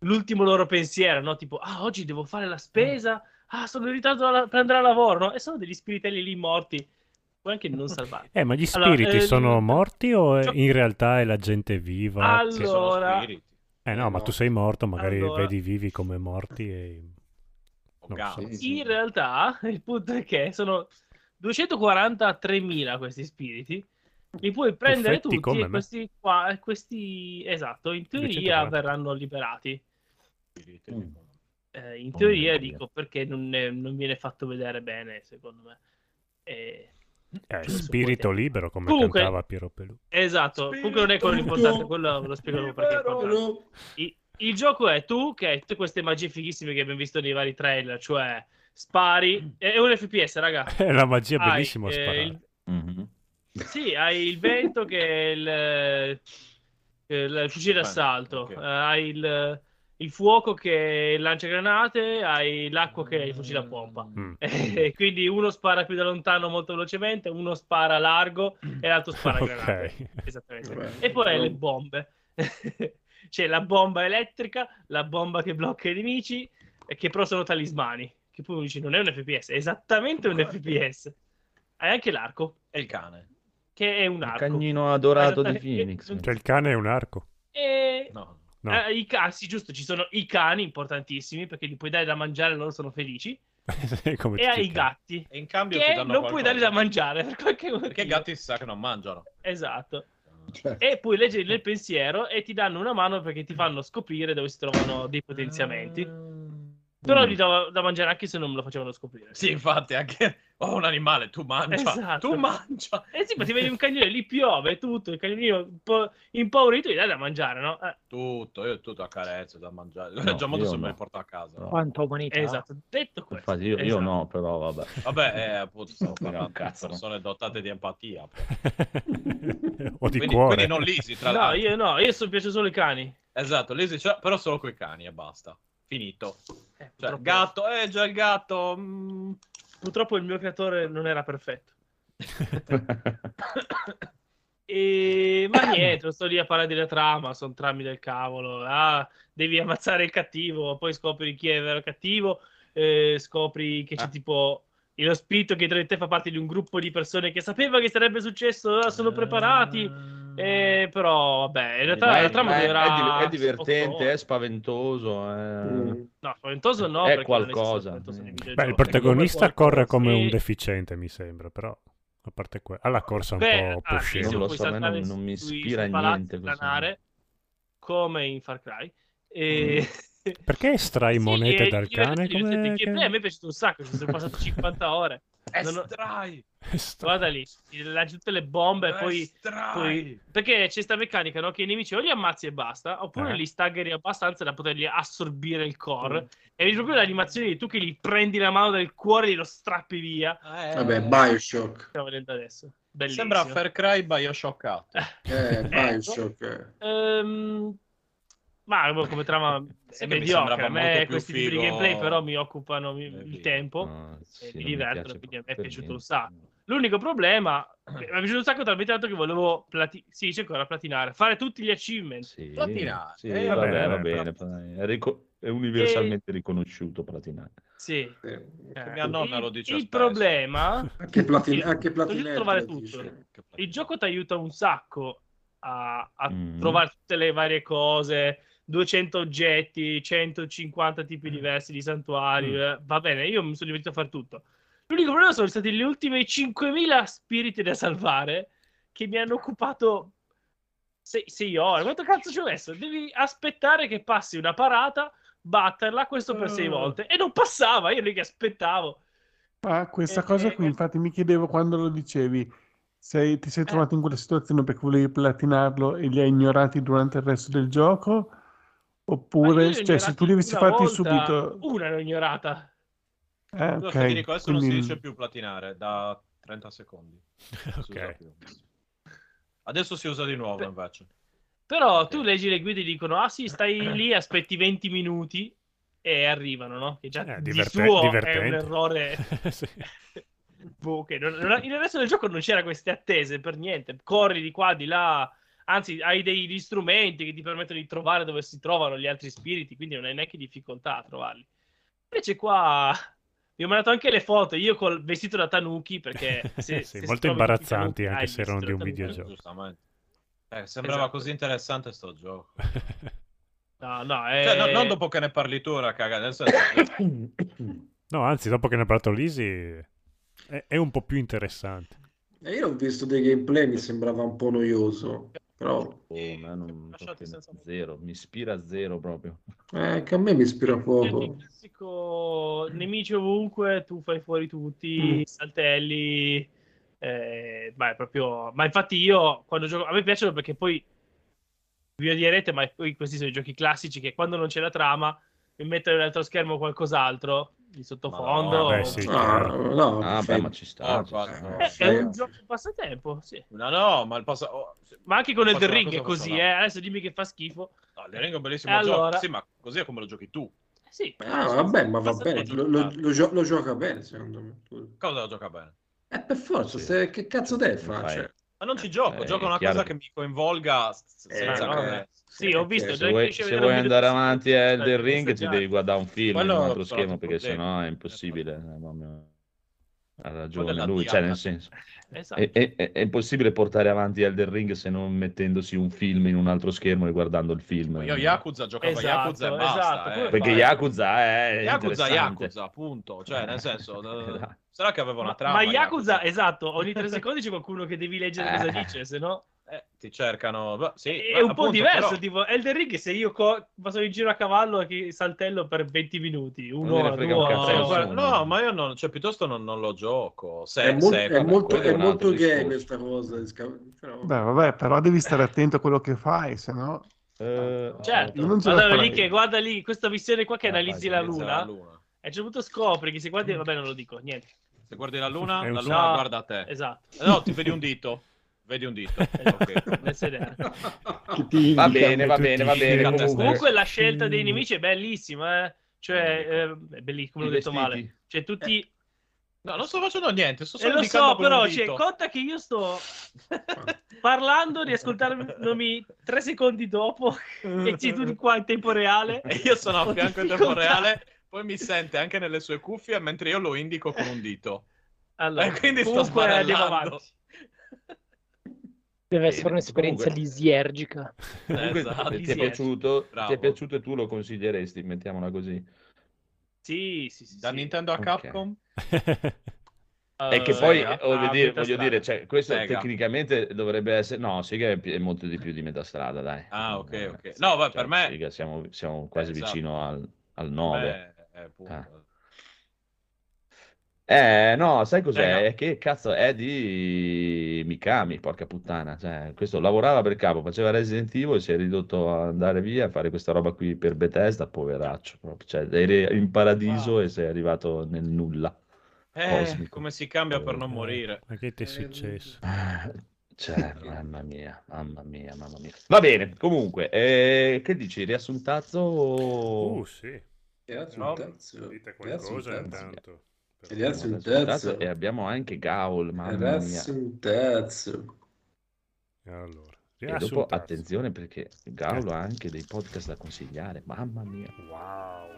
l'ultimo loro pensiero, no? Tipo, ah, oggi devo fare la spesa, ah, sono in ritardo alla- per andare a lavoro, no? E sono degli spiritelli lì morti, puoi anche non salvarli. Eh, ma gli Allora, spiriti eh, sono morti o è- gio- in realtà è la gente viva? Che Allora. Eh no, ma tu sei morto, magari Allora- vedi vivi come morti e... O Non gambe. Sì, sì. In realtà, il punto è che sono 243.000 questi spiriti. Li puoi prendere Buffetti tutti e questi qua, e questi, esatto, in teoria 240. verranno liberati. Spiriti, Mm. Eh, in Oh teoria Dio. dico perché non, è- non viene fatto vedere bene, secondo me. E... Eh, giusto, spirito libero, come Comunque- cantava Piero Pelù. Esatto, comunque non è quello l'importante, quello lo spiego perché è importante. Il, il gioco è tu che hai tutte queste magie fighissime che abbiamo visto nei vari trailer, cioè spari, è un FPS, raga. È la magia Hai, bellissimo eh, sparare. il- Mhm. Sì, hai il vento che è il, eh, il fucile d'assalto, ok. eh, hai il, il fuoco che è il lanciagranate, hai l'acqua che è il fucile a pompa. Mm. E quindi uno spara più da lontano molto velocemente, uno spara largo e l'altro spara granate. Esattamente. Vabbè. E poi hai le bombe. C'è la bomba elettrica, la bomba che blocca i nemici, e che però sono talismani. Che poi dice non è un FPS, è esattamente un FPS. Hai anche l'arco, E il cane. che è un Il arco. cagnino adorato di. Phoenix. Cioè il cane è un arco. E... No. No. eh, i ca- sì, giusto, ci sono i cani importantissimi perché gli puoi dare da mangiare e loro sono felici. Come e tutti hai i i cani. gatti E in cambio ti che danno non puoi qualcosa. dare da mangiare per qualche motivo. Perché i gatti si sa che non mangiano. Esatto. Cioè, E puoi leggere nel pensiero e ti danno una mano perché ti fanno scoprire dove si trovano dei potenziamenti. Però Mm. gli davo da mangiare anche se non me lo facevano scoprire. Sì, infatti, anche... Oh, un animale, tu mangia. Esatto. Tu mangia. Eh sì, ma ti vedi un cagnone, lì piove tutto, il cagnolino un po' impaurito gli dai da mangiare, no? Eh, Tutto, io tutto a carezza da mangiare. No, Già molto io se me no. li porto a casa. No. Quanta umanità. esatto, detto questo. Infatti io, io esatto. no, però vabbè. Vabbè, eh, appunto, stavo No, cazzo, no. persone dotate di empatia. o di Quindi, cuore. quindi non Lisi, tra No, l'altro. io no, io sono piace solo i cani. Esatto, Lisi, c'è- però solo coi cani e basta. Finito. Eh, Cioè, gatto, eh, già il gatto. mm. purtroppo il mio creatore non era perfetto. E... Ma niente, sto lì a parlare della trama, sono trami del cavolo. Ah, devi ammazzare il cattivo, poi scopri chi è vero cattivo, eh, scopri che c'è Ah. tipo lo spirito che dentro di te fa parte di un gruppo di persone che sapeva che sarebbe successo, ah, sono preparati. Eh, però, vabbè, in realtà Ma la trama è, durerà è è divertente, è spaventoso. è- Mm. No, spaventoso no, È qualcosa. nei Beh, il protagonista corre come un E- deficiente, mi sembra, però a parte quello. Alla corsa un Beh, po' ah, sì, scendere. Non so, a me saltare non- non mi ispira sui niente come in Far Cry. E... Perché estrai Sì, monete dal cane? Come... Il gameplay a me è piaciuto un sacco, ci sono passato 50 ore. Non ho- Estrai! Guarda lì, lanci tutte le bombe e poi, poi- Perché c'è sta meccanica, no? Che i nemici o li ammazzi e basta, oppure Eh. li staggeri abbastanza da poterli assorbire il core. Mm. E vedi proprio l'animazione di tu che gli prendi la mano del cuore e lo strappi via. Eh, Vabbè, Bioshock. Stiamo vedendo adesso. Bellissimo. Sembra Far Cry Bioshock Eh, Bioshock. Ehm, ma come trama Sì, è mi mediocre. A me questi tipi di figo- gameplay però mi occupano mi- Eh, il tempo. No, sì, mi non divertono, piace quindi a me è piaciuto niente. un sacco. L'unico problema, mi è piaciuto un sacco talmente tanto che volevo plati- sì, c'è ancora platinare, fare tutti gli achievement. Sì, Platinare. sì, Eh, va vabbè, bene, va bene. platinare. È, rico- è universalmente riconosciuto platinare. Sì. Eh, Eh, mia nonna il, lo dice il spesso. problema, Anche, platin- anche devo Platinette trovare tutto. il gioco ti aiuta un sacco a, a Mm. trovare tutte le varie cose, 200 oggetti, 150 tipi diversi di santuari. Mm. eh, Va bene, io mi sono divertito a fare tutto. L'unico problema sono stati le ultime 5.000 spiriti da salvare che mi hanno occupato 6 ore. Quanto cazzo ci ho messo? Devi aspettare che passi una parata, batterla, questo per 6 Eh. volte. E non passava, io lì che aspettavo. Ma questa Eh, cosa eh, qui, eh. infatti, mi chiedevo quando lo dicevi, sei- ti sei trovato in quella situazione perché volevi platinarlo e li hai ignorati durante il resto del gioco? Oppure, cioè, se tu una fatti volta, subito... Una l'ho ignorata. Eh, Io ti dico, ok, adesso non si quindi... dice più platinare da 30 secondi. Ok. Adesso si usa di nuovo Beh, invece. Però Ok. tu leggi le guide e dicono: Ah, sì, stai lì, aspetti 20 minuti e arrivano, no? Che già Eh, di diverte- suo è divertente. un errore. Sì. boh, che non- non- nel resto del gioco non c'era queste attese per niente. Corri di qua, di là. Anzi, hai degli strumenti che ti permettono di trovare dove si trovano gli altri spiriti, quindi non hai neanche difficoltà a trovarli. Invece qua vi ho mandato anche le foto, io col vestito da Tanuki, perché se, Sì, se molto imbarazzanti Tanuki, anche se erano di un videogioco. Giustamente. Eh, sembrava Esatto. così interessante sto gioco. No, no, Cioè, no- è... non dopo che ne parli tu, ora caga, nel senso... No, anzi, dopo che ne ha parlato Lisi, è, è un po' più interessante. Eh, io ho visto dei gameplay, mi sembrava un po' noioso. Però Oh, ma non senza- zero, mi ispira a zero proprio. eh, che a me mi ispira Il poco. classico nemici ovunque, tu fai fuori tutti, saltelli. eh, ma è proprio. Ma infatti, io quando gioco. A me piacciono perché poi vi odierete, ma poi questi sono i giochi classici che quando non c'è la trama mi mettono nell'altro schermo qualcos'altro di sottofondo. Madonna, beh, sì, Ah, no, Ah, beh, ma ci sta, Oh, ci sta. no. Eh, è un gioco passatempo, sì. No, no, ma il passa... oh, sì. Ma anche con Elden Ring è così, eh. Adesso dimmi che fa schifo. No, il Ring è un bellissimo E gioco. allora? Sì, ma così è come lo giochi tu. Eh, Sì. Ah, vabbè, ma va bene, lo, lo- lo gio- lo gioca bene, secondo me. Cosa lo gioca bene? Eh, per forza, Sì. se- che cazzo deve fare? Ma non ci gioco, Eh, gioco una chiaro cosa che- mi coinvolga Eh, senza no, vabbè. Sì, ho visto. Se vuoi, se vuoi video andare di- avanti a Elden Ring ti devi guardare un film Quello in un altro schermo perché sennò è impossibile. Eh, Ha ragione lui, cioè nel senso Esatto. è, è- è- impossibile portare avanti Elden Ring se non mettendosi un film in un altro schermo e guardando il film. Io Yakuza giocavo Esatto, a Yakuza e basta. esatto, eh. Perché fai. Yakuza è Yakuza. Yakuza, appunto. Cioè, nel senso, eh, Esatto. Sarà che aveva una Ma, trama. ma Yakuza, esatto, ogni tre secondi c'è qualcuno che devi leggere cosa Eh. dice, se no Eh, ti cercano. beh, sì, è beh, un po' appunto, diverso. però- Tipo Elden Ring, se io co- passo in giro a cavallo e che saltello per 20 minuti, un'ora, due un ore, No, no, ma io non, cioè, piuttosto non, non lo gioco. Se, è, mol- se- è vabbè, molto, è è molto discorso. questa cosa. però- Beh, vabbè, però devi stare attento a quello che fai, se no... Eh, Certo, non farei. lì che guarda lì questa missione qua che Ah, analizzi vai, la luna. la luna. E a un certo punto scopri che se guardi, vabbè, non lo dico, niente. Se guardi la luna, la luna No, guarda a te. Esatto, Eh, No, ti vedi un dito. Vedi un dito. Ok. nel sedere. Che ti Va bene, va bene, va bene. Comunque, la scelta dei Mm. nemici è bellissima, eh. Cioè, eh, è bellissimo, l'ho detto male. Cioè, tutti... No, non sto facendo niente. Sto E solo lo indicando so, però, cioè, conta che io sto parlando, riascoltandomi tre secondi dopo e ci tu di qua in tempo reale. E io sono a fianco in tempo reale. Poi mi sente anche nelle sue cuffie mentre io lo indico con un dito. Allora, E quindi sto avanti. Deve Bene, essere un'esperienza comunque- lisiergica. Comunque Esatto. ti è piaciuto, ti è piaciuto e tu lo consiglieresti, mettiamola così. Sì, sì, sì. Da sì. Nintendo a. Capcom? e che Eh, poi, Sega? voglio dire, voglio dire, cioè, questo Sega. tecnicamente dovrebbe essere... No, Sega è, è molto di più di metà strada, dai. Ah, ok, Eh, ok. No, beh, per me- Sega siamo, siamo quasi esatto. vicino al, al 9. Beh, eh, appunto. Ah. Eh, no, sai cos'è? Sega. È che cazzo è di Mikami, porca puttana. Cioè, questo lavorava per capo, faceva Resident Evil, si è ridotto a andare via a fare questa roba qui per Bethesda, poveraccio. proprio. Cioè, eri in paradiso Wow. e sei arrivato nel nulla. Eh, Cosmico. come si cambia per non morire? Ma che ti è successo? Ah, Cioè, mamma mia, mamma mia, mamma mia. Va bene, comunque, eh, che dici? Riassuntazzo? Uh, sì. Ragazzi, No, un terzo. Dite qualcosa terzo. intanto. Ragazzi, un terzo. E abbiamo anche Gaul, mamma mia. Ragazzi, un terzo. Allora, E dopo attenzione perché Gaul ha anche dei podcast da consigliare, mamma mia. Wow.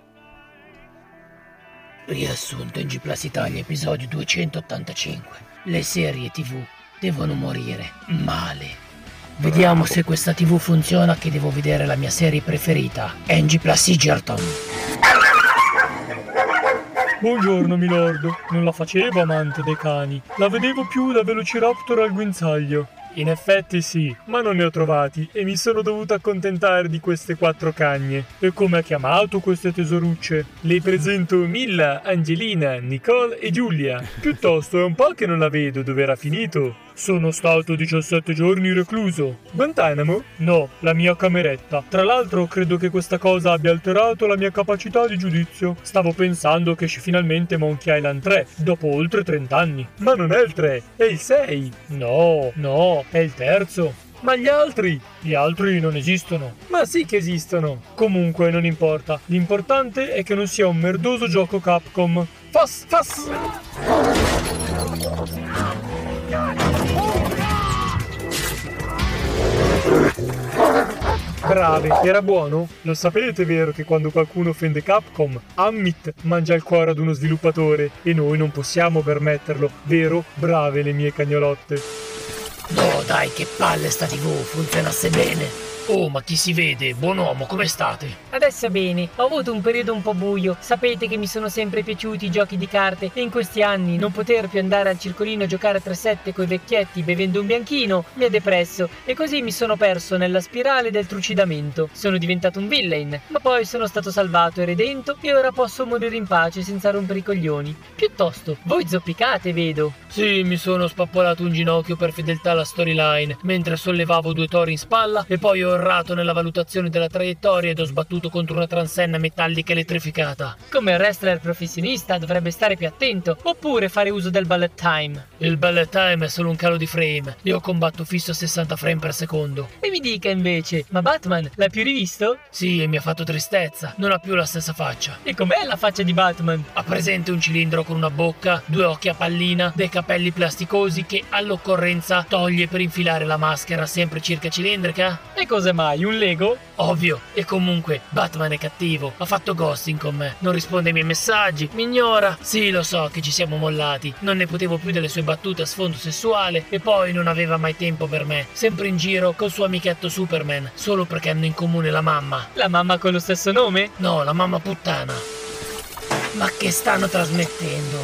Riassunto in G Plus Italia, episodio 285. Le serie TV devono morire male. Vediamo se questa TV funziona che devo vedere la mia serie preferita, NG Plus Egerton. Buongiorno, milord. Non la facevo amante dei cani. La vedevo più da Velociraptor al guinzaglio. In effetti sì, ma non ne ho trovati e mi sono dovuto accontentare di queste quattro cagne. E come ha chiamato queste tesorucce? Le presento Milla, Angelina, Nicole e Giulia. Piuttosto è un po' che non la vedo dove era finito. Sono stato 17 giorni recluso. Guantanamo? No, la mia cameretta. Tra l'altro credo che questa cosa abbia alterato la mia capacità di giudizio. Stavo pensando che esce finalmente Monkey Island 3, dopo oltre 30 anni. Ma non è il 3, è il 6. No, no, è il terzo. Ma gli altri? Gli altri non esistono. Ma sì che esistono. Comunque non importa. L'importante è che non sia un merdoso gioco Capcom. Fas, fas! Brave, era buono? Lo sapete vero che quando qualcuno offende Capcom, Ammit mangia il cuore ad uno sviluppatore e noi non possiamo permetterlo, vero? Brave le mie cagnolotte. No, dai, che palle sta TV, funzionasse bene. Oh, ma chi si vede? Buon uomo, come state? Adesso bene, ho avuto un periodo un po' buio. Sapete che mi sono sempre piaciuti i giochi di carte e in questi anni non poter più andare al circolino a giocare a 3-7 coi vecchietti bevendo un bianchino mi ha depresso e così mi sono perso nella spirale del trucidamento. Sono diventato un villain, ma poi sono stato salvato e redento e ora posso morire in pace senza rompere i coglioni. Piuttosto, voi zoppicate, vedo. Sì, mi sono spappolato un ginocchio per fedeltà alla storyline, mentre sollevavo due tori in spalla e poi ho errato nella valutazione della traiettoria ed ho sbattuto contro una transenna metallica elettrificata. Come wrestler professionista dovrebbe stare più attento, oppure fare uso del bullet time. Il ballet time è solo un calo di frame, io combatto fisso a 60 frame per secondo. E mi dica invece, ma Batman l'hai più rivisto? Sì, e mi ha fatto tristezza, non ha più la stessa faccia. E com'è la faccia di Batman? Ha presente un cilindro con una bocca, due occhi a pallina, dei capelli plasticosi che all'occorrenza toglie per infilare la maschera sempre circa cilindrica? E cosa mai? Un Lego? Ovvio, e comunque Batman è cattivo, ha fatto ghosting con me, non risponde ai miei messaggi, mi ignora. Sì, lo so che ci siamo mollati, non ne potevo più delle sue battute a sfondo sessuale e poi non aveva mai tempo per me, sempre in giro col suo amichetto Superman, solo perché hanno in comune la mamma. La mamma con lo stesso nome? No, la mamma puttana. Ma che stanno trasmettendo?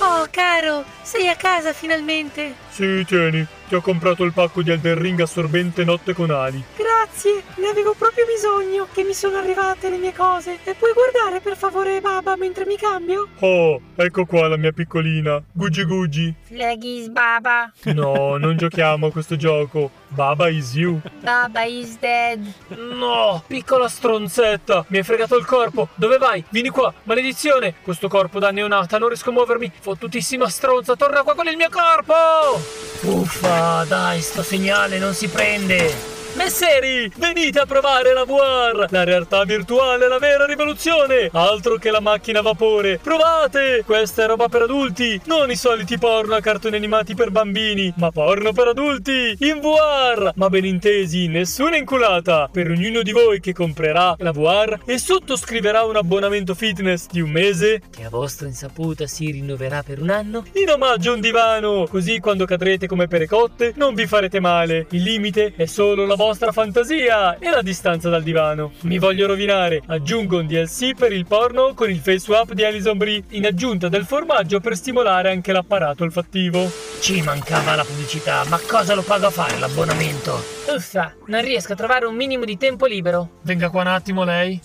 Oh, caro, sei a casa finalmente. Sì, tieni, ti ho comprato il pacco di Elden Ring assorbente notte con ali. Grazie, ne avevo proprio bisogno che mi sono arrivate le mie cose. E puoi guardare per favore Baba mentre mi cambio? Oh, ecco qua la mia piccolina. Gugi Gugi. Flegis Baba. No, non giochiamo a questo gioco. Baba is you. Baba is dead. No, piccola stronzetta, mi hai fregato il corpo. Dove vai? Vieni qua, maledizione. Questo corpo da neonata, non riesco a muovermi. Fottutissima stronza, torna qua con il mio corpo. Uffa, dai, sto segnale non si prende. Messeri, venite a provare la VR! La realtà virtuale è la vera rivoluzione! Altro che la macchina a vapore! Provate! Questa è roba per adulti! Non i soliti porno a cartoni animati per bambini, ma porno per adulti! In VR! Ma ben intesi, nessuna inculata! Per ognuno di voi che comprerà la VR e sottoscriverà un abbonamento fitness di un mese, Che a vostra insaputa si rinnoverà per un anno? in omaggio un divano! Così quando cadrete come perecotte non vi farete male. Il limite è solo la vostra fantasia e la distanza dal divano. Mi voglio rovinare. Aggiungo un DLC per il porno con il face swap di Alison Brie in aggiunta del formaggio per stimolare anche l'apparato olfattivo. Ci mancava la pubblicità, ma cosa lo pago a fare l'abbonamento? Uffa, non riesco a trovare un minimo di tempo libero. Venga qua un attimo lei.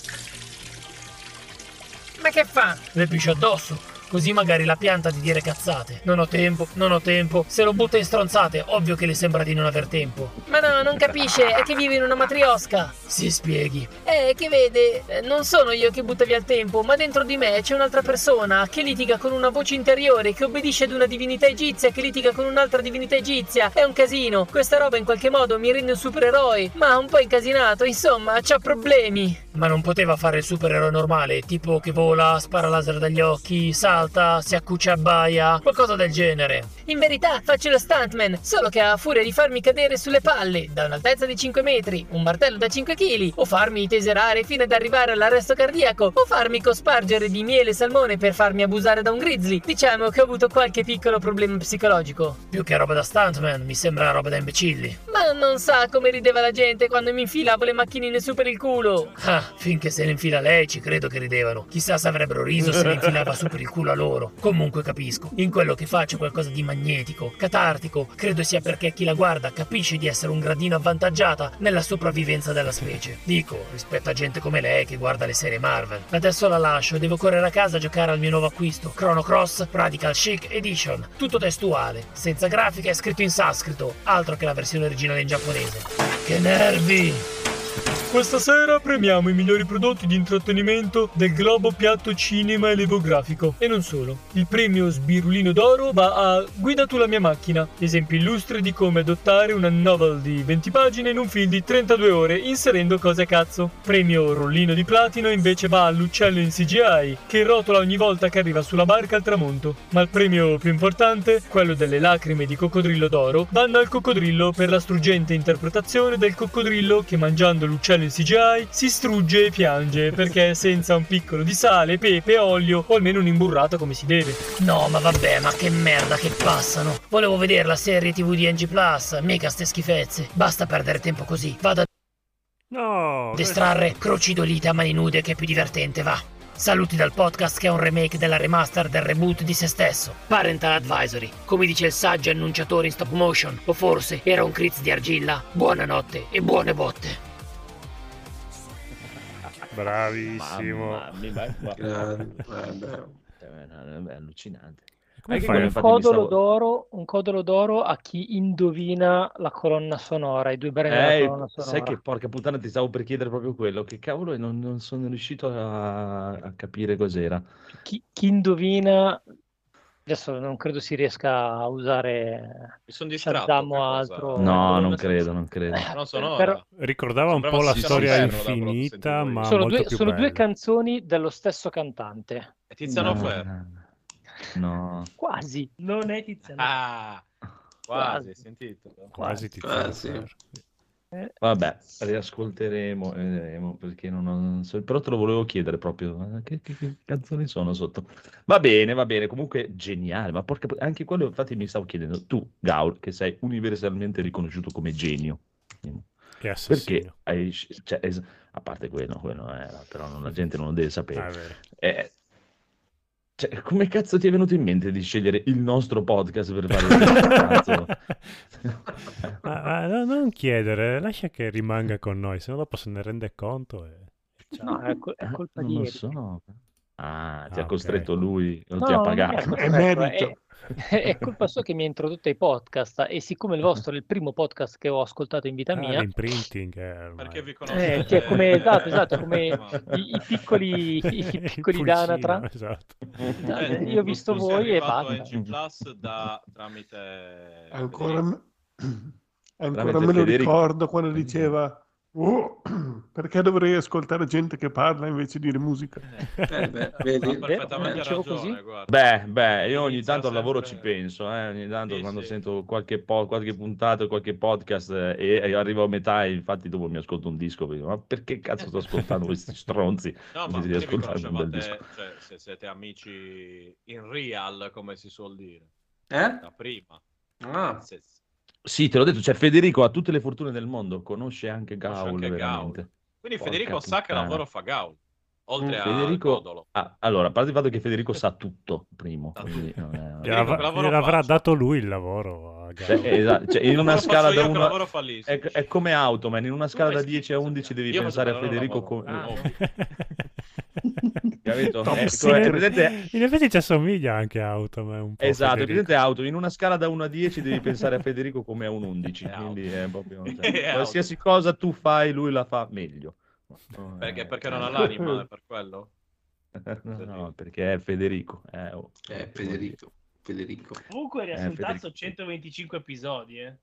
Ma che fa? Le piscio addosso. Così magari la pianta di dire cazzate. Non ho tempo, non ho tempo. Se lo butta in stronzate, ovvio che le sembra di non aver tempo. Ma no, non capisce, è che vive in una matriosca. Si spieghi. Eh, che vede, eh, non sono io che butta via il tempo, ma dentro di me c'è un'altra persona che litiga con una voce interiore, che obbedisce ad una divinità egizia, che litiga con un'altra divinità egizia. È un casino. Questa roba in qualche modo mi rende un supereroe, ma un po' incasinato, insomma, c'ha problemi. Ma non poteva fare il supereroe normale, tipo che vola, spara laser dagli occhi, salta, si accuccia e abbaia, qualcosa del genere. In verità faccio lo stuntman, solo che a furia di farmi cadere sulle palle da un'altezza di 5 metri, un martello da 5 kg, o farmi teserare fino ad arrivare all'arresto cardiaco, o farmi cospargere di miele e salmone per farmi abusare da un grizzly, diciamo che ho avuto qualche piccolo problema psicologico. Più che roba da stuntman, mi sembra roba da imbecilli. Ma non sa come rideva la gente quando mi infilavo le macchinine su per il culo. Ah, finché se ne infila lei ci credo che ridevano. Chissà se avrebbero riso se ne infilava su per il culo a loro. Comunque capisco, in quello che faccio qualcosa di magnetico, catartico, credo sia perché chi la guarda capisce di essere un gradino avvantaggiata nella sopravvivenza della specie. Dico, rispetto a gente come lei che guarda le serie Marvel. Adesso la lascio, devo correre a casa a giocare al mio nuovo acquisto, Chrono Cross Radical Chic Edition. Tutto testuale, senza grafica e scritto in sanscrito, altro che la versione originale in giapponese. Che nervi! Questa sera premiamo i migliori prodotti di intrattenimento del Globo Piatto Cinema e Levografico. E non solo. Il premio Sbirulino d'Oro va a Guida tu la mia macchina. Esempi illustri di come adottare una novel di 20 pagine in un film di 32 ore inserendo cose a cazzo. Premio Rollino di Platino invece va all'uccello in CGI che rotola ogni volta che arriva sulla barca al tramonto. Ma il premio più importante, quello delle lacrime di coccodrillo d'oro, vanno al coccodrillo per la struggente interpretazione del coccodrillo che mangiando l'uccello in CGI si strugge e piange perché senza un piccolo di sale, pepe, olio o almeno un'imburrata come si deve. No, ma vabbè, ma che merda che passano. Volevo vedere la serie TV di NG Plus, mica ste schifezze. Basta perdere tempo così. Vado a No! Destrarre croci d'olite a mani nude che è più divertente, va. Saluti dal podcast che è un remake della remaster del reboot di se stesso. Parental Advisory, come dice il saggio annunciatore in stop motion, o forse era un Critz di argilla. Buonanotte e buone botte. Bravissimo. Mamma vabbè. Eh, È allucinante. Come fai? un codolo, stavo- d'oro, un codolo d'oro a chi indovina la colonna sonora, i due brani della Eh, colonna sonora. sai che porca puttana ti stavo per chiedere proprio quello, che cavolo e non, non sono riuscito a, a capire cos'era. Chi, chi indovina, adesso non credo si riesca a usare Mi sono distratto. Altro. No, non credo, non credo. Non sonora. Però- Ricordava un po' la storia infinita, ma sono molto due, più sono due canzoni dello stesso cantante. È Tiziano No. Ferro. No, Quasi. Non è Tiziano. Ah, quasi, hai sentito? Quasi ti Ah, sì. Vabbè, riascolteremo e vedremo perché non, ho- non so, però te lo volevo chiedere proprio, eh, che, che- che canzoni sono sotto? Va bene, va bene, comunque geniale, ma porca, anche quello infatti mi stavo chiedendo, tu Gaul, che sei universalmente riconosciuto come genio, perché hai, cioè, es- a parte quello, quello è, però non- la gente non lo deve sapere. Ah, è vero. Eh, cioè, come cazzo ti è venuto in mente di scegliere il nostro podcast per fare questo cazzo? Ma- ma no- non chiedere, lascia che rimanga con noi, se no dopo se ne rende conto. E... No, è, col- è colpa Non di lo Eric. so. Ah, ti Ah, ha costretto ok. lui, non No, ti ha non pagato. È costretto, merito. È, colpa sua che mi ha introdotto ai podcast e siccome il vostro è il primo podcast che ho ascoltato in vita Ah, mia, l'imprinting è ormai. Perché vi eh, conoscete? che è come, esatto, esatto, come i, i piccoli, i piccoli Danatra. esatto. Eh, Eh, io ho visto voi e arrivato a basta. NG Plus da, tramite Ancora, me- ancora Tramite me lo Federico. ricordo quando diceva "Oh, perché dovrei ascoltare gente che parla invece di dire musica? Eh, beh, Ha vedi? perfettamente dicevo ragione. Beh, beh, io ogni tanto al lavoro ci sempre- penso, eh, ogni tanto Sì, quando sì. sento qualche, po- qualche puntata, qualche podcast eh, e, arrivo a metà e infatti dopo mi ascolto un disco, perché, ma perché cazzo sto ascoltando questi stronzi? No, ma di ascoltare un bel disco. cioè, se siete amici in real, come si suol dire, Eh? da prima. Ah, Se- Sì, te l'ho detto, cioè Federico ha tutte le fortune del mondo, conosce anche Conosce Gaul anche veramente. Gaul. Quindi Porca Federico sa che puttana. lavoro fa Gaul, oltre Mm, a Federico, ah, allora, a parte il fatto che Federico sa tutto, primo, Sa quindi non è- faccio? dato lui il lavoro a Cioè, Gaul. esatto, cioè, in una scala da io, che uno lavoro fa lì, è, sì, è come Automan, in una scala da schifo, 10 a 11 sappiamo. devi Io pensare a Federico come... Ah, Capito? Top È- è presente- In effetti ci assomiglia anche a Automan un po'. Esatto, è presente auto, in una scala da 1 a 10 devi pensare a Federico come a un 11, È auto. quindi è proprio... cioè, È qualsiasi cosa tu fai, lui la fa meglio. Perché, eh, perché non ha l'anima, è per quello? No, no, perché è Federico. eh, oh. eh, Federico. Federico. Comunque Federico. 125 episodi, eh.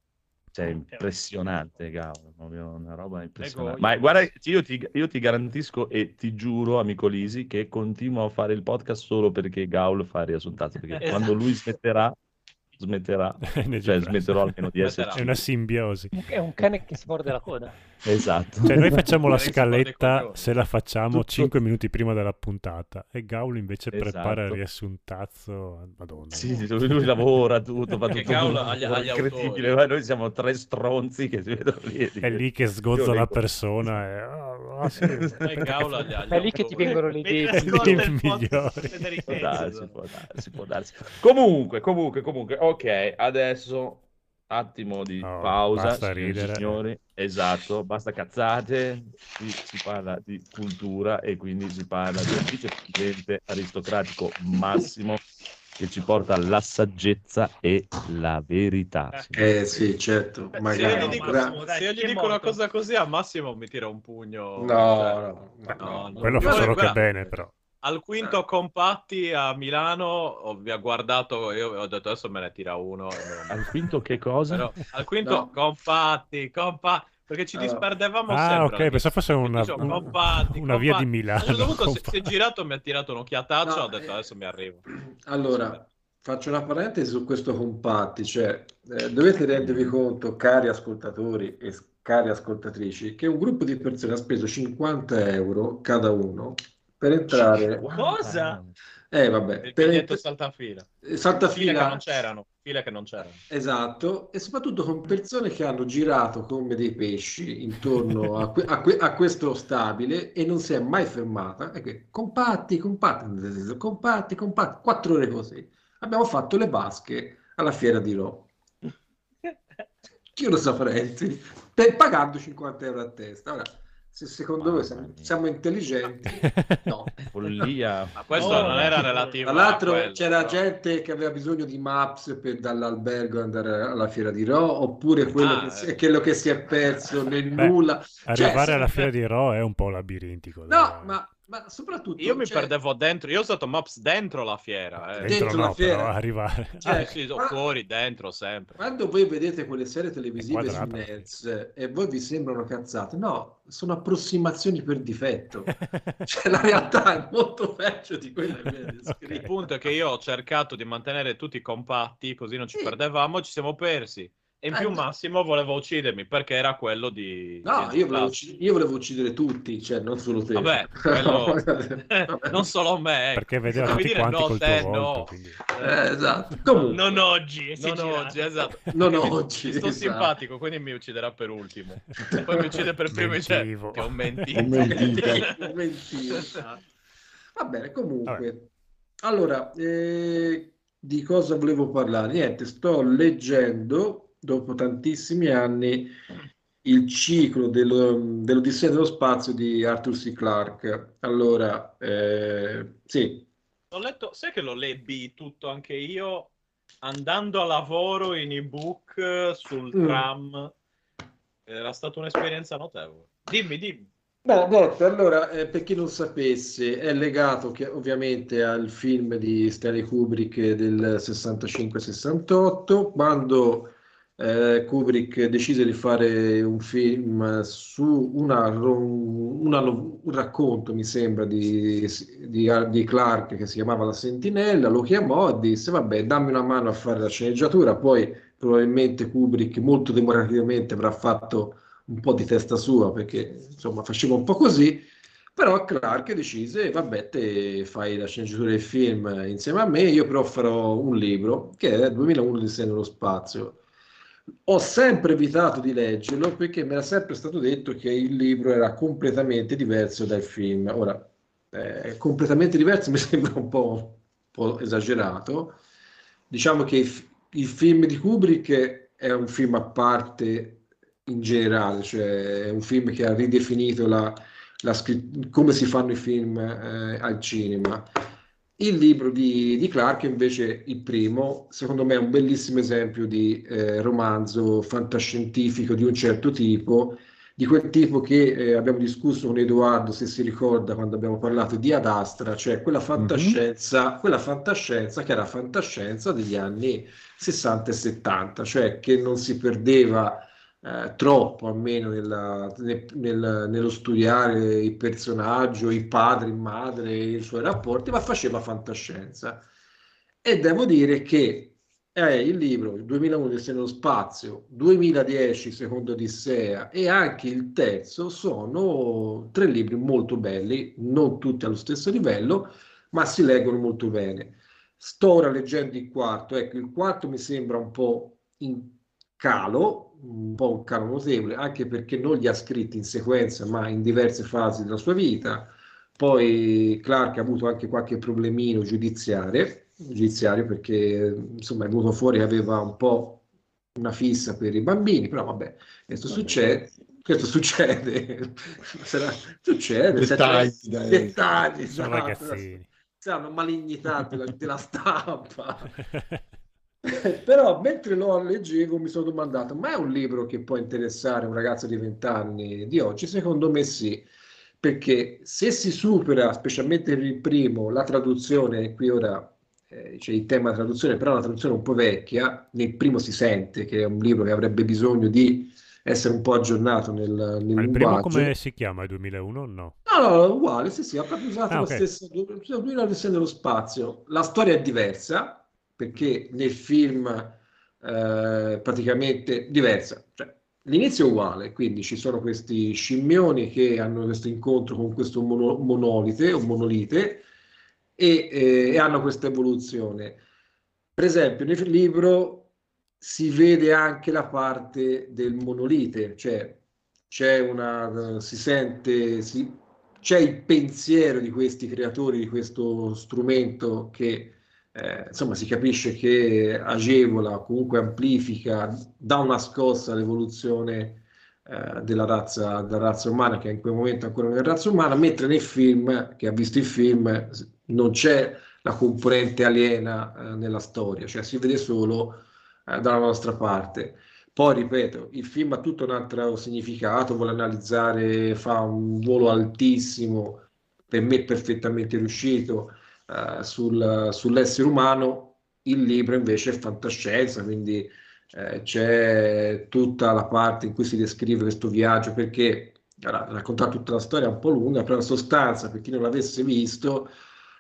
Cioè, impressionante, cavolo, una roba impressionante. Ego, Ma io- guarda, io ti, io ti garantisco e ti giuro, amico Lisi, che continuo a fare il podcast solo perché Gaul fa riassuntato, perché Esatto. quando lui smetterà, smetterà, NG cioè smetterò almeno di Smetterà. esserci. È una simbiosi. È un cane che si morde la coda. Esatto. Cioè, noi facciamo la si scaletta se la facciamo Tutto- 5 minuti prima della puntata e Gaul invece prepara il Esatto. riassuntazzo. Madonna. Sì, sì, lui, lui lavora tutto, fa tutto Gaul agli- agli incredibile, ma noi siamo tre stronzi che si vedono lì. È lì che sgozza leggo- persona e... ah, sì. Gaul agli- agli È lì che ti vengono le idee. Migliori. darsi, può darsi, può darsi. Comunque, comunque, comunque, ok, adesso attimo di Oh, pausa, basta signori signori. Esatto, basta cazzate, qui si parla di cultura e quindi si parla del vicepresidente aristocratico Massimo che ci porta la saggezza e la verità. Eh sì, certo, Se io gli dico, Massimo, dai, se io gli dico una cosa così, a Massimo mi tira un pugno. No, cioè, no, no, no, no. Quello fa solo che bene, però. Al quinto compatti a Milano ho, vi ha guardato, io ho detto adesso me ne tira uno. Al quinto che cosa? Però, al quinto No. compatti, compa, perché ci Allora. disperdevamo Ah, sempre. ok, pensavo fosse una, Dicevo, un- compatti, una via di compatti. Milano. A un certo punto si, è girato, mi ha tirato un'occhiataccia, No, ho detto eh, adesso mi arrivo. Allora, faccio una parentesi su questo compatti, cioè eh, dovete rendervi conto, cari ascoltatori e cari ascoltatrici, che un gruppo di persone ha speso 50 euro cada uno per entrare... Cosa? Eh, vabbè, per biglietto ent- saltafila. eh, saltafila che non c'erano. File che non c'erano. Esatto, e soprattutto con persone che hanno girato come dei pesci intorno a, que- a que- a questo stabile e non si è mai fermata. E che, compatti, compatti, compatti, compatti, quattro ore così. Abbiamo fatto le vasche alla fiera di Rho. Io lo saprei, sì, pagando 50 euro a testa. Ora, se secondo voi siamo, siamo intelligenti, no. Follia. Ma questo Oh. non era relativo Tra l'altro quello, c'era però. gente che aveva bisogno di maps per dall'albergo andare alla fiera di Ro, oppure quello, Ah, che, si, eh. quello che si è perso nel Beh, nulla. Cioè, Arrivare se- alla fiera di Ro è un po' labirintico. dai. No, ma, ma soprattutto... Io mi cioè, perdevo dentro, io ho usato Maps dentro la fiera. Eh. Dentro, dentro no, la fiera. però arrivare. Cioè, Ah, sì, o ma- fuori, dentro, sempre. Quando voi vedete quelle serie televisive su. Nets e voi vi sembrano cazzate, no, sono approssimazioni per difetto. Cioè, la realtà è molto peggio di quella che viene descritta. Il punto è che io ho cercato di mantenere tutti compatti, così non ci Sì. perdevamo, ci siamo persi. E in più no. Massimo voleva uccidermi perché era quello di... No, di io volevo, uccidere, io volevo uccidere tutti, cioè non solo te. Vabbè, quello- non solo me. ecco. Perché vedeva tutti dire quanti no, col tuo te, volto. no. quindi- Eh, esatto. Comunque, Non oggi. Non oggi, esatto. Non oggi, Sto esatto. simpatico, quindi mi ucciderà per ultimo. Poi mi uccide per primo e Mentivo. che ho mentito. Ho mentito. Esatto. Va bene, comunque. Vabbè. Allora, eh, di cosa volevo parlare? Niente, sto leggendo, dopo tantissimi anni, il ciclo dello- dell'Odissea dello spazio di Arthur C. Clarke. Allora, eh, sì, L'ho letto, sai che lo lebbi tutto anche io andando a lavoro in ebook eh, sul Mm. tram. Era stata un'esperienza notevole. Dimmi, dimmi. Beh, niente, allora, eh, per chi non sapesse, è legato che, ovviamente al film di Stanley Kubrick del 65-68, quando eh, Kubrick decise di fare un film su una, una- un racconto, mi sembra, di, di, di Clark che si chiamava La Sentinella, lo chiamò e disse, vabbè, dammi una mano a fare la sceneggiatura, poi probabilmente Kubrick molto demorativamente avrà fatto un po' di testa sua perché insomma faceva un po' così, però Clark decise, vabbè, te fai la sceneggiatura del film insieme a me, io però farò un libro che è 2001 di Sé nello spazio. Ho sempre evitato di leggerlo perché mi era sempre stato detto che il libro era completamente diverso dal film. Ora, eh, completamente diverso mi sembra un po', un po' esagerato. Diciamo che il, il film di Kubrick è un film a parte in generale, cioè è un film che ha ridefinito la, la come si fanno i film eh, al cinema. Il libro di, di Clark, invece, il primo, secondo me è un bellissimo esempio di eh, romanzo fantascientifico di un certo tipo, di quel tipo che eh, abbiamo discusso con Edoardo, se si ricorda, quando abbiamo parlato di Ad Astra, cioè quella fantascienza, quella fantascienza che era fantascienza degli anni 60 e 70, cioè che non si perdeva eh, troppo, almeno nella- nel- nel- nello studiare il personaggio, il padre, il madre, i suoi rapporti, ma faceva fantascienza. E devo dire che è il libro il 2001 di nello spazio, 2010 secondo Odissea e anche il terzo sono tre libri molto belli, non tutti allo stesso livello, ma si leggono molto bene. Sto ora leggendo il quarto, ecco, il quarto mi sembra un po' in calo, un po' un calo notevole, anche perché non li ha scritti in sequenza, ma in diverse fasi della sua vita. Poi Clark ha avuto anche qualche problemino giudiziario, giudiziario perché insomma è venuto fuori che aveva un po' una fissa per i bambini, però vabbè, questo succede, questo succede, sarà- succede, Dettagli, cioè, dettagli, Sono esatto, ragazzini. sarà una malignità della, della stampa. Però mentre lo leggevo mi sono domandato, ma è un libro che può interessare un ragazzo di 20 anni di oggi? Secondo me sì, perché se si supera, specialmente per il primo, la traduzione, qui ora eh, c'è il tema traduzione, però è una traduzione un po' vecchia, nel primo si sente che è un libro che avrebbe bisogno di essere un po' aggiornato nel, nel Ma il primo come si chiama? Il 2001? No. No, no, uguale, sì, sì, ha proprio usato Ah, la ok. stessa, lui la versione dello spazio. La storia è diversa, perché nel film eh, praticamente diversa, cioè L'inizio è uguale, quindi ci sono questi scimmioni che hanno questo incontro con questo mono- monolite o monolite e, eh, e hanno questa evoluzione. Per esempio, nel libro si vede anche la parte del monolite, cioè c'è una, si sente, si, c'è il pensiero di questi creatori di questo strumento che eh, insomma si capisce che agevola, comunque amplifica, dà una scossa all'evoluzione eh, della razza, della razza umana, che in quel momento ancora non è razza umana, mentre nel film, che ha visto il film, non c'è la componente aliena eh, nella storia, cioè si vede solo eh, dalla nostra parte. Poi ripeto, il film ha tutto un altro significato, vuole analizzare, fa un volo altissimo, per me perfettamente riuscito, eh, sul, sull'essere umano, il libro invece è fantascienza, quindi eh, c'è tutta la parte in cui si descrive questo viaggio, perché allora, raccontare tutta la storia è un po' lunga, però la sostanza, per chi non l'avesse visto,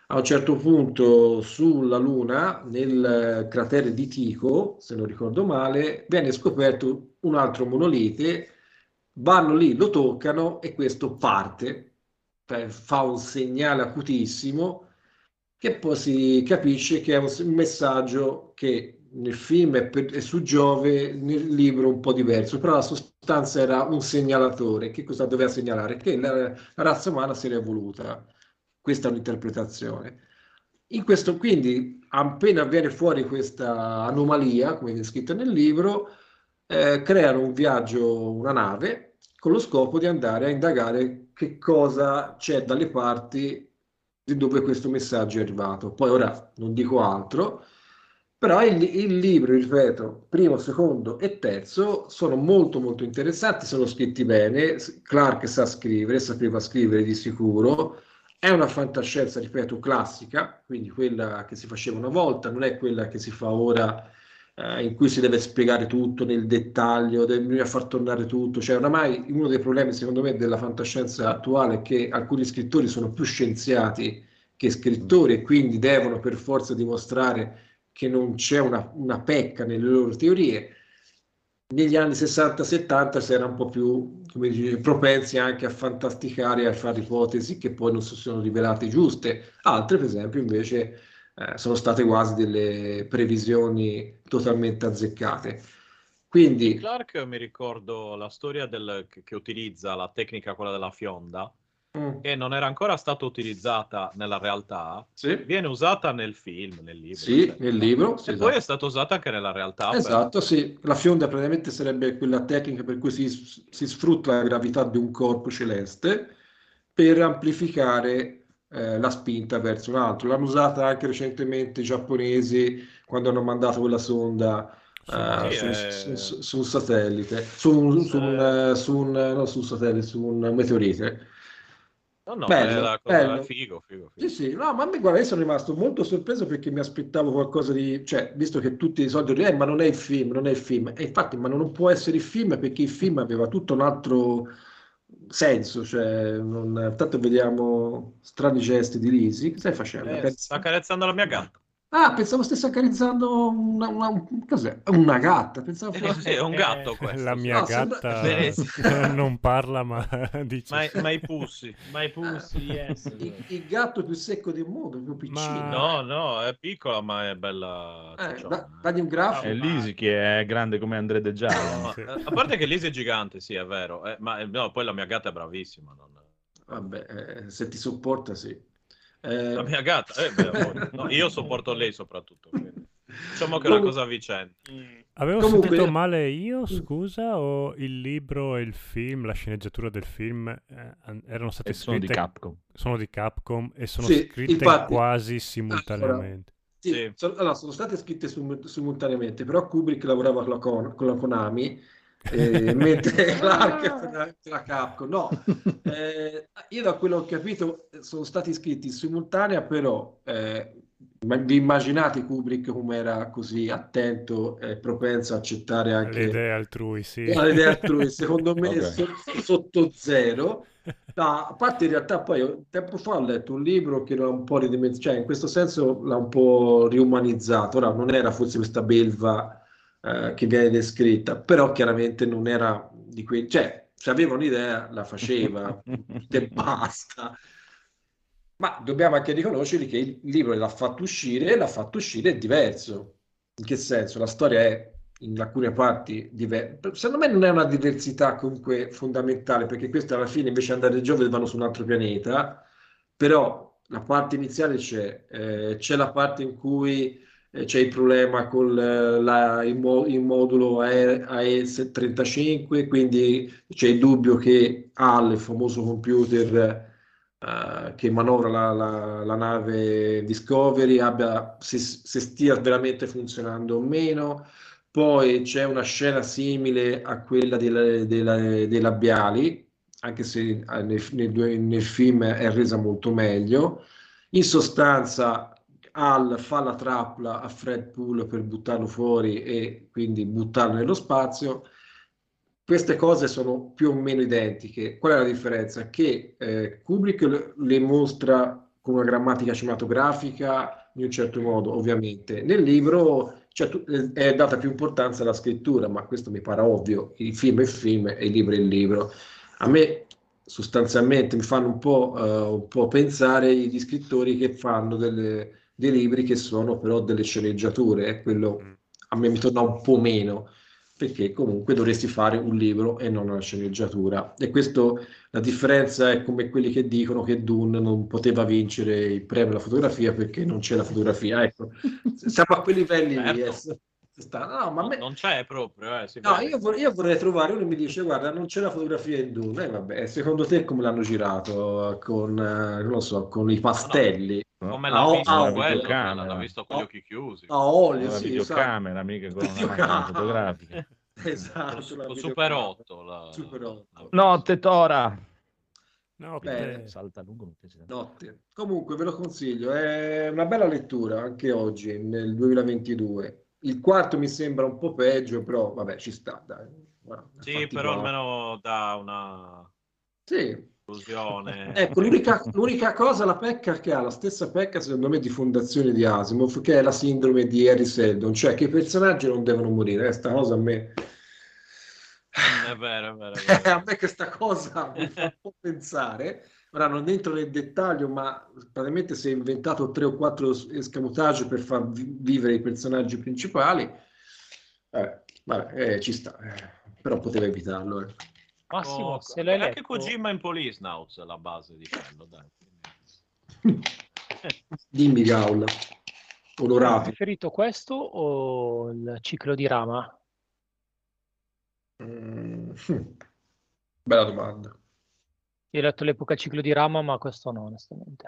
a un certo punto sulla Luna, nel cratere di Tycho, se non ricordo male, viene scoperto un altro monolite, vanno lì, lo toccano e questo parte, eh, fa un segnale acutissimo che poi si capisce che è un messaggio che nel film è, per, è, su Giove, nel libro un po' diverso, però la sostanza era un segnalatore. Che cosa doveva segnalare? Che la, la razza umana si era evoluta. Questa è un'interpretazione. In questo, quindi, appena viene fuori questa anomalia, come è descritta nel libro, eh, creano un viaggio, una nave, con lo scopo di andare a indagare che cosa c'è dalle parti di dove questo messaggio è arrivato. Poi ora non dico altro, però il, il, libro, ripeto, primo, secondo e terzo sono molto molto interessanti, sono scritti bene, Clark sa scrivere, sapeva scrivere di sicuro, è una fantascienza, ripeto, classica, quindi quella che si faceva una volta, non è quella che si fa ora eh, in cui si deve spiegare tutto nel dettaglio, deve, bisogna far tornare tutto, cioè oramai uno dei problemi secondo me della fantascienza attuale è che alcuni scrittori sono più scienziati che scrittori e quindi devono per forza dimostrare che non c'è una, una pecca nelle loro teorie. Negli anni 60-70 si era un po' più dice, propensi anche a fantasticare a fare ipotesi che poi non si sono rivelate giuste. Altre, per esempio, invece eh, sono state quasi delle previsioni totalmente azzeccate. Quindi, Clark mi ricordo la storia del, che, utilizza la tecnica, quella della fionda, Mm. che non era ancora stata utilizzata nella realtà, Sì. viene usata nel film, nel libro. Sì, eccetera. nel libro, sì, e poi esatto. è stata usata anche nella realtà. per- Esatto, sì. La fionda praticamente sarebbe quella tecnica per cui si, si sfrutta la gravità di un corpo celeste per amplificare eh, la spinta verso un altro. L'hanno usata anche recentemente i giapponesi quando hanno mandato quella sonda eh, su, è- su- su- su un satellite, su un, su un, eh, su un- no, su un satellite, su un meteorite. No, no, Bello, bello. figo, figo, figo. Sì, sì, no, ma a me guarda, io sono rimasto molto sorpreso perché mi aspettavo qualcosa di, cioè, visto che tutti i soldi, eh, ma non è il film, non è il film, e infatti, ma non può essere il film perché il film aveva tutto un altro senso, cioè, non, tanto vediamo strani gesti di Lisi, che stai facendo? Eh, sta accarezzando la mia gatta. Ah, pensavo stesse accarezzando una, una, cos'è? Una gatta, pensavo Eh, fosse... è un gatto questo. La mia No, sembra- gatta Benissimo. non parla, ma dice... Ma, i- ma i pussi. Ma i pussi, yes. Il, il gatto più secco del mondo, più piccino. No, no, è piccola, ma è bella. Eh, da- dagli un grafico. È Lisi che è grande come Andrea De Giallo. Eh, a parte che Lisi è gigante, sì, è vero. eh, ma eh, no, poi la mia gatta è bravissima. non- Vabbè, eh, se ti sopporta, sì. Eh, La mia gatta, eh, beh. No, io sopporto lei soprattutto. quindi. Diciamo che è una cosa a vicenda. Avevo Comunque- sentito male io, scusa, o il libro e il film, la sceneggiatura del film eh, an- erano state E sono di scritte... Capcom. Sono di Capcom e sono Sì, scritte infatti. quasi simultaneamente. Sì, Sì. sono, allora, sono state scritte sim- simultaneamente, però Kubrick lavorava con la, con la Konami, eh, mentre Clark la, Capcom. No, eh, io da quello che ho capito sono stati scritti in simultanea, però eh, vi immaginate Kubrick come era così attento e propenso a accettare Le anche idee altrui, sì. altrui? Secondo me Ok. so- sotto zero. No, a parte in realtà poi tempo fa ho letto un libro che l'ha un po' ridimensionato, cioè in questo senso l'ha un po' riumanizzato. Ora non era forse questa belva eh, che viene descritta, però chiaramente non era di quei... cioè, se aveva un'idea la faceva e basta. Ma dobbiamo anche riconoscere che il libro l'ha fatto uscire e l'ha fatto uscire diverso. In che senso? La storia è in alcune parti diversa. Secondo me non è una diversità comunque fondamentale, perché questo alla fine invece andare a Giove vanno su un altro pianeta, però la parte iniziale c'è, eh, c'è la parte in cui c'è il problema con la, il, mo- il modulo AE35, quindi c'è il dubbio che HAL, il famoso computer eh, che manovra la, la- la nave Discovery, abbia, se, se stia veramente funzionando o meno. Poi c'è una scena simile a quella dei labiali, anche se eh, nel, nel nel film è resa molto meglio. In sostanza, Hal fa la trappola a Fred Poole per buttarlo fuori e quindi buttarlo nello spazio. Queste cose sono più o meno identiche. Qual è la differenza? Che eh, Kubrick le- mostra con una grammatica cinematografica in un certo modo, ovviamente. Nel libro cioè, eh, è data più importanza alla scrittura, ma questo mi pare ovvio. Il film è il film e il libro è il libro. A me sostanzialmente mi fanno un po', eh, un po' pensare gli scrittori che fanno delle- dei libri che sono però delle sceneggiature, e quello a me mi torna un po' meno, perché comunque dovresti fare un libro e non una sceneggiatura. E questo, la differenza è come quelli che dicono che Dune non poteva vincere il premio alla fotografia perché non c'è la fotografia. Ecco, siamo a quei livelli lì. Certo. Eh. Sta- no, ma me- Non c'è proprio, eh, No, io, vor- io vorrei trovare uno che mi dice: Guarda, non c'è la fotografia in Dune. Eh, vabbè, secondo te come l'hanno girato? Con, eh, non lo so, con i pastelli? Come A l'ha o- visto a- la quello, l'ha visto con gli occhi chiusi. a olio, Una sì, videocamera, mica con una Videocamera. macchina fotografica. Esatto, Con la Super videocamera. 8. La... Super 8. Notte Tora. No, Bene. Salta lungo. Notte. Comunque ve lo consiglio, è una bella lettura anche oggi, nel 2022. Il quarto mi sembra un po' peggio, però vabbè, ci sta, dai. Guarda, Sì, però buoni. almeno dà una Sì. Ecco, l'unica, l'unica cosa, la pecca che ha, la stessa pecca secondo me di fondazione di Asimov, che è la sindrome di Harry Seldon, cioè che i personaggi non devono morire. Eh, sta cosa a me, È vero, è vero. È vero. a me questa cosa mi fa un po' pensare. Ora non entro nel dettaglio, ma praticamente si è inventato tre o quattro escamotage per far vi- vivere i personaggi principali. Eh, vabbè, eh, ci sta, eh, però poteva evitarlo. eh. Massimo, Oh, se l'hai anche letto... Kojima in Policenauts è la base di quello, dai. Dimmi, Gaul, Hai onorato. preferito questo o il ciclo di Rama? Mm, hm. Bella domanda. Io ho letto l'epoca ciclo di Rama, ma questo no, onestamente.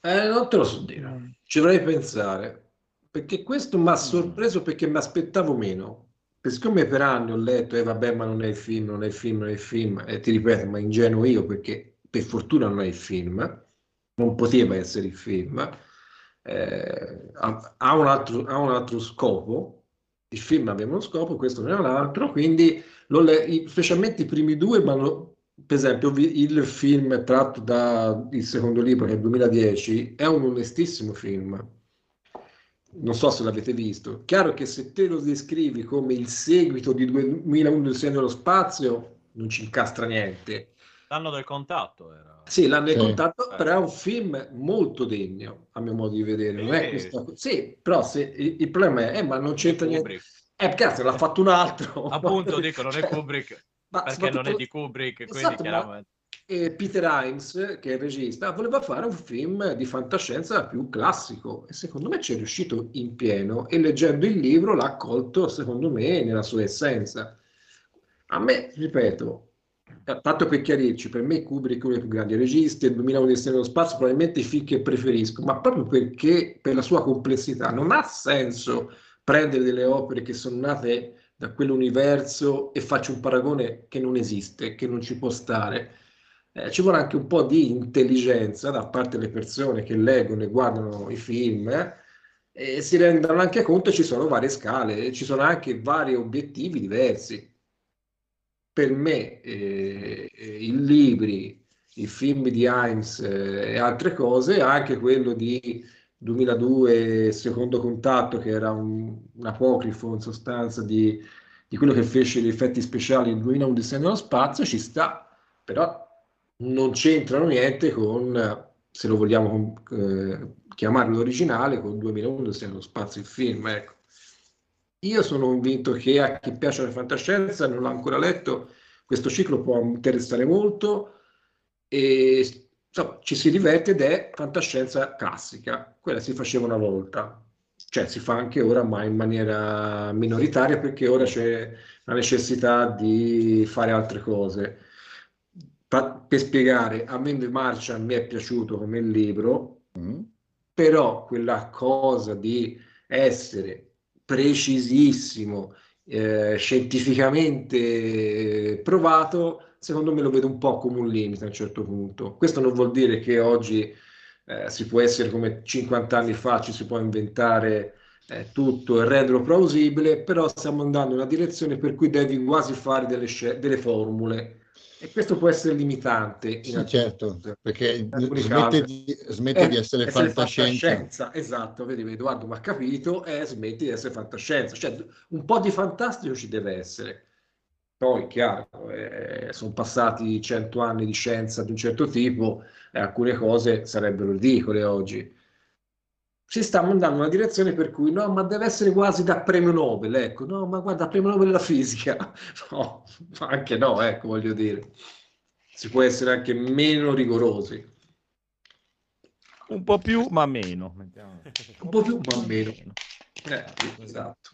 Eh, non te lo so dire, ci dovrei pensare, perché questo mi ha sorpreso perché mi aspettavo meno. Per siccome per anni ho letto, e vabbè, ma non è il film, non è il film, non è il film, e ti ripeto, ma ingenuo io perché per fortuna non è il film, non poteva essere il film, eh, ha, ha un altro, ha un altro scopo, il film aveva uno scopo, questo ne ha un altro, quindi le- specialmente i primi due, ma lo- per esempio il film tratto dal secondo libro, che è il 2010, è un onestissimo film. Non so se l'avete visto. Chiaro che se te lo descrivi come il seguito di 2001 del segno dello spazio, non ci incastra niente. L'anno del contatto era. Sì, l'hanno Sì. contatto, Eh. però è un film molto degno, a mio modo di vedere. Non è Sì. questa... Sì, però se, il, il problema è, eh, ma non c'entra niente. Eh, cazzo, l'ha fatto un altro. Appunto, dico, non è Cioè, Kubrick, ma perché non è di Kubrick, quindi Esatto, ma- chiaramente... e Peter Himes, che è il regista, voleva fare un film di fantascienza più classico e secondo me ci è riuscito in pieno e leggendo il libro l'ha accolto, secondo me, nella sua essenza. A me, ripeto, eh, tanto per chiarirci, per me Kubrick è uno dei più grandi registi, il 2001 di nello spazio probabilmente i film che preferisco, ma proprio perché per la sua complessità non ha senso prendere delle opere che sono nate da quell'universo e faccio un paragone che non esiste, che non ci può stare. Eh, ci vuole anche un po' di intelligenza da parte delle persone che leggono e guardano i film eh, e si rendono anche conto che ci sono varie scale, ci sono anche vari obiettivi diversi. Per me, eh, eh, i libri, i film di Himes eh, e altre cose, anche quello di, 2002 Secondo Contatto, che era un, un apocrifo in sostanza di, di quello che fece gli effetti speciali in 2001 Odissea nello spazio, ci sta, però non c'entrano niente con, se lo vogliamo eh, chiamare l'originale, con 2001 Odissea nello spazio, il film, ecco. Io sono convinto che a chi piace la fantascienza, non l'ha ancora letto, questo ciclo può interessare molto e insomma, ci si diverte ed è fantascienza classica. Quella si faceva una volta, cioè si fa anche ora, ma in maniera minoritaria perché ora c'è la necessità di fare altre cose. Pa- per spiegare, a me The Martian mi è piaciuto come libro, però quella cosa di essere precisissimo, eh, scientificamente provato, secondo me lo vedo un po' come un limite a un certo punto. Questo non vuol dire che oggi eh, si può essere come 50 anni fa, ci si può inventare eh, tutto e renderlo plausibile, però stiamo andando in una direzione per cui devi quasi fare delle, scel- delle formule. E questo può essere limitante. in Sì, alcuni- certo, perché smette di, smette di Eh, essere fantascienza. Esatto, vedi, Edoardo mi ha capito e smetti di essere fantascienza. Cioè, un po' di fantastico ci deve essere. Poi, chiaro, sono passati cento anni di scienza di un certo tipo e alcune cose sarebbero ridicole oggi. Si sta andando in una direzione per cui no, ma deve essere quasi da premio Nobel, ecco, no, ma guarda, premio Nobel della fisica. No, anche no, ecco, voglio dire. Si può essere anche meno rigorosi. Un po' più, ma meno. Un po' più, ma meno. Eh, esatto.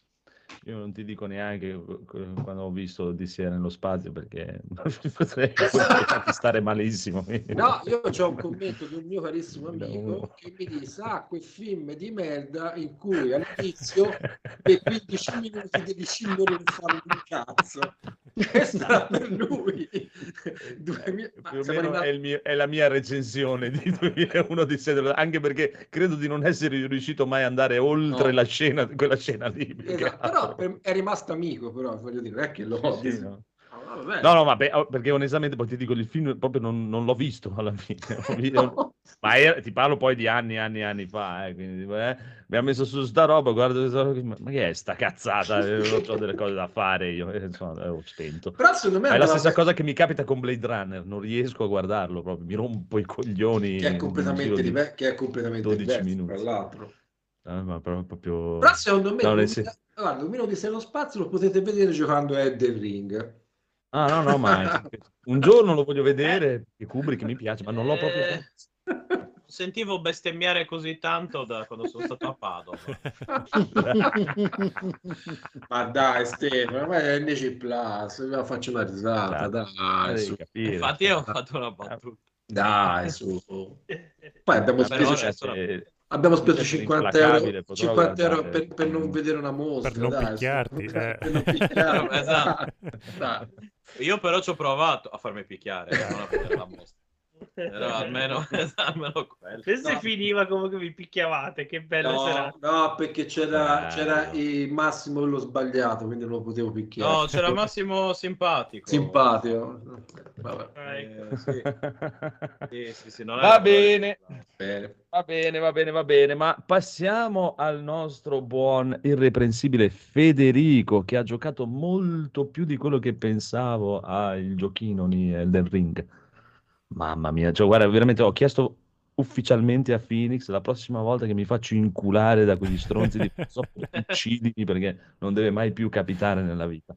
Io non ti dico neanche quando ho visto Odissea nello spazio perché potrei stare malissimo. No, io ho un commento di un mio carissimo amico che mi dice: Ah, quel film di merda in cui all'inizio per 15 minuti devi scendere non fare un cazzo. Questa per lui. Meno arrivati- è, mio- è la mia recensione di 2001 di Sedro, anche perché credo di non essere riuscito mai ad andare oltre No. la scena, quella scena lì. Esatto, però è rimasto amico, però voglio dire, non è che lo Sì, no. Ah. No, no, ma pe- oh, perché onestamente poi ti dico, il film proprio non, non l'ho visto alla fine. Vi- Ma era- ti parlo poi di anni e anni e anni fa, eh, quindi eh, mi ha messo su sta roba, roba, ma ma che è sta cazzata? Eh, Ho delle cose da fare io, eh, insomma, eh, ho spento. Però secondo me è la stessa be- cosa che mi capita con Blade Runner, non riesco a guardarlo proprio, mi rompo i coglioni. che è completamente, diver- che è completamente 12 diverso, minuti. tra l'altro. Ah, ma proprio, proprio... Però secondo me, No, 2000 sen- guarda, il 2001 nello spazio lo potete vedere giocando a Elden Ring. Ah, no, no, ma un giorno lo voglio vedere, che Kubrick mi piace, ma non l'ho proprio Eh. Sentivo bestemmiare così tanto da quando sono stato a Padova. Ma dai, Stefano, ma è NC Plus, io faccio una risata, dai, su. capire. Infatti ho fatto una battuta. Dai, su. Poi abbiamo Però speso, adesso abbiamo speso Certo, 50 euro, implacabile, potrò 50 euro per, per non vedere una mostra. Per non dai, picchiarti, eh. Per non picchiarmi, Esatto. dai. Io però ci ho provato a farmi picchiare, eh, non a vedere la mostra. Però almeno, almeno quello. Questo No. finiva come che vi picchiavate, che bella No, serata. no, perché c'era, Bello. c'era il Massimo quello sbagliato, quindi non lo potevo picchiare. No, c'era Massimo simpatico. Simpatico. Vabbè. Eh, sì. Sì, sì, sì, non Va bene. Bene. Va bene, va bene, va bene, ma passiamo al nostro buon irreprensibile Federico che ha giocato molto più di quello che pensavo al giochino di Elden Ring. Mamma mia, cioè guarda, veramente ho chiesto ufficialmente a Phoenix la prossima volta che mi faccio inculare da quegli stronzi di Microsoft, uccidimi perché non deve mai più capitare nella vita.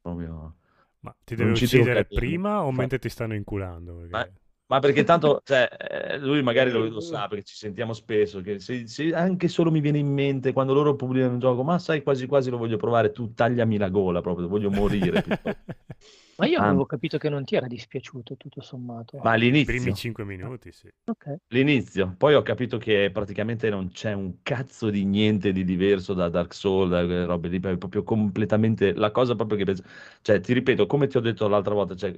Proprio... Ma ti deve uccidere prima o Fa- mentre ti stanno inculando? Perché- Ma, ma perché tanto, cioè, eh, lui magari lo, lo sa perché ci sentiamo spesso, che se, se anche solo mi viene in mente quando loro pubblicano un gioco, ma sai, quasi quasi lo voglio provare, tu tagliami la gola proprio, voglio morire. Ma io Ah. avevo capito che non ti era dispiaciuto tutto sommato. Ma I all'inizio, primi 5 minuti, sì. Ok. l'inizio, poi ho capito che praticamente non c'è un cazzo di niente di diverso da Dark Souls, da quelle robe lì, è proprio completamente la cosa proprio che penso, cioè ti ripeto, come ti ho detto l'altra volta, cioè,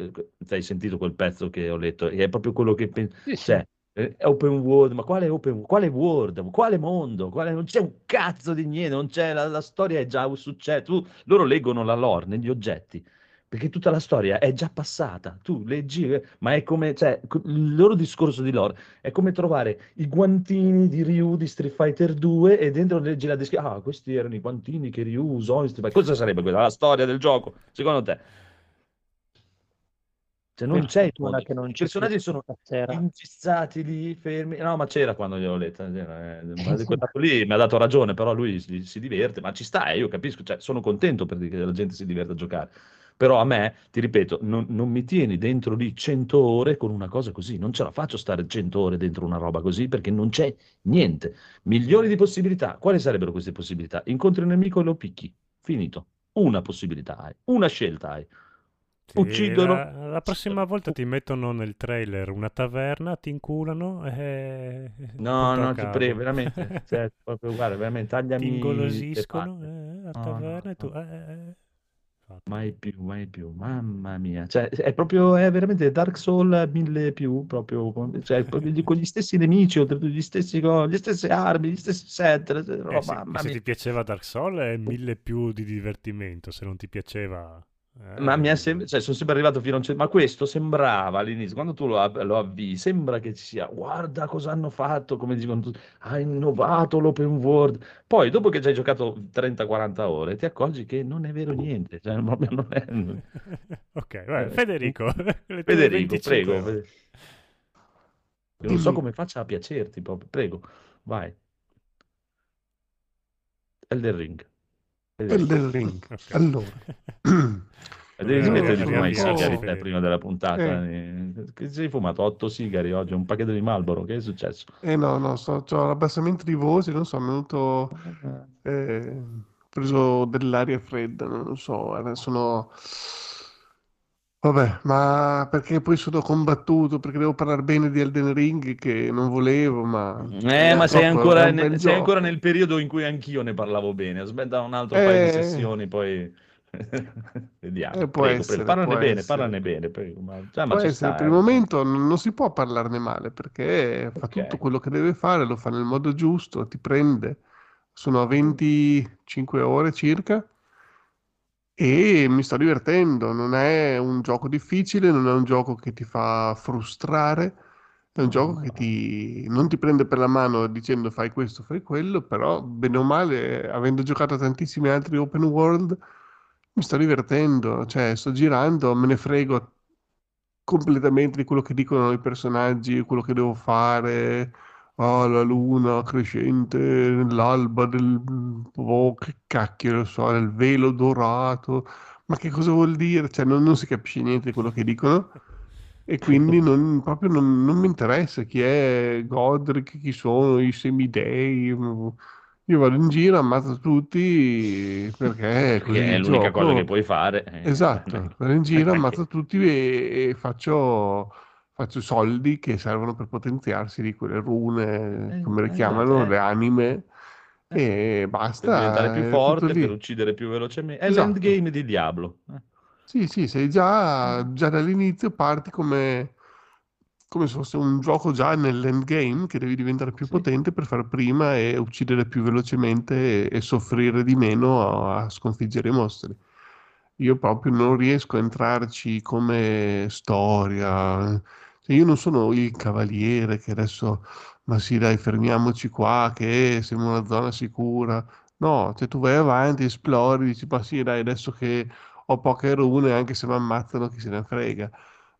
hai sentito quel pezzo che ho letto, e è proprio quello che penso, Sì, sì. cioè, eh, open world, ma quale open quale world, quale mondo, quale- non c'è un cazzo di niente, non c'è, la, la storia è già successa, tu, loro leggono la lore negli oggetti, perché tutta la storia è già passata. Tu leggi, eh, ma è come, cioè, il loro discorso di lore è come trovare i guantini di Ryu di Street Fighter 2 e dentro leggi la descrizione. Ah, questi erano i guantini che Ryu usò in Street Fighter. Cosa sarebbe quella? La storia del gioco, secondo te? Cioè, non c'è il modo. che non I personaggi sono ingessati lì, fermi. No, ma c'era quando gliel'ho letta. eh, dato lì mi ha dato ragione, però lui si, si diverte, ma ci sta, eh, io capisco, cioè, sono contento per dire che la gente si diverte a giocare. Però a me, ti ripeto, non, non mi tieni dentro lì 100 ore con una cosa così. Non ce la faccio stare 100 ore dentro una roba così perché non c'è niente. Milioni di possibilità. Quali sarebbero queste possibilità? Incontri un nemico e lo picchi. Finito. Una possibilità hai, una scelta hai. Sì, Uccidono. La, la prossima volta ti mettono nel trailer una taverna, ti inculano e... No, no, ti prego, veramente. Cioè, proprio, guarda, veramente, tagliami Ti ingolosiscono eh, la No, taverna no, e tu... no. eh, eh, eh. Mai più, mai più, mamma mia. Cioè, è proprio, è veramente Dark Soul mille più, proprio, con- cioè, proprio con gli stessi nemici, oltretutto gli stessi, co- gli stesse armi, gli stessi set, le- Eh, oh, se, se ti piaceva Dark Souls è mille più di divertimento, se non ti piaceva... eh, Ma mi è sem- cioè, sono sempre arrivato fino a un certo... Ma questo sembrava all'inizio, quando tu lo, av- lo avvii, sembra che ci sia, guarda cosa hanno fatto, come dicono tutti, ha innovato l'open world. Poi, dopo che ci hai giocato 30-40 ore, ti accorgi che non è vero niente. Cioè, non è... ok, vai, Eh, Federico, Federico, 25 prego. ore. Fede- Io non so come faccia a piacerti proprio. Prego, vai. Elden Ring. Federico. Elden Ring. Ok. Allora, Devi Eh, smettere di fumare i sigari prima della puntata. eh. Che sei fumato? Otto sigari oggi, un pacchetto di Marlboro. Che è successo? eh no, no, sto, c'ho l'abbassamento di voce, non so, mi è venuto, eh, ho preso dell'aria fredda, non lo so, sono... Vabbè, ma perché poi sono combattuto, perché devo parlare bene di Elden Ring che non volevo, ma Eh, ma sei ancora, un ne- bel sei ancora nel periodo in cui anch'io ne parlavo bene. Aspetta un altro paio di Eh. sessioni, poi vediamo. Eh, può Prego, essere. Parlane bene, parlane bene. Prego. Ma, cioè, ma essere, per il eh. momento non, si può parlarne male perché fa Ok. tutto quello che deve fare, lo fa nel modo giusto, ti prende. Sono a 25 ore circa e mi sto divertendo. Non è un gioco difficile, non è un gioco che ti fa frustrare, è un gioco che ti, non ti prende per la mano dicendo fai questo, fai quello, però bene o male, avendo giocato a tantissimi altri open world, mi sto divertendo, cioè sto girando, me ne frego completamente di quello che dicono i personaggi, quello che devo fare. Oh, la luna crescente nell'alba del... Oh, che cacchio lo so, nel velo dorato. Ma che cosa vuol dire? Cioè, non, non si capisce niente di quello che dicono. E quindi non, proprio non, non mi interessa chi è Godric, chi sono i semidei. Io vado in giro, ammazzo tutti perché Che è l'unica gioco. cosa che puoi fare. eh. Esatto, vado in giro, ammazzo tutti e, e faccio, faccio soldi che servono per potenziarsi di quelle rune, Eh, come le esatto, chiamano, eh. le anime, e Per basta. diventare più forte, per uccidere più velocemente. È Esatto. l'endgame di Diablo. eh. Sì, sì, sei già, già dall'inizio parti come, come se fosse un gioco già nell'endgame che devi diventare più Sì. potente per far prima e uccidere più velocemente e, e soffrire di meno a, a sconfiggere i mostri. Io proprio non riesco a entrarci come storia. Cioè, io non sono il cavaliere che adesso, ma sì, dai, fermiamoci qua, che siamo in una zona sicura. No, cioè tu vai avanti, esplori, dici, ma sì, dai, adesso che ho poche rune, anche se mi ammazzano, chi se ne frega.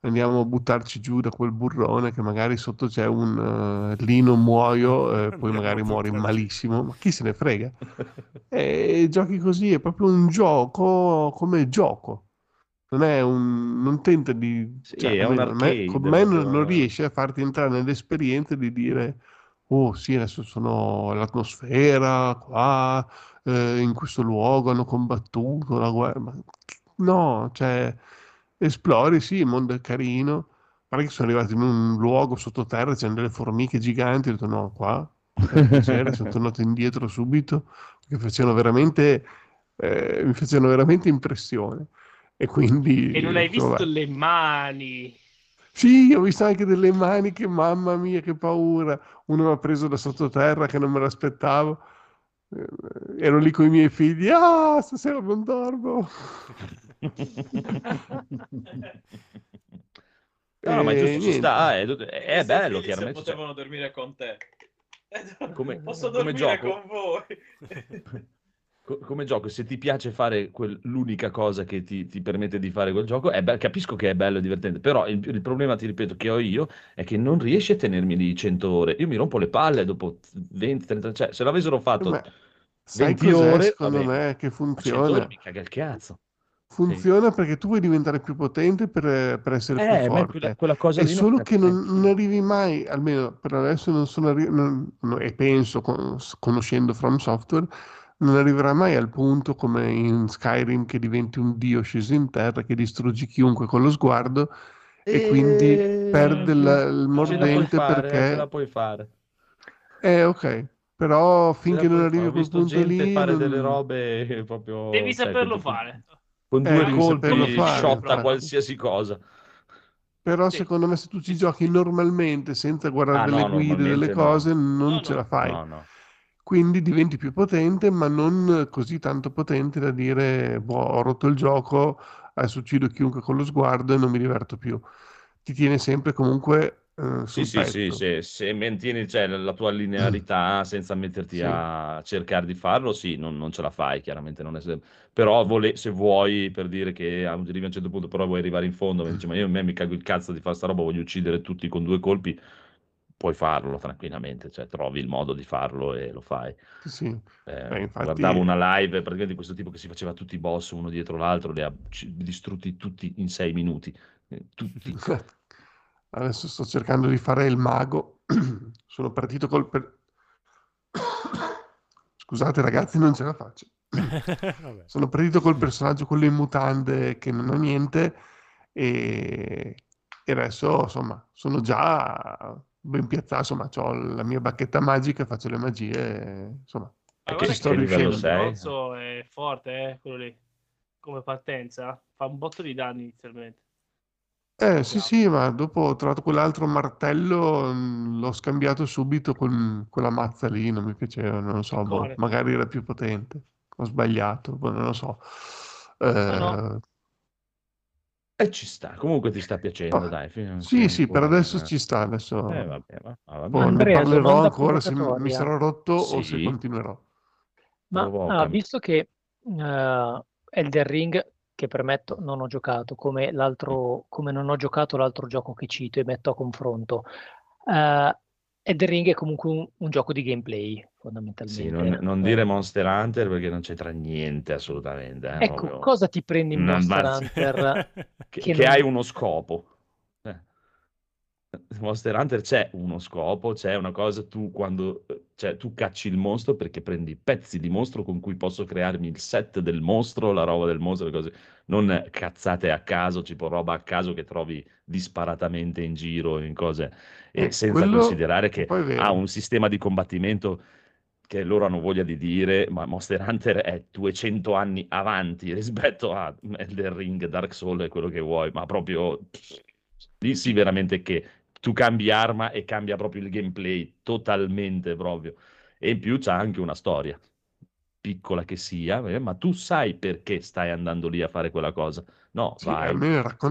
Andiamo a buttarci giù da quel burrone che magari sotto c'è un eh, lì non muoio, eh, poi Andiamo magari muori malissimo, ma chi se ne frega? E giochi così, è proprio un gioco come gioco. Non è un... non tenta di... Sì, cioè, è un almeno arcade, con me non, non riesce a farti entrare nell'esperienza di dire, oh sì, adesso sono all'atmosfera, qua, eh, in questo luogo hanno combattuto la guerra. No, cioè, esplori, sì, il mondo è carino. Guarda che sono arrivato in un luogo sottoterra, c'erano delle formiche giganti, ho detto no, qua, sono tornato indietro subito, perché facevano veramente, eh, mi facevano veramente impressione. E quindi, E non hai detto, visto le mani. Sì, ho visto anche delle mani che, mamma mia, che paura. Uno mi ha preso da sottoterra che non me l'aspettavo. Eh, Ero lì con i miei figli. Ah, stasera non dormo. No, no, ma è E giusto, ci sta, è, è Se bello, se chiaramente. cioè, potevano dormire con te. come, Posso come dormire gioco, con voi. co- come gioco, se ti piace fare quel- l'unica cosa che ti, ti permette di fare quel gioco, è be- capisco che è bello e divertente, però il, il problema, ti ripeto, che ho io è che non riesci a tenermi lì 100 ore. Io mi rompo le palle dopo 20, 30, cioè se l'avessero fatto sai 20 cos'è, ore, secondo vabbè, me, che 100 ore funziona? mi caga il cazzo. Funziona perché tu vuoi diventare più potente per, per essere Eh, più ma quella, forte. quella cosa È solo che non, non arrivi mai, almeno per adesso non sono arri- non- no, e penso, con- conoscendo From Software, non arriverà mai al punto come in Skyrim che diventi un dio sceso in terra, che distruggi chiunque con lo sguardo e quindi E... perde il, il Ce la puoi mordente fare, ce perché... la puoi fare. Eh, ok, però finché non arrivi a quel punto lì... fare delle non- robe proprio... Devi sai, saperlo con, fare. con Eh, due saperlo colpi infatti. qualsiasi cosa. Però Sì. secondo me se tu ci giochi normalmente senza guardare Ah delle no, guide, delle no. cose, non No, ce no. la fai. No, no. Quindi diventi più potente, ma non così tanto potente da dire, boh, ho rotto il gioco, adesso uccido chiunque con lo sguardo e non mi diverto più. Ti tiene sempre comunque eh, Sì, sì, sì, pezzo. se, se mantieni cioè, la tua linearità senza metterti Sì. a cercare di farlo, sì, non, non ce la fai, chiaramente non è sem- Però vole- se vuoi, per dire che arrivi a un certo punto, però vuoi arrivare in fondo, dici, ma io a me mi cago il cazzo di fare sta roba, voglio uccidere tutti con due colpi, puoi farlo tranquillamente, cioè trovi il modo di farlo e lo fai. Sì. Eh, Beh, infatti- guardavo una live praticamente di questo tipo che si faceva tutti i boss uno dietro l'altro, li ha distrutti tutti in sei minuti. Eh, Tutti. Adesso sto cercando di fare il mago. Sono partito col... per- Scusate ragazzi, non ce la faccio. Sono partito col personaggio, quello in mutande che non ha niente e, e adesso insomma sono già ben piazzato, insomma ho la mia bacchetta magica, faccio le magie, insomma Ma che- sto riuscendo. è forte, eh, quello lì. Come partenza. Fa un botto di danni inizialmente. Eh sì sì, ma dopo ho trovato quell'altro martello, mh, l'ho scambiato subito con quella mazza lì, non mi piaceva, non lo so, boh, magari era più potente, ho sbagliato, boh, non lo so. No, no. E ci sta, comunque ti sta piacendo, Ah, dai. fino- sì sì, in per adesso eh. ci sta, adesso Eh, vabbè, va- va- Andrea, parlerò ancora se mi, sarò rotto o se Sì. continuerò. Ma ah, visto che eh, Elden Ring, che premetto non ho giocato, come l'altro, come non ho giocato l'altro gioco che cito e metto a confronto, eh, Elden Ring è comunque un, un gioco di gameplay, Sì, fondamentalmente. non, non Eh, dire Monster Hunter perché non c'entra niente assolutamente. eh, ecco, proprio- cosa ti prendi in Monster Hunter? che, che che non- hai uno scopo. Eh. Monster Hunter c'è uno scopo, c'è una cosa, tu quando, cioè tu cacci il mostro perché prendi pezzi di mostro con cui posso crearmi il set del mostro, la roba del mostro, le cose, non cazzate a caso, tipo roba a caso che trovi disparatamente in giro, in cose, e Eh, senza considerare che ha un sistema di combattimento che loro hanno voglia di dire, ma Monster Hunter è 200 anni avanti rispetto a Elden Ring, Dark Souls e quello che vuoi, ma proprio lì sì veramente che tu cambi arma e cambia proprio il gameplay totalmente proprio. E in più c'ha anche una storia, piccola che sia, eh, ma tu sai perché stai andando lì a fare quella cosa. No, Sì, vai.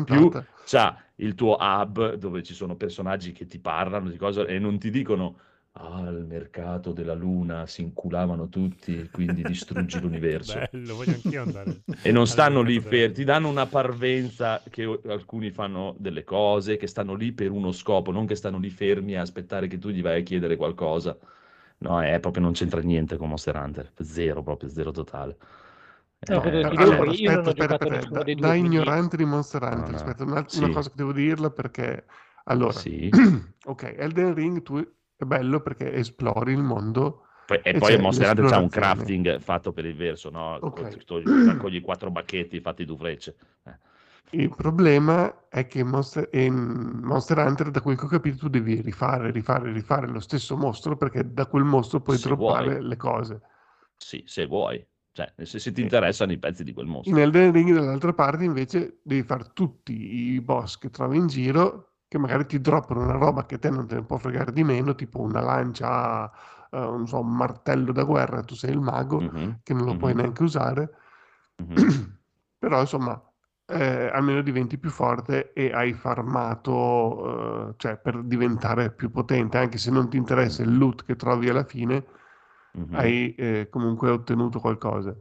Più c'ha il tuo hub dove ci sono personaggi che ti parlano di cose e non ti dicono al mercato della luna si inculavano tutti, quindi distruggi l'universo. Bello, voglio anch'io andare. E non stanno lì fermi, ti danno una parvenza che alcuni fanno delle cose, che stanno lì per uno scopo, non che stanno lì fermi a aspettare che tu gli vai a chiedere qualcosa. No, è proprio non c'entra niente con Monster Hunter, zero proprio, zero totale. No, Eh, Allora, perché io non aspetta, aspetta, aspetta, da, da ignorante di Monster Hunter, no. aspetta, una, una Sì, cosa che devo dirla perché, allora, sì. ok, Elden Ring tu, è bello perché esplori il mondo e e poi Monster Hunter c'ha un crafting fatto per il verso, no? Ok. Tu raccogli quattro bacchetti, fatti due frecce. Eh. Il problema è che Monster, in Monster Hunter, da quel che ho capito, tu devi rifare, rifare, rifare lo stesso mostro perché da quel mostro puoi Se vuoi. le cose. Sì, se vuoi. Cioè, se, se ti Sì. interessano i pezzi di quel mostro. In Elden Ring, dall'altra parte, invece, devi fare tutti i boss che trovi in giro, che magari ti droppano una roba che te non te ne può fregare di meno, tipo una lancia, eh, non so, un martello da guerra, tu sei il mago, Mhm, che non lo puoi mhm, neanche usare. mhm. Però, insomma, eh, almeno diventi più forte e hai farmato, eh, cioè per diventare più potente, anche se non ti interessa il loot che trovi alla fine, hai eh, comunque ottenuto qualcosa.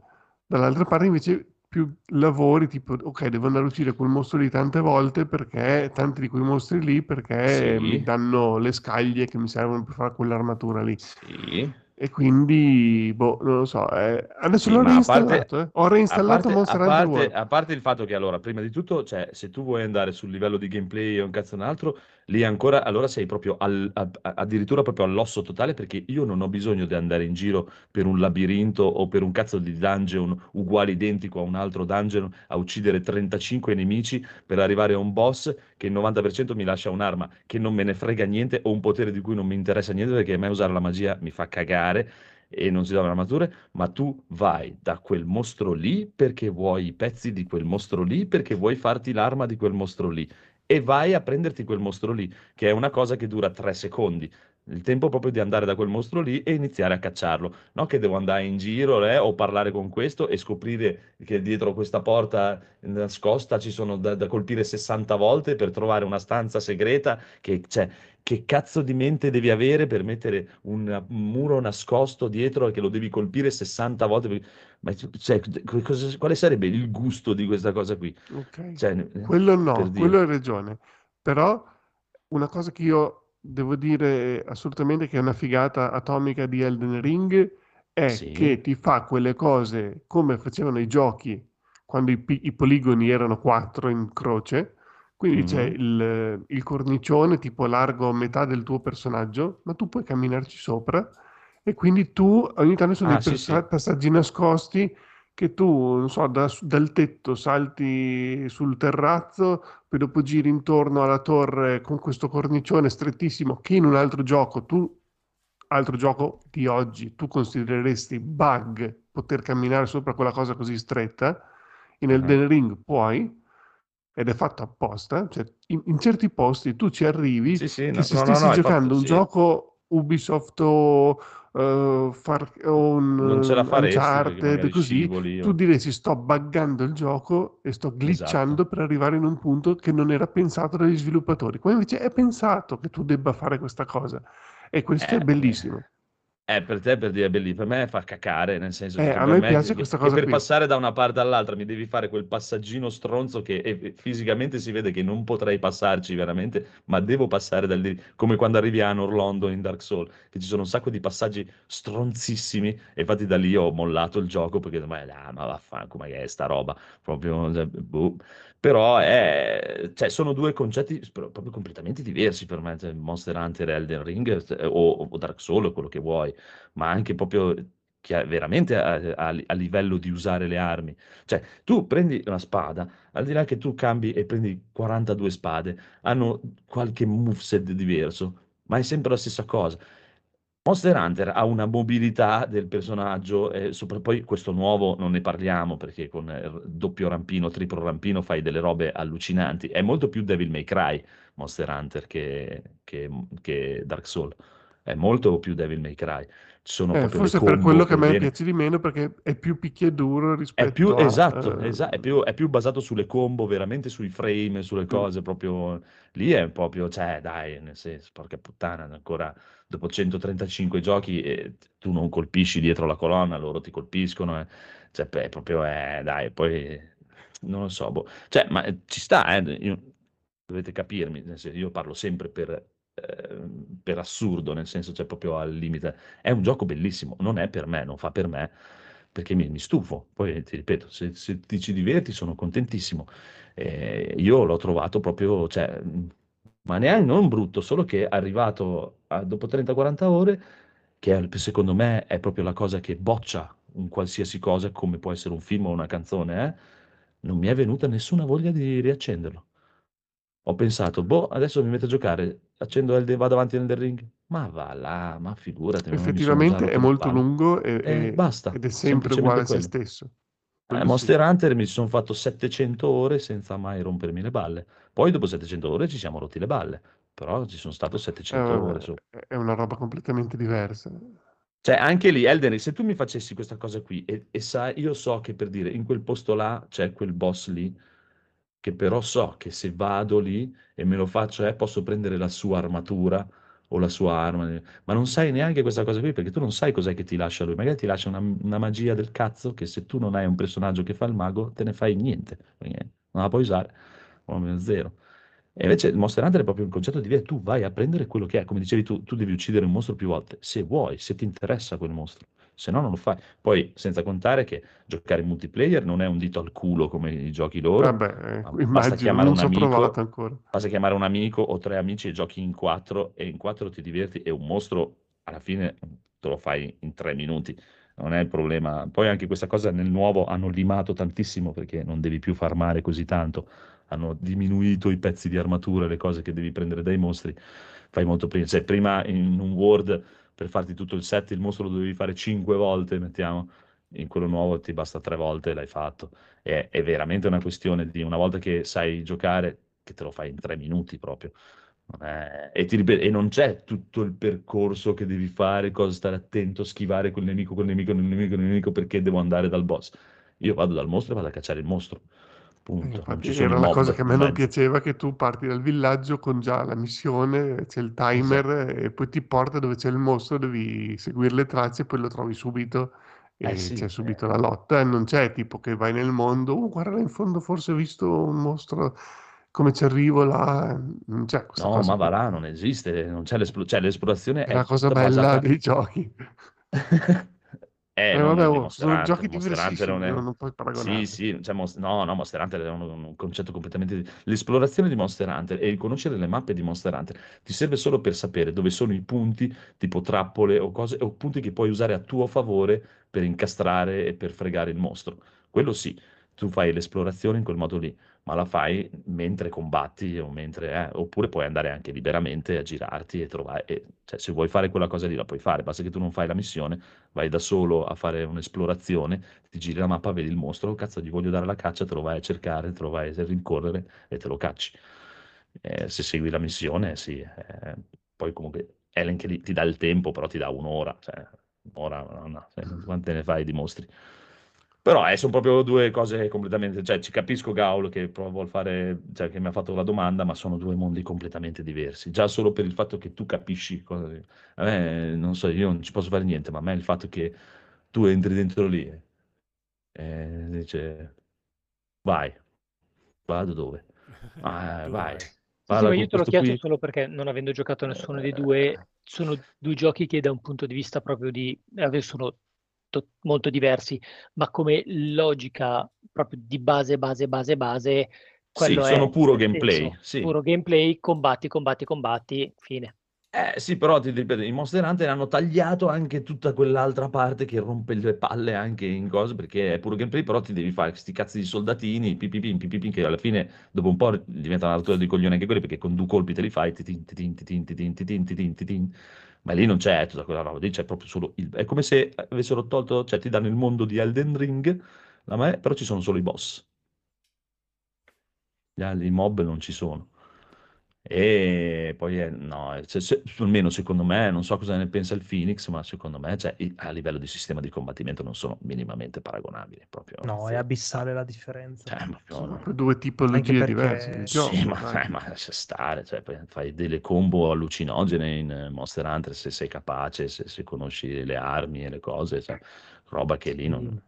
Dall'altra parte invece più lavori, tipo, ok, devo andare a uccidere quel mostro lì tante volte perché tanti di quei mostri lì perché Sì. mi danno le scaglie che mi servono per fare quell'armatura lì. Sì. E quindi, boh, non lo so. eh, Adesso Sì, l'ho reinstallato, parte, eh. Ho reinstallato parte, Monster a Hunter parte, World. a parte il fatto che allora, prima di tutto, cioè, se tu vuoi andare sul livello di gameplay o un cazzo un altro, lì ancora, allora sei proprio al- a- addirittura proprio all'osso totale perché io non ho bisogno di andare in giro per un labirinto o per un cazzo di dungeon uguale identico a un altro dungeon a uccidere 35 nemici per arrivare a un boss che il 90% mi lascia un'arma che non me ne frega niente o un potere di cui non mi interessa niente perché a me usare la magia mi fa cagare e non si danno armature, ma tu vai da quel mostro lì perché vuoi i pezzi di quel mostro lì, perché vuoi farti l'arma di quel mostro lì e vai a prenderti quel mostro lì, che è una cosa che dura tre secondi. Il tempo proprio di andare da quel mostro lì e iniziare a cacciarlo. No che devo andare in giro eh, o parlare con questo e scoprire che dietro questa porta nascosta ci sono da, da colpire 60 volte per trovare una stanza segreta che, cioè, che cazzo di mente devi avere per mettere un, muro nascosto dietro e che lo devi colpire 60 volte? Per- Ma cioè, cosa- quale sarebbe il gusto di questa cosa qui? Ok, Cioè, quello per no, dire. quello hai ragione. Però una cosa che io devo dire assolutamente che è una figata atomica di Elden Ring è Sì. che ti fa quelle cose come facevano i giochi quando i, i poligoni erano quattro in croce. Quindi c'è Mhm. il, il cornicione tipo largo metà del tuo personaggio, ma tu puoi camminarci sopra e quindi tu ogni tanto sono Ah, dei sì, sì. passaggi nascosti che tu, non so, da- dal tetto salti sul terrazzo, poi dopo giri intorno alla torre con questo cornicione strettissimo che in un altro gioco tu, altro gioco di oggi, tu considereresti bug poter camminare sopra quella cosa così stretta. In Ah. Elden Ring puoi, ed è fatto apposta, cioè in, in certi posti tu ci arrivi Sì, sì, no, se no, no, stessi no, è giocando fatto, un sì. gioco Ubisoft o, eh, Far- un Non ce la eh, faresti Uncharted, così, scivoli tu diresti sto buggando il gioco e sto glitchando Esatto. per arrivare in un punto che non era pensato dagli sviluppatori. Qua invece è pensato che tu debba fare questa cosa e questo è Eh, bellissimo. Eh, per te per dire bellissimo, per me fa cacare, nel senso Eh, che a per me me piace che, questa cosa per passare da una parte all'altra mi devi fare quel passaggino stronzo che eh, fisicamente si vede che non potrei passarci veramente, ma devo passare dal lì, come quando arrivi a Anor Londo in Dark Souls, che ci sono un sacco di passaggi stronzissimi e infatti da lì ho mollato il gioco perché ma, ah, ma vaffanculo, ma che è sta roba? Proprio, cioè, boh. Però è, cioè, sono due concetti proprio completamente diversi per me, cioè, Monster Hunter e Elden Ring eh, o, o Dark Souls, quello che vuoi, ma anche proprio veramente a, a- a livello di usare le armi. Cioè, tu prendi una spada, al di là che tu cambi e prendi 42 spade, hanno qualche moveset diverso, ma è sempre la stessa cosa. Monster Hunter ha una mobilità del personaggio, e sopra- poi questo nuovo non ne parliamo perché con eh, doppio rampino, triplo rampino fai delle robe allucinanti. È molto più Devil May Cry Monster Hunter che, che- che Dark Souls. È molto più Devil May Cry. Sono Eh, forse per quello che a me viene- piace di meno perché è più picchiaduro È rispetto più, a... esatto, eh, esa- è più, è più basato sulle combo, veramente sui frame, sulle cose, proprio lì è proprio, cioè dai, nel senso, porca puttana, ancora dopo 135 giochi eh, tu non colpisci dietro la colonna, loro ti colpiscono, eh. Cioè, è proprio, eh, dai, poi non lo so, boh. Cioè, ma ci sta, eh, io- dovete capirmi, nel senso, io parlo sempre per, per assurdo, nel senso, cioè proprio al limite. È un gioco bellissimo, non è per me, non fa per me, perché mi, mi stufo. Poi ti ripeto, se, se ti ci diverti sono contentissimo. Eh, io l'ho trovato proprio, cioè, mh, ma neanche non brutto, solo che arrivato a- dopo 30-40 ore, che è- secondo me è proprio la cosa che boccia un qualsiasi cosa, come può essere un film o una canzone, eh, non mi è venuta nessuna voglia di riaccenderlo. Ho pensato, boh, adesso mi metto a giocare, accendo Elden, vado avanti nel Ring, ma va là, ma figurati, effettivamente è molto lungo e, E e- basta, ed è sempre uguale a se stesso. Eh, Quello sì. Monster Hunter mi sono fatto 700 ore senza mai rompermi le balle. Poi dopo 700 ore ci siamo rotti le balle, però ci sono stato 700 ore su. Eh, è una roba completamente diversa. Cioè, anche lì, Elden se tu mi facessi questa cosa qui e, e sai, io so che per dire in quel posto là c'è quel boss lì, che però so che se vado lì e me lo faccio, eh, posso prendere la sua armatura o la sua arma, ma non sai neanche questa cosa qui perché tu non sai cos'è che ti lascia lui, magari ti lascia una, una magia del cazzo che se tu non hai un personaggio che fa il mago te ne fai niente, non la puoi usare, o almeno zero. E invece il Monster Hunter è proprio un concetto di via, tu vai a prendere quello che è, come dicevi tu, tu devi uccidere un mostro più volte, se vuoi, se ti interessa quel mostro, se no non lo fai. Poi, senza contare che giocare in multiplayer non è un dito al culo come i giochi loro, Vabbè, eh, ma basta immagino, chiamare un amico, basta chiamare un amico o tre amici e giochi in quattro e in quattro ti diverti e un mostro alla fine te lo fai in tre minuti. Non è il problema. Poi anche questa cosa nel nuovo hanno limato tantissimo perché non devi più farmare così tanto. Hanno diminuito i pezzi di armatura, le cose che devi prendere dai mostri. Fai molto prima. Cioè, prima in un Word per farti tutto il set il mostro lo dovevi fare cinque volte, mettiamo. In quello nuovo ti basta tre volte e l'hai fatto. È, è veramente una questione di una volta che sai giocare, che te lo fai in tre minuti proprio. È- E, ti e non c'è tutto il percorso che devi fare, cosa stare attento, schivare quel nemico, quel nemico, quel nemico, quel nemico, perché devo andare dal boss. Io vado dal mostro e vado a cacciare il mostro. Punto. Infatti era la cosa che a me non piaceva, che tu parti dal villaggio con già la missione, c'è il timer Esatto. e poi ti porta dove c'è il mostro, devi seguire le tracce e poi lo trovi subito Eh e sì, c'è eh, subito la lotta. E non c'è tipo che vai nel mondo, oh, guarda là in fondo forse ho visto un mostro, come ci arrivo là, non c'è questa No, cosa ma va là, non esiste, non c'è l'esplo- cioè, l'esplorazione È è la cosa bella basata... dei giochi. Eh, Eh, non vabbè, di oh, sono giochi diversissimi, non è... non, non puoi Sì, paragonarli. sì, cioè, no, no, Monster Hunter è un, un concetto completamente... L'esplorazione di Monster Hunter e il conoscere le mappe di Monster Hunter ti serve solo per sapere dove sono i punti, tipo trappole o cose, o punti che puoi usare a tuo favore per incastrare e per fregare il mostro. Quello sì, tu fai l'esplorazione in quel modo lì, ma la fai mentre combatti o mentre... eh, oppure puoi andare anche liberamente a girarti e trovare... e- cioè, se vuoi fare quella cosa lì la puoi fare, basta che tu non fai la missione vai da solo a fare un'esplorazione, ti giri la mappa, vedi il mostro, cazzo, gli voglio dare la caccia, te lo vai a cercare, te lo vai a rincorrere e te lo cacci. Eh, se segui la missione, sì. eh, poi comunque Ellen che ti dà il tempo, però ti dà un'ora, cioè un'ora, no, no, cioè, quante ne fai di mostri? Però eh, sono proprio due cose completamente, cioè ci capisco Gaul che vuol fare, cioè che mi ha fatto la domanda, ma sono due mondi completamente diversi. Già solo per il fatto che tu capisci cosa... A me, non so, io non ci posso fare niente, ma a me il fatto che tu entri dentro lì e dice vai, vado dove? Ah, vai, Sì, io te l'ho chiesto qui. solo perché non avendo giocato a nessuno dei due, sono due giochi che da un punto di vista proprio di... eh, sono to- molto diversi, ma come logica proprio di base, base, base, base, Sì, sono puro gameplay, senso, sì. puro gameplay, combatti, combatti, combatti, fine. Eh sì, però ti ripeto, i Monster Hunter hanno tagliato anche tutta quell'altra parte che rompe le palle anche in cose, perché è puro gameplay, però ti devi fare questi cazzi di soldatini, pipipin, pipipin, che alla fine dopo un po' diventano una rottura di coglioni anche quelli, perché con due colpi te li fai, titin, titin, titin, titin, titin, titin, titin. Ma lì non c'è tutta quella roba, lì c'è proprio solo il... È come se avessero tolto, cioè ti danno il mondo di Elden Ring, me- però ci sono solo i boss, Gli i mob non ci sono. E poi, è- no, eh, se- almeno secondo me, non so cosa ne pensa il Phoenix, ma secondo me, cioè, a livello di sistema di combattimento non sono minimamente paragonabili, proprio No, è zero. abissale la differenza. Cioè, proprio- Sono proprio due tipologie perché diverse. Sì, ma, eh, ma lascia stare, cioè, poi fai delle combo allucinogene in eh, Monster Hunter se sei capace, se, se conosci le armi e le cose, cioè, roba che lì non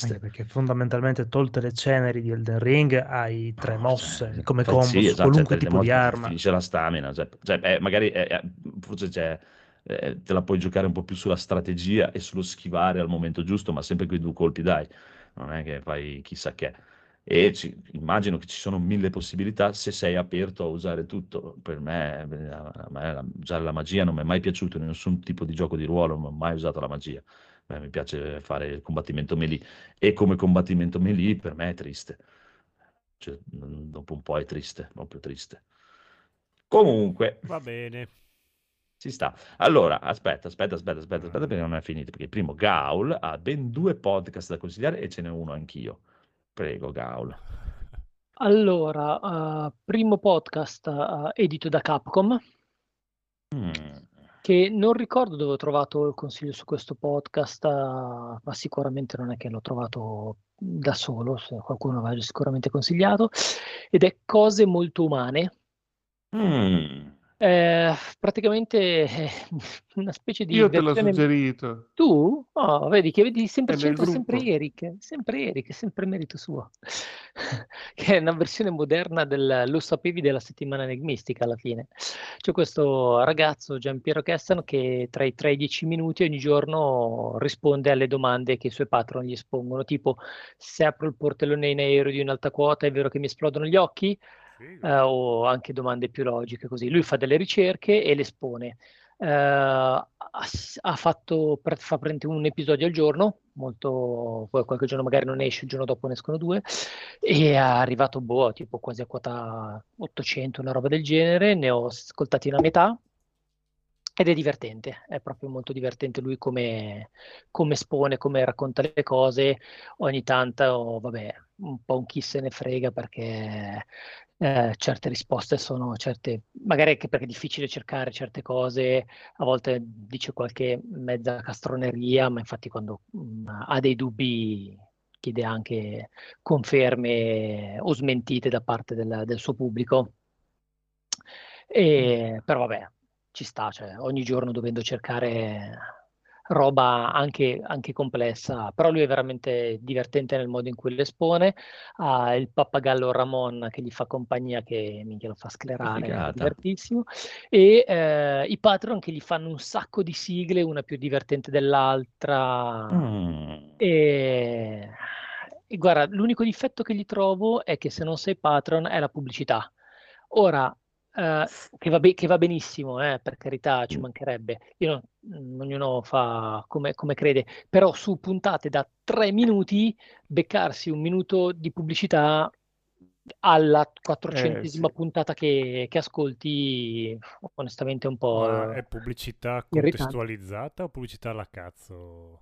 anche esiste. perché fondamentalmente tolte le ceneri di Elden Ring hai tre mosse come Fai- combo sì, esatto, qualunque cioè, tipo di arma. Finisce la stamina, cioè, cioè, eh, magari eh, eh, forse c'è, eh, te la puoi giocare un po' più sulla strategia e sullo schivare al momento giusto, ma sempre quei due colpi dai, non è che fai chissà che. E ci- immagino che ci sono mille possibilità se sei aperto a usare tutto. Per me, eh, a me la- usare la magia non mi è mai piaciuto in nessun tipo di gioco di ruolo, non ho mai usato la magia. Me mi piace fare il combattimento melee e come combattimento melee per me è triste. Cioè, mm, dopo un po' è triste, proprio triste. Comunque, Va bene. ci sta. Allora, aspetta, aspetta, aspetta, aspetta, aspetta, perché non è finito. Perché il primo Gaul ha ben due podcast da consigliare e ce n'è uno anch'io. Prego, Gaul. Allora, eh, primo podcast eh, edito da Capcom, Mm, che non ricordo dove ho trovato il consiglio su questo podcast, eh, ma sicuramente non è che l'ho trovato da solo, se qualcuno aveva sicuramente consigliato, ed è Cose molto umane. Mm. Eh, praticamente eh, una specie di Io te l'ho suggerito. Tu? Oh, vedi che vedi sempre nel c'entra sempre. Eric, sempre Eric, sempre merito suo. Che è una versione moderna del Lo sapevi della settimana enigmistica alla fine. C'è questo ragazzo, Giampiero Kessan, che tra i 3 e i 10 minuti ogni giorno risponde alle domande che i suoi patron gli espongono, tipo se apro il portellone in aereo di un'alta quota è vero che mi esplodono gli occhi? Eh, o anche domande più logiche così. Lui fa delle ricerche e le espone. Eh, ha, fatto fa un episodio al giorno, molto, poi qualche giorno magari non esce, il giorno dopo ne escono due, e è arrivato boh, tipo quasi a quota 800, una roba del genere, ne ho ascoltati una metà. Ed è divertente, è proprio molto divertente lui come, come espone, come racconta le cose. Ogni tanto, oh, vabbè, un po' un chi se ne frega perché eh, certe risposte sono certe, magari anche perché è difficile cercare certe cose, a volte dice qualche mezza castroneria, ma infatti quando mm, ha dei dubbi chiede anche conferme o smentite da parte del, del suo pubblico. E, però vabbè, ci sta, cioè, ogni giorno dovendo cercare roba anche, anche complessa, però lui è veramente divertente nel modo in cui l'espone. Ha il pappagallo Ramon che gli fa compagnia, che minchia lo fa sclerare, è divertissimo. E eh, i patron che gli fanno un sacco di sigle, una più divertente dell'altra. Mm. E, e guarda, l'unico difetto che gli trovo è che se non sei patron è la pubblicità. Ora, eh, che va, be- che va benissimo, eh, per carità, ci mancherebbe. Io non- mm, ognuno fa come, come crede, però su puntate da tre minuti, beccarsi un minuto di pubblicità alla quattrocentesima sì. puntata che, che ascolti, onestamente è un po' Ma è pubblicità irritante. contestualizzata o pubblicità alla cazzo?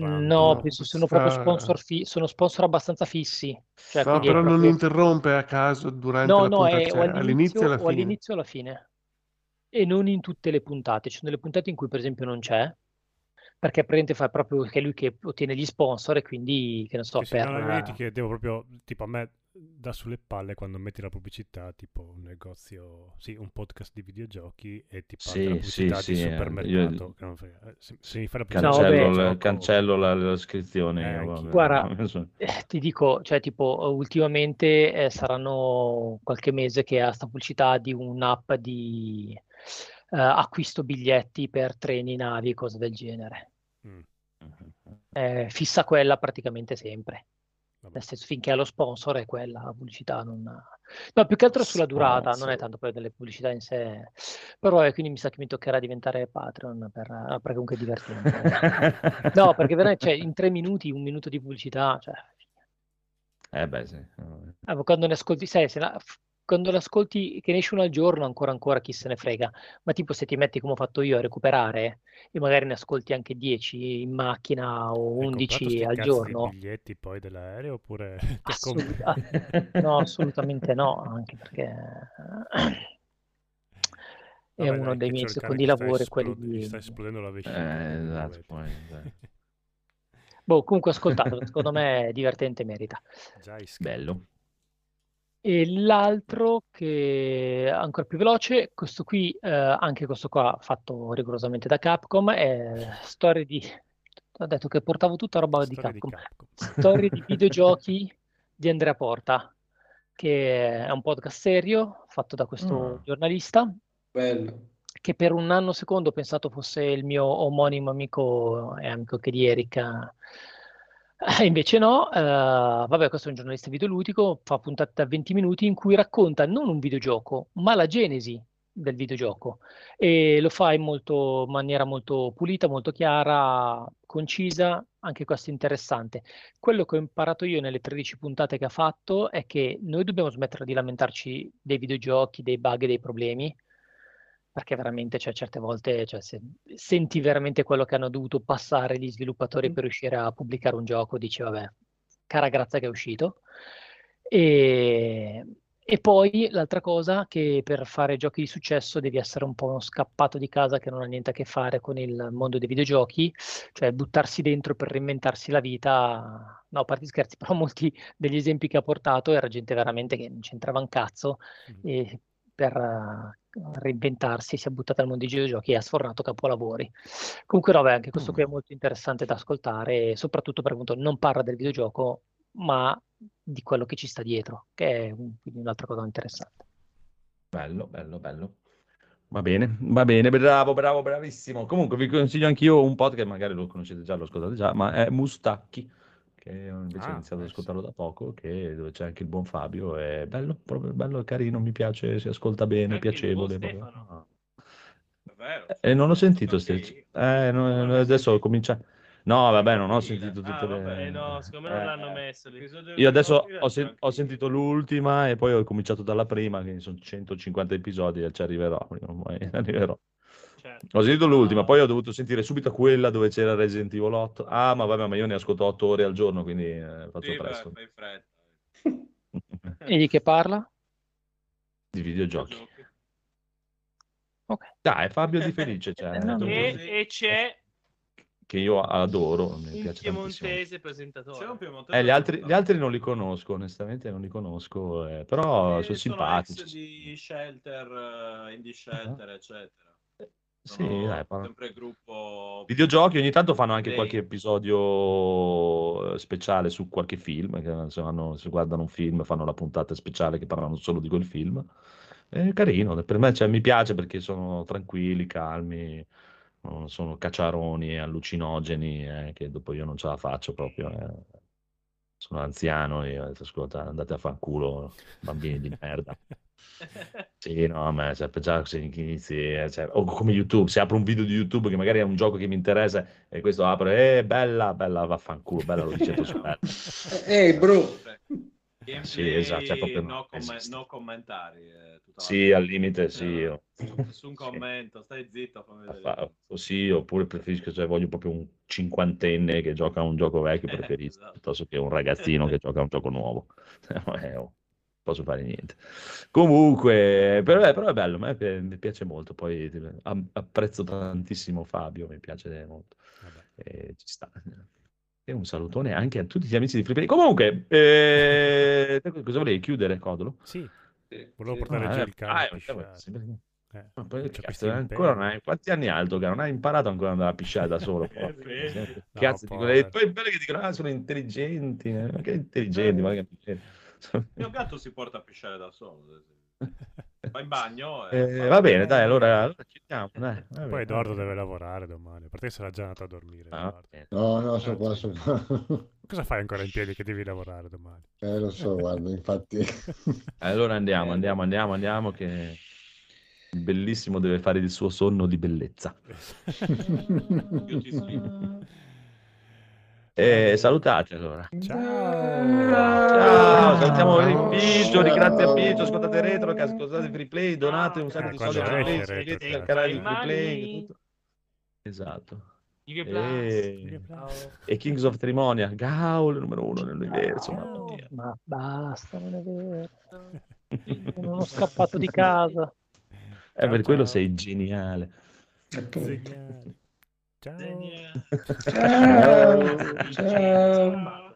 No, penso siano proprio sponsor, fi- sono sponsor abbastanza fissi. Cioè, No, però non proprio- interrompe a caso durante No, la no, puntata, è o cioè all'inizio e alla o fine. all'inizio o alla fine. E non in tutte le puntate. Ci sono delle puntate in cui, per esempio, non c'è, perché praticamente fa proprio che è lui che ottiene gli sponsor e quindi, che ne so, Sì, sì, no, ti per... chiedevo proprio, tipo a me dà sulle palle quando metti la pubblicità, tipo un negozio, sì, un podcast di videogiochi e ti parte la Sì, pubblicità sì, di sì, eh, supermercato. io- che non frega. Eh, Se, se mi fai la pubblicità No. Cancello, la, gioco, cancello la, l'iscrizione. Eh, vabbè. Guarda, eh, ti dico, cioè, tipo, ultimamente eh, saranno qualche mese che ha sta pubblicità di un'app di eh, acquisto biglietti per treni, navi, cose del genere. Mm. Eh, fissa quella praticamente sempre. Nel senso, finché è lo sponsor è quella la pubblicità. Non... No, più che altro sulla durata, non è tanto poi delle pubblicità in sé. Però eh, quindi mi sa che mi toccherà diventare Patreon per... ah, perché comunque è divertente. No, perché veramente, cioè, in tre minuti, un minuto di pubblicità, cioè, Eh beh, sì. eh, quando ne ascolti, sai, se la- quando l'ascolti che ne esce uno al giorno, ancora ancora chi se ne frega. Ma tipo se ti metti come ho fatto io a recuperare e magari ne ascolti anche 10 in macchina o Hai comprato 11 sti al giorno, di biglietti poi dell'aereo oppure ti ha assolut- comp- ah, no, assolutamente no, anche perché è Vabbè, uno dei miei secondi lavori, quelli di... sta esplodendo la vescica. Eh, esatto, poi, dai. Boh, comunque ascoltatelo, secondo me è divertente merita. Bello. E l'altro che è ancora più veloce, questo qui, eh, anche questo qua fatto rigorosamente da Capcom, è storie di... Ho detto che portavo tutta roba di Storia di Capcom. Capcom. Storie di videogiochi di Andrea Porta, che è un podcast serio fatto da questo Ah. giornalista, Bello. che per un anno secondo ho pensato fosse il mio omonimo amico e amico anche di Erika. Eh, invece no, eh, vabbè, questo è un giornalista videoludico, fa puntate da 20 minuti in cui racconta non un videogioco, ma la genesi del videogioco e lo fa in molto, maniera molto pulita, molto chiara, concisa, anche questo interessante. Quello che ho imparato io nelle 13 puntate che ha fatto è che noi dobbiamo smettere di lamentarci dei videogiochi, dei bug dei problemi, perché veramente, cioè, certe volte, cioè, se senti veramente quello che hanno dovuto passare gli sviluppatori per riuscire a pubblicare un gioco, dici, vabbè, cara grazia che è uscito. E, E poi l'altra cosa che per fare giochi di successo devi essere un po' uno scappato di casa che non ha niente a che fare con il mondo dei videogiochi, cioè buttarsi dentro per reinventarsi la vita. No, a parte scherzi, però molti degli esempi che ha portato era gente veramente che non c'entrava un cazzo e per eh, reinventarsi si è buttata al mondo dei videogiochi e ha sfornato capolavori. Comunque, beh, anche questo qui è molto interessante da ascoltare, soprattutto perché appunto non parla del videogioco, ma di quello che ci sta dietro, che è un- quindi un'altra cosa interessante. Bello, bello, bello. Va bene, va bene, bravo, bravo, bravissimo. Comunque vi consiglio anch'io un podcast, magari lo conoscete già, lo ascoltate già, ma è Mustacchi, che invece ho Ah, iniziato ad eh, ascoltarlo da poco, che, dove c'è anche il buon Fabio, è bello, proprio bello, carino, mi piace, si ascolta bene, Anche piacevole. proprio. Stefano. È vero. Eh, non ho sentito Ok. ste... Eh, no, Non adesso ho cominciato... No, vabbè, non ho sentito Ah, tutte le... vabbè, no, secondo me non Eh, l'hanno messo. Io adesso ho, sen- ho sentito l'ultima e poi ho cominciato dalla prima, quindi sono 150 episodi e ci arriverò, prima o poi arriverò. Certo. Ho sentito l'ultima, poi ho dovuto sentire subito quella dove c'era Resident Evil 8. Ah, ma vabbè, ma io ne ascolto 8 ore al giorno, quindi eh, faccio Sì, beh, presto. fai fretta. E di che parla? Di videogiochi. Ok. Dai, Fabio Di Felice, cioè, no, E, e c'è che io adoro, mi piace tantissimo. piemontese presentatore. C'è un piemontese Eh, gli, altri, gli altri non li conosco, onestamente non li conosco, eh, però Eh, sono sono simpatici. ex di Shelter, eh, Indie Shelter, eccetera. Sì, dai, parla- sempre gruppo Videogiochi ogni tanto fanno anche Dei- qualche episodio eh, speciale su qualche film, che se, hanno- se guardano un film fanno la puntata speciale che parlano solo di quel film. È carino, per me cioè, mi piace perché sono tranquilli, calmi, non sono cacciaroni e allucinogeni, eh, che dopo io non ce la faccio proprio. eh. Sono anziano, io, detto, ascolta, andate a fanculo, bambini di merda. Sì, no, a me, cioè, già se inizi, eh, cioè, o come YouTube, se apro un video di YouTube che magari è un gioco che mi interessa e questo apre, eh, bella, bella, vaffanculo, bella, lo dice bella. Ehi, bro. gameplay, Sì, esatto, cioè, proprio no, come- esiste. no commentari. eh, Sì, al limite sì. Eh, io- Nessun commento, stai zitto, vedere. Fa- Sì, oppure preferisco, cioè voglio proprio un cinquantenne che gioca a un gioco vecchio, Eh, preferisco, esatto. piuttosto che un ragazzino che gioca a un gioco nuovo. Eh, oh, posso fare niente. Comunque, però, è- però è bello, a me pi- mi piace molto, poi eh, apprezzo tantissimo Fabio, mi piace molto. Vabbè. E ci sta. E un salutone anche a tutti gli amici di Play. Comunque, eh, cosa volevi chiudere, Codolo? Sì, volevo portare Ah, già eh, il cane. ah, eh, Eh, Ma poi, cazzo, ancora non hai, quanti anni hai Alto? Che non hai imparato ancora ad andare a pisciare da solo. No, Cazzo, dicono, povero. e poi bello che dicono, ah, sono intelligenti. eh, Ma che intelligenti, ma che intelligenti. Il mio gatto si porta a pisciare da solo. Va in bagno. e Eh, fa- va bene, dai, allora, allora chiudiamo. Dai, Poi Edoardo deve lavorare domani. Che sarà già andato a dormire. Ah. No, no, sono qua, sono qua. Cosa fai ancora in piedi che devi lavorare domani? Eh, lo so, guarda, infatti. Allora andiamo, andiamo, andiamo, andiamo, che il bellissimo deve fare il suo sonno di bellezza. Io ti sfido. E salutate allora. Ciao! Ciao, salutiamo il Biggio, grazie a Biggio, ascoltate Retro, che ascoltate Free Play, donate un sacco Eh, di quando soldi a Free Play, iscrivetevi al canale di certo. Free Play, tutto. Esatto. E... blast. e Kings of Trimonia, Gaul numero uno nell'universo, mamma mia. Ma basta, non è vero. Non ho scappato di casa. Eh, per Ciao, quello ciao. sei geniale. Segnali. Ciao! Daniele. Ciao, ciao.